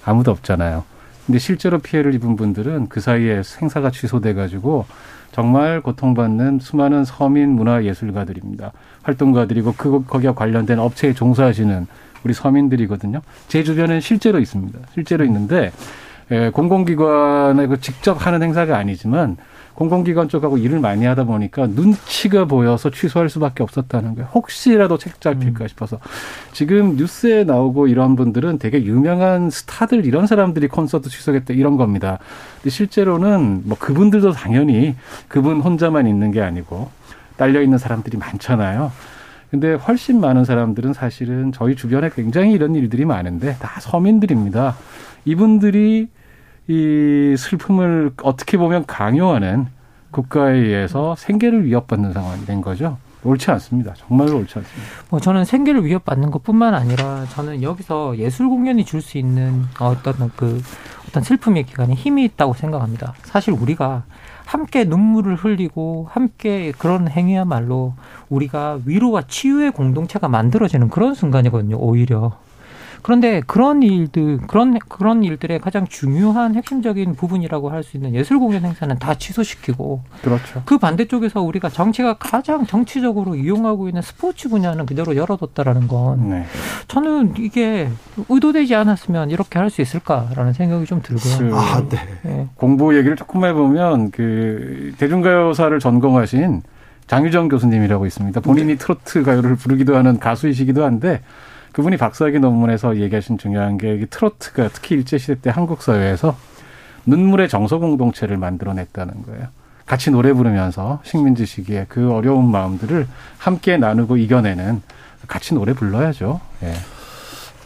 아무도 없잖아요. 근데 실제로 피해를 입은 분들은 그 사이에 행사가 취소돼 가지고 정말 고통받는 수많은 서민 문화 예술가들입니다. 활동가들이고 그 거기와 관련된 업체에 종사하시는 우리 서민들이거든요. 제 주변엔 실제로 있습니다. 실제로 있는데 에, 공공기관에 그 직접 하는 행사가 아니지만 공공기관 쪽하고 일을 많이 하다 보니까 눈치가 보여서 취소할 수밖에 없었다는 거예요. 혹시라도 책 잡힐까 싶어서. 지금 뉴스에 나오고 이런 분들은 되게 유명한 스타들 이런 사람들이 콘서트 취소했다 이런 겁니다. 근데 실제로는 뭐 그분들도 당연히 그분 혼자만 있는 게 아니고 딸려 있는 사람들이 많잖아요. 근데 훨씬 많은 사람들은 사실은 저희 주변에 굉장히 이런 일들이 많은데 다 서민들입니다. 이분들이 이 슬픔을 어떻게 보면 강요하는 국가에 의해서 생계를 위협받는 상황이 된 거죠. 옳지 않습니다. 정말로 옳지 않습니다. 뭐 저는 생계를 위협받는 것뿐만 아니라 저는 여기서 예술 공연이 줄 수 있는 어떤 그 어떤 슬픔의 기간에 힘이 있다고 생각합니다. 사실 우리가 함께 눈물을 흘리고 함께 그런 행위야말로 우리가 위로와 치유의 공동체가 만들어지는 그런 순간이거든요. 오히려. 그런데 그런 일들 그런 그런 일들의 가장 중요한 핵심적인 부분이라고 할 수 있는 예술 공연 행사는 다 취소시키고 그렇죠. 그 반대쪽에서 우리가 정치가 가장 정치적으로 이용하고 있는 스포츠 분야는 그대로 열어뒀다라는 건 네. 저는 이게 의도되지 않았으면 이렇게 할 수 있을까라는 생각이 좀 들고요. 아, 네. 예. 공부 얘기를 조금 해보면 그 대중가요사를 전공하신 장유정 교수님이라고 있습니다. 본인이 트로트 가요를 부르기도 하는 가수이시기도 한데 그분이 박사학위 논문에서 얘기하신 중요한 게이 트로트가 특히 일제시대 때 한국 사회에서 눈물의 정서 공동체를 만들어냈다는 거예요. 같이 노래 부르면서 식민지 시기에 그 어려운 마음들을 함께 나누고 이겨내는 같이 노래 불러야죠. 예.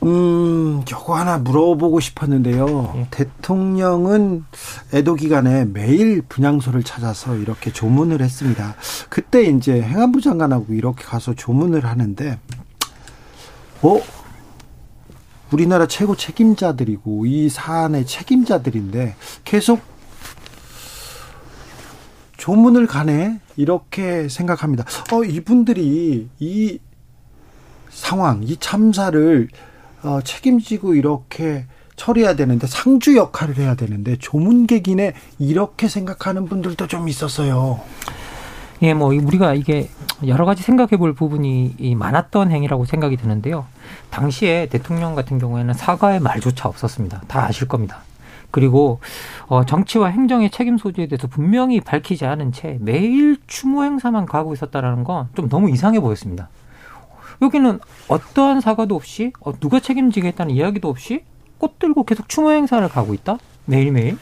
음, 요거 하나 물어보고 싶었는데요. 예. 대통령은 애도 기간에 매일 분향소를 찾아서 이렇게 조문을 했습니다. 그때 이제 행안부 장관하고 이렇게 가서 조문을 하는데, 어? 우리나라 최고 책임자들이고 이 사안의 책임자들인데 계속 조문을 가네 이렇게 생각합니다. 어 이분들이 이 상황, 이 참사를 어, 책임지고 이렇게 처리해야 되는데 상주 역할을 해야 되는데 조문객이네 이렇게 생각하는 분들도 좀 있었어요. 예, 뭐 우리가 이게 여러 가지 생각해 볼 부분이 이 많았던 행위라고 생각이 드는데요. 당시에 대통령 같은 경우에는 사과의 말조차 없었습니다. 다 아실 겁니다. 그리고 어, 정치와 행정의 책임 소지에 대해서 분명히 밝히지 않은 채 매일 추모 행사만 가고 있었다라는 건 좀 너무 이상해 보였습니다. 여기는 어떠한 사과도 없이 어, 누가 책임지겠다는 이야기도 없이 꽃 들고 계속 추모 행사를 가고 있다 매일매일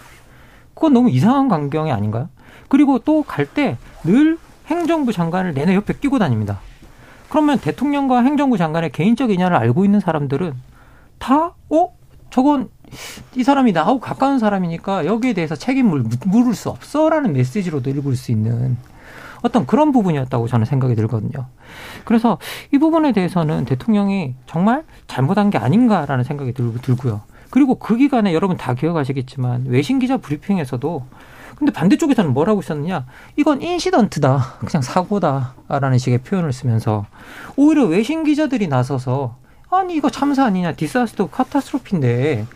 그건 너무 이상한 광경이 아닌가요? 그리고 또 갈 때 늘 행정부 장관을 내내 옆에 끼고 다닙니다. 그러면 대통령과 행정부 장관의 개인적 인연을 알고 있는 사람들은 다, 어? 저건 이 사람이 나하고 가까운 사람이니까 여기에 대해서 책임을 묻- 물을 수 없어라는 메시지로도 읽을 수 있는 어떤 그런 부분이었다고 저는 생각이 들거든요. 그래서 이 부분에 대해서는 대통령이 정말 잘못한 게 아닌가라는 생각이 들, 들고요. 그리고 그 기간에 여러분 다 기억하시겠지만 외신 기자 브리핑에서도 근데 반대쪽에서는 뭐라고 있었느냐? 이건 인시던트다. 그냥 사고다라는 식의 표현을 쓰면서 오히려 외신 기자들이 나서서 아니 이거 참사 아니냐? 디사스터 카타스트로피인데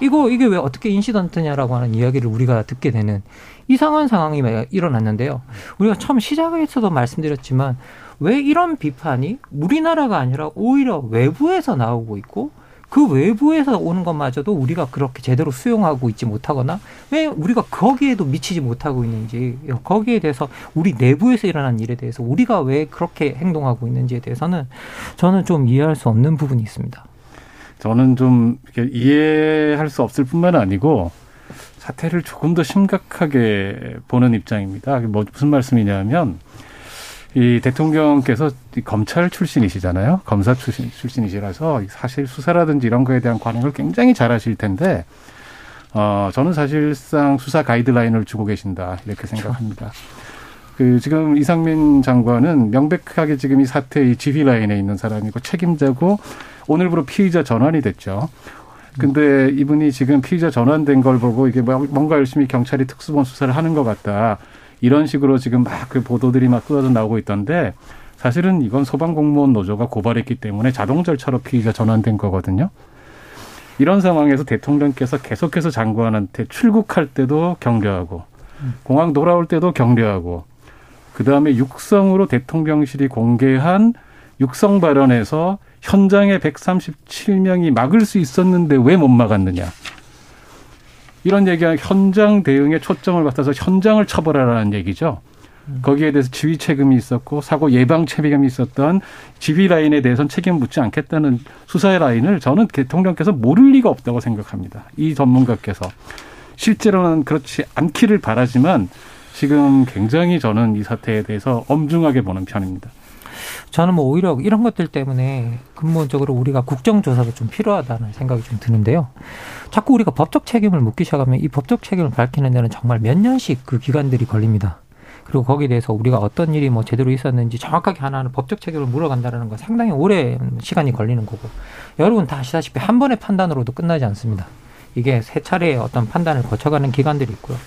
이거 이게 왜 어떻게 인시던트냐라고 하는 이야기를 우리가 듣게 되는 이상한 상황이 일어났는데요. 우리가 처음 시작에서도 말씀드렸지만 왜 이런 비판이 우리나라가 아니라 오히려 외부에서 나오고 있고 그 외부에서 오는 것마저도 우리가 그렇게 제대로 수용하고 있지 못하거나 왜 우리가 거기에도 미치지 못하고 있는지 거기에 대해서 우리 내부에서 일어난 일에 대해서 우리가 왜 그렇게 행동하고 있는지에 대해서는 저는 좀 이해할 수 없는 부분이 있습니다. 저는 좀 이해할 수 없을 뿐만 아니고 사태를 조금 더 심각하게 보는 입장입니다. 뭐 무슨 말씀이냐면 이 대통령께서 이 검찰 출신이시잖아요. 검사 출신, 출신이시라서 사실 수사라든지 이런 거에 대한 관행을 굉장히 잘 하실 텐데, 어, 저는 사실상 수사 가이드라인을 주고 계신다. 이렇게 생각합니다. 그, 지금 이상민 장관은 명백하게 지금 이 사태의 지휘 라인에 있는 사람이고 책임자고 오늘부로 피의자 전환이 됐죠. 근데 이분이 지금 피의자 전환된 걸 보고 이게 뭐- 뭔가 열심히 경찰이 특수본 수사를 하는 것 같다. 이런 식으로 지금 막 그 보도들이 막 쏟아져 나오고 있던데 사실은 이건 소방공무원 노조가 고발했기 때문에 자동 절차로 피의자 전환된 거거든요. 이런 상황에서 대통령께서 계속해서 장관한테 출국할 때도 격려하고 공항 돌아올 때도 격려하고 그 다음에 육성으로 대통령실이 공개한 육성 발언에서 현장에 137명이 막을 수 있었는데 왜 못 막았느냐. 이런 얘기가 현장 대응에 초점을 맞춰서 현장을 처벌하라는 얘기죠. 거기에 대해서 지휘 책임이 있었고 사고 예방 책임이 있었던 지휘 라인에 대해서는 책임 묻지 않겠다는 수사의 라인을 저는 대통령께서 모를 리가 없다고 생각합니다. 이 전문가께서 실제로는 그렇지 않기를 바라지만 지금 굉장히 저는 이 사태에 대해서 엄중하게 보는 편입니다. 저는 뭐 오히려 이런 것들 때문에 근본적으로 우리가 국정조사도 좀 필요하다는 생각이 좀 드는데요. 자꾸 우리가 법적 책임을 묻기 시작하면 이 법적 책임을 밝히는 데는 정말 몇 년씩 그 기간들이 걸립니다. 그리고 거기에 대해서 우리가 어떤 일이 뭐 제대로 있었는지 정확하게 하나하나 법적 책임을 물어간다는 건 상당히 오래 시간이 걸리는 거고 여러분 다 아시다시피 한 번의 판단으로도 끝나지 않습니다. 이게 세 차례의 어떤 판단을 거쳐가는 기간들이 있고요.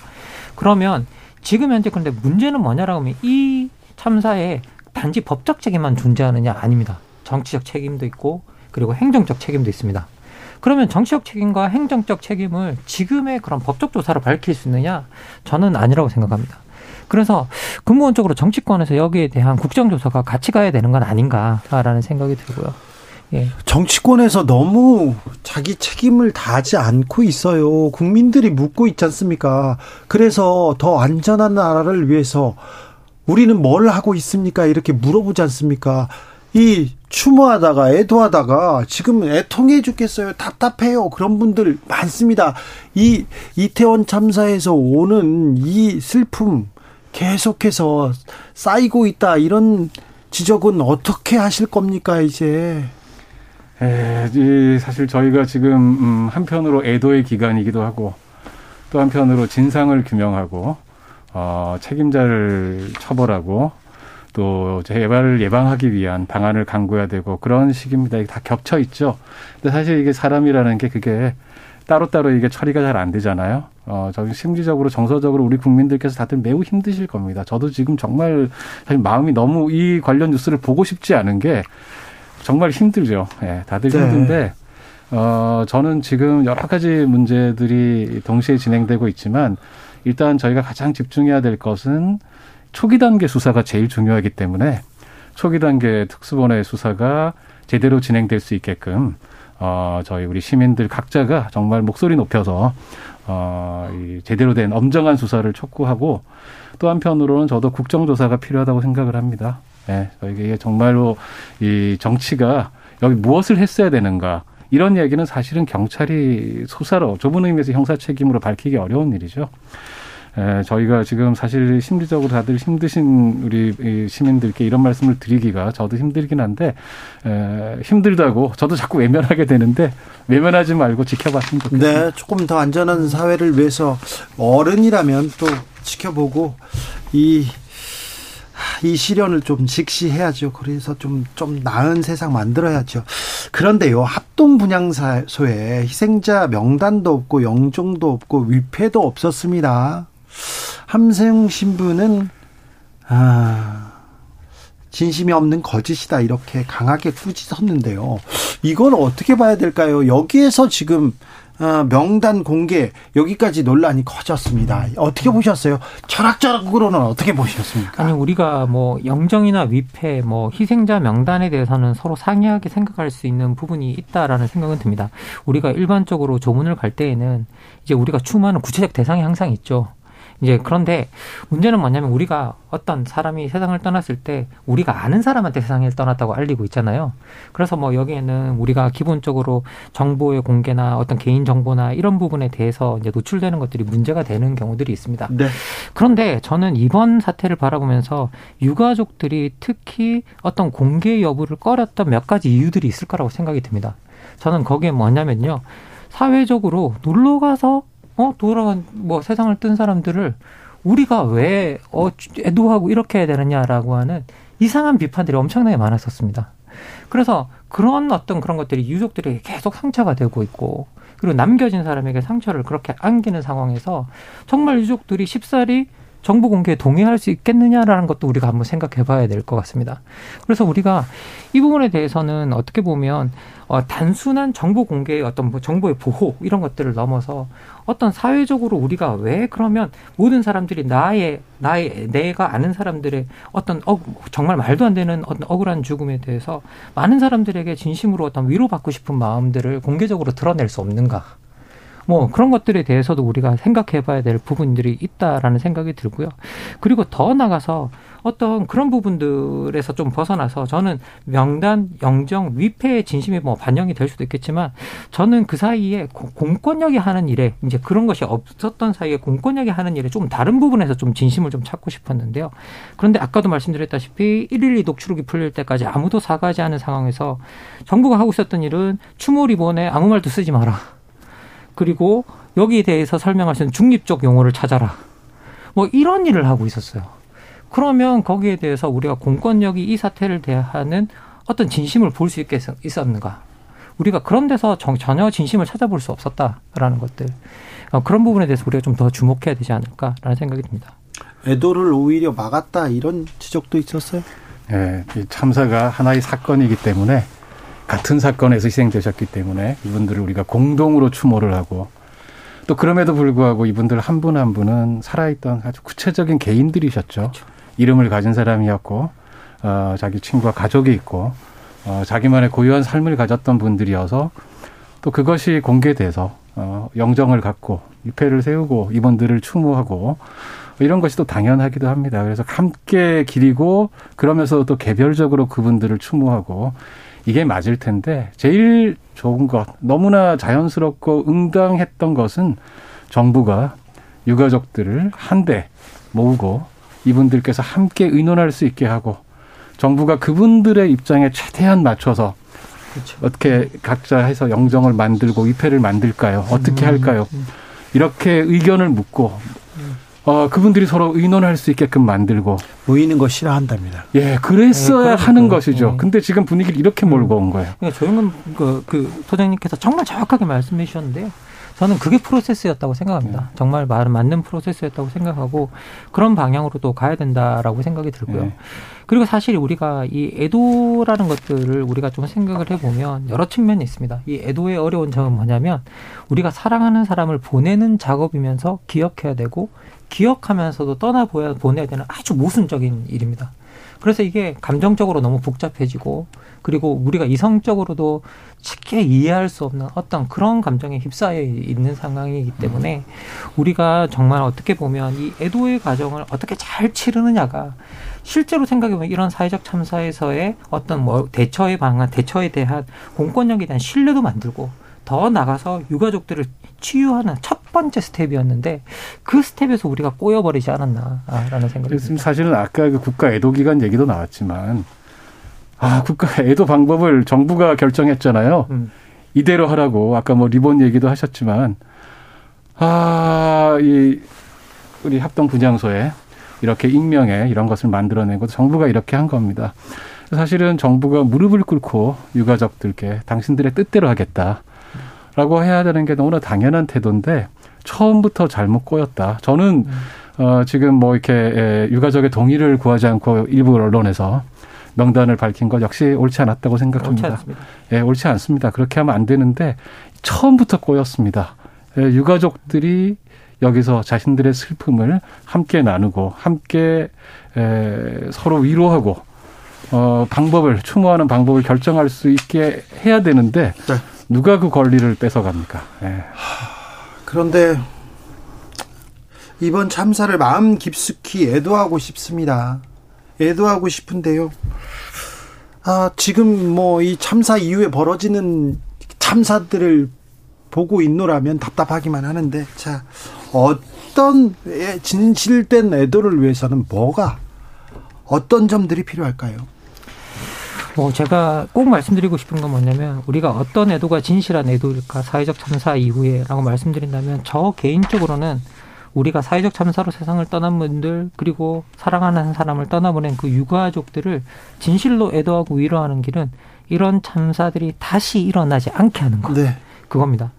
그러면 지금 현재 근데 문제는 뭐냐라고 하면 이 참사에 단지 법적 책임만 존재하느냐 아닙니다. 정치적 책임도 있고 그리고 행정적 책임도 있습니다. 그러면 정치적 책임과 행정적 책임을 지금의 그런 법적 조사로 밝힐 수 있느냐? 저는 아니라고 생각합니다. 그래서 근본적으로 정치권에서 여기에 대한 국정조사가 같이 가야 되는 건 아닌가라는 생각이 들고요. 예. 정치권에서 너무 자기 책임을 다하지 않고 있어요. 국민들이 묻고 있지 않습니까? 그래서 더 안전한 나라를 위해서 우리는 뭘 하고 있습니까? 이렇게 물어보지 않습니까? 이 추모하다가 애도하다가 지금 애통해 죽겠어요. 답답해요. 그런 분들 많습니다. 이 이태원 참사에서 오는 이 슬픔 계속해서 쌓이고 있다. 이런 지적은 어떻게 하실 겁니까, 이제? 에, 이 사실 저희가 지금 음, 한편으로 애도의 기간이기도 하고 또 한편으로 진상을 규명하고 어, 책임자를 처벌하고 또 재발을 예방하기 위한 방안을 강구해야 되고 그런 시기입니다. 이게 다 겹쳐 있죠. 근데 사실 이게 사람이라는 게 그게 따로따로 이게 처리가 잘 안 되잖아요. 어, 저기 심리적으로 정서적으로 우리 국민들께서 다들 매우 힘드실 겁니다. 저도 지금 정말 사실 마음이 너무 이 관련 뉴스를 보고 싶지 않은 게 정말 힘들죠. 예, 다들 네. 힘든데 어, 저는 지금 여러 가지 문제들이 동시에 진행되고 있지만 일단 저희가 가장 집중해야 될 것은 초기 단계 수사가 제일 중요하기 때문에 초기 단계 특수본의 수사가 제대로 진행될 수 있게끔 어, 저희 우리 시민들 각자가 정말 목소리 높여서 어, 이 제대로 된 엄정한 수사를 촉구하고 또 한편으로는 저도 국정조사가 필요하다고 생각을 합니다. 예, 저에게 정말로 이 정치가 여기 무엇을 했어야 되는가 이런 이야기는 사실은 경찰이 수사로 좁은 의미에서 형사 책임으로 밝히기 어려운 일이죠. 에, 저희가 지금 사실 심리적으로 다들 힘드신 우리 이 시민들께 이런 말씀을 드리기가 저도 힘들긴 한데 에, 힘들다고 저도 자꾸 외면하게 되는데 외면하지 말고 지켜봤으면 좋겠습니다. 네, 조금 더 안전한 사회를 위해서 어른이라면 또 지켜보고 이, 이 시련을 좀 직시해야죠. 그래서 좀, 좀 나은 세상 만들어야죠. 그런데요, 합동분향소에 희생자 명단도 없고 영종도 없고 위패도 없었습니다. 함세웅 신부는, 아, 진심이 없는 거짓이다. 이렇게 강하게 꾸짖었는데요. 이건 어떻게 봐야 될까요? 여기에서 지금 어, 명단 공개 여기까지 논란이 커졌습니다. 어떻게 보셨어요? 철학적으로는 어떻게 보셨습니까? 아니 우리가 뭐 영정이나 위패, 뭐 희생자 명단에 대해서는 서로 상이하게 생각할 수 있는 부분이 있다라는 생각은 듭니다. 우리가 일반적으로 조문을 갈 때에는 이제 우리가 추모하는 구체적 대상이 항상 있죠. 이제 그런데 문제는 뭐냐면 우리가 어떤 사람이 세상을 떠났을 때 우리가 아는 사람한테 세상을 떠났다고 알리고 있잖아요. 그래서 뭐 여기에는 우리가 기본적으로 정보의 공개나 어떤 개인 정보나 이런 부분에 대해서 이제 노출되는 것들이 문제가 되는 경우들이 있습니다. 네. 그런데 저는 이번 사태를 바라보면서 유가족들이 특히 어떤 공개 여부를 꺼렸던 몇 가지 이유들이 있을 거라고 생각이 듭니다. 저는 거기에 뭐냐면요. 사회적으로 놀러 가서 어 돌아간 뭐 세상을 뜬 사람들을 우리가 왜 어, 애도하고 이렇게 해야 되느냐라고 하는 이상한 비판들이 엄청나게 많았었습니다. 그래서 그런 어떤 그런 것들이 유족들에게 계속 상처가 되고 있고 그리고 남겨진 사람에게 상처를 그렇게 안기는 상황에서 정말 유족들이 쉽사리 정보 공개에 동의할 수 있겠느냐라는 것도 우리가 한번 생각해 봐야 될 것 같습니다. 그래서 우리가 이 부분에 대해서는 어떻게 보면 어, 단순한 정보 공개의 어떤 뭐 정보의 보호 이런 것들을 넘어서 어떤 사회적으로 우리가 왜 그러면 모든 사람들이 나의 나의 내가 아는 사람들의 어떤 어, 정말 말도 안 되는 어떤 억울한 죽음에 대해서 많은 사람들에게 진심으로 어떤 위로받고 싶은 마음들을 공개적으로 드러낼 수 없는가? 뭐 그런 것들에 대해서도 우리가 생각해 봐야 될 부분들이 있다라는 생각이 들고요. 그리고 더 나가서 어떤 그런 부분들에서 좀 벗어나서 저는 명단, 영정, 위패의 진심이 뭐 반영이 될 수도 있겠지만 저는 그 사이에 고- 공권력이 하는 일에 이제 그런 것이 없었던 사이에 공권력이 하는 일에 좀 다른 부분에서 좀 진심을 좀 찾고 싶었는데요. 그런데 아까도 말씀드렸다시피 112 녹취록이 풀릴 때까지 아무도 사과하지 않은 상황에서 정부가 하고 있었던 일은 추모 리본에 아무 말도 쓰지 마라. 그리고 여기에 대해서 설명할 수 있는 중립적 용어를 찾아라. 뭐 이런 일을 하고 있었어요. 그러면 거기에 대해서 우리가 공권력이 이 사태를 대하는 어떤 진심을 볼 수 있었는가? 우리가 그런 데서 정- 전혀 진심을 찾아볼 수 없었다라는 것들. 어, 그런 부분에 대해서 우리가 좀 더 주목해야 되지 않을까라는 생각이 듭니다. 애도를 오히려 막았다 이런 지적도 있었어요. 예, 이 참사가 하나의 사건이기 때문에 같은 사건에서 희생되셨기 때문에 이분들을 우리가 공동으로 추모를 하고 또 그럼에도 불구하고 이분들 한 분한 분은 살아있던 아주 구체적인 개인들이셨죠. 이름을 가진 사람이었고 어, 자기 친구와 가족이 있고 어, 자기만의 고유한 삶을 가졌던 분들이어서 또 그것이 공개돼서 어, 영정을 갖고 유패를 세우고 이분들을 추모하고 이런 것이 또 당연하기도 합니다. 그래서 함께 기리고 그러면서 또 개별적으로 그분들을 추모하고 이게 맞을 텐데 제일 좋은 것 너무나 자연스럽고 응당했던 것은 정부가 유가족들을 한데 모으고 이분들께서 함께 의논할 수 있게 하고 정부가 그분들의 입장에 최대한 맞춰서 어떻게 각자 해서 영정을 만들고 위패를 만들까요? 어떻게 할까요? 이렇게 의견을 묻고 어, 그분들이 서로 의논할 수 있게끔 만들고 모이는 거 싫어한답니다. 예, 그랬어야 네, 하는 그러니까요. 것이죠. 네. 근데 지금 분위기를 이렇게 몰고 온 거예요. 그러니까 조영근 그, 그 소장님께서 정말 정확하게 말씀해 주셨는데요. 저는 그게 프로세스였다고 생각합니다. 정말 말 맞는 프로세스였다고 생각하고 그런 방향으로도 가야 된다라고 생각이 들고요. 네. 그리고 사실 우리가 이 애도라는 것들을 우리가 좀 생각을 해보면 여러 측면이 있습니다. 이 애도의 어려운 점은 뭐냐면 우리가 사랑하는 사람을 보내는 작업이면서 기억해야 되고 기억하면서도 떠나보야 보내야 되는 아주 모순적인 일입니다. 그래서 이게 감정적으로 너무 복잡해지고 그리고 우리가 이성적으로도 쉽게 이해할 수 없는 어떤 그런 감정에 휩싸여 있는 상황이기 때문에 우리가 정말 어떻게 보면 이 애도의 과정을 어떻게 잘 치르느냐가 실제로 생각해보면 이런 사회적 참사에서의 어떤 뭐 대처의 방안, 대처에 대한 공권력에 대한 신뢰도 만들고 더 나가서 유가족들을 치유하는 첫 번째 스텝이었는데 그 스텝에서 우리가 꼬여버리지 않았나라는 생각이 듭니다. 사실은 아까 그 국가 애도 기간 얘기도 나왔지만 아 국가 애도 방법을 정부가 결정했잖아요. 음. 이대로 하라고 아까 뭐 리본 얘기도 하셨지만 아이 우리 합동 분향소에 이렇게 익명에 이런 것을 만들어내고 정부가 이렇게 한 겁니다. 사실은 정부가 무릎을 꿇고 유가족들께 당신들의 뜻대로 하겠다 라고 해야 되는 게 너무나 당연한 태도인데 처음부터 잘못 꼬였다. 저는 어, 지금 뭐 이렇게 에, 유가족의 동의를 구하지 않고 일부 언론에서 명단을 밝힌 것 역시 옳지 않았다고 옳지 생각합니다. 않습니다. 예, 옳지 않습니다. 그렇게 하면 안 되는데 처음부터 꼬였습니다. 예, 유가족들이 여기서 자신들의 슬픔을 함께 나누고 함께 에, 서로 위로하고 어, 방법을 추모하는 방법을 결정할 수 있게 해야 되는데 네. 누가 그 권리를 뺏어갑니까? 예. 그런데 이번 참사를 마음 깊숙이 애도하고 싶습니다. 애도하고 싶은데요. 아, 지금 뭐 이 참사 이후에 벌어지는 참사들을 보고 있노라면 답답하기만 하는데 자, 어떤 애- 진실된 애도를 위해서는 뭐가 어떤 점들이 필요할까요? 뭐 제가 꼭 말씀드리고 싶은 건 뭐냐면 우리가 어떤 애도가 진실한 애도일까 사회적 참사 이후에라고 말씀드린다면 저 개인적으로는 우리가 사회적 참사로 세상을 떠난 분들 그리고 사랑하는 사람을 떠나보낸 그 유가족들을 진실로 애도하고 위로하는 길은 이런 참사들이 다시 일어나지 않게 하는 것. 네. 그겁니다.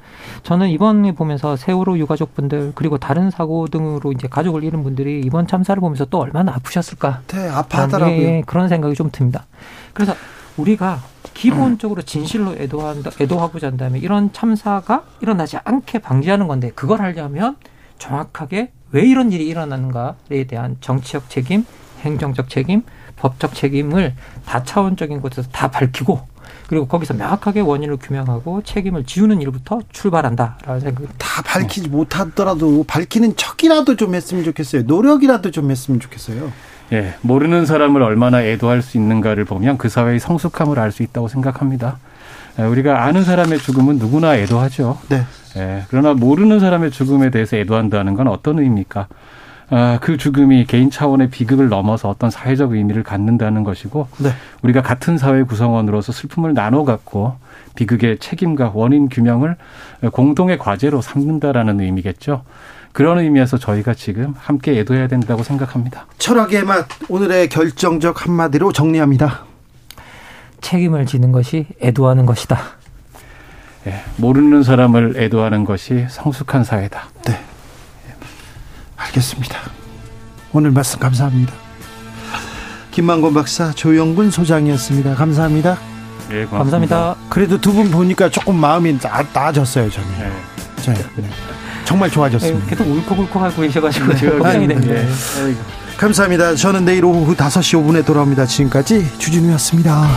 저는 이번에 보면서 세월호 유가족분들 그리고 다른 사고 등으로 이제 가족을 잃은 분들이 이번 참사를 보면서 또 얼마나 아프셨을까. 네, 아파하더라고요. 예, 그런 생각이 좀 듭니다. 그래서 우리가 기본적으로 진실로 애도한다, 애도하고자 한다면 이런 참사가 일어나지 않게 방지하는 건데 그걸 하려면 정확하게 왜 이런 일이 일어나는가에 대한 정치적 책임, 행정적 책임, 법적 책임을 다차원적인 곳에서 다 밝히고 그리고 거기서 명확하게 원인을 규명하고 책임을 지우는 일부터 출발한다라는 생각이 다 밝히지 못하더라도 밝히는 척이라도 좀 했으면 좋겠어요. 노력이라도 좀 했으면 좋겠어요. 예, 모르는 사람을 얼마나 애도할 수 있는가를 보면 그 사회의 성숙함을 알 수 있다고 생각합니다. 예, 우리가 아는 사람의 죽음은 누구나 애도하죠. 네. 예, 그러나 모르는 사람의 죽음에 대해서 애도한다는 건 어떤 의미입니까? 아, 그 죽음이 개인 차원의 비극을 넘어서 어떤 사회적 의미를 갖는다는 것이고 네. 우리가 같은 사회 구성원으로서 슬픔을 나눠 갖고 비극의 책임과 원인 규명을 공동의 과제로 삼는다라는 의미겠죠. 그런 의미에서 저희가 지금 함께 애도해야 된다고 생각합니다. 철학의 맛 오늘의 결정적 한마디로 정리합니다. 책임을 지는 것이 애도하는 것이다. 예, 모르는 사람을 애도하는 것이 성숙한 사회다. 네. 알겠습니다. 오늘 말씀 감사합니다. 김만곤 박사, 조영근 소장이었습니다. 감사합니다. 예, 고맙습니다. 감사합니다. 그래도 두 분 보니까 조금 마음이 나, 나아졌어요, 저는. 네. 저, 네. 정말 좋아졌습니다. 계속 울컥울컥하고 계셔가지고 네. 제가 걱정이 아니, 됩니다. 예. 감사합니다. 저는 내일 오후 5시 5분에 돌아옵니다. 지금까지 주진우였습니다.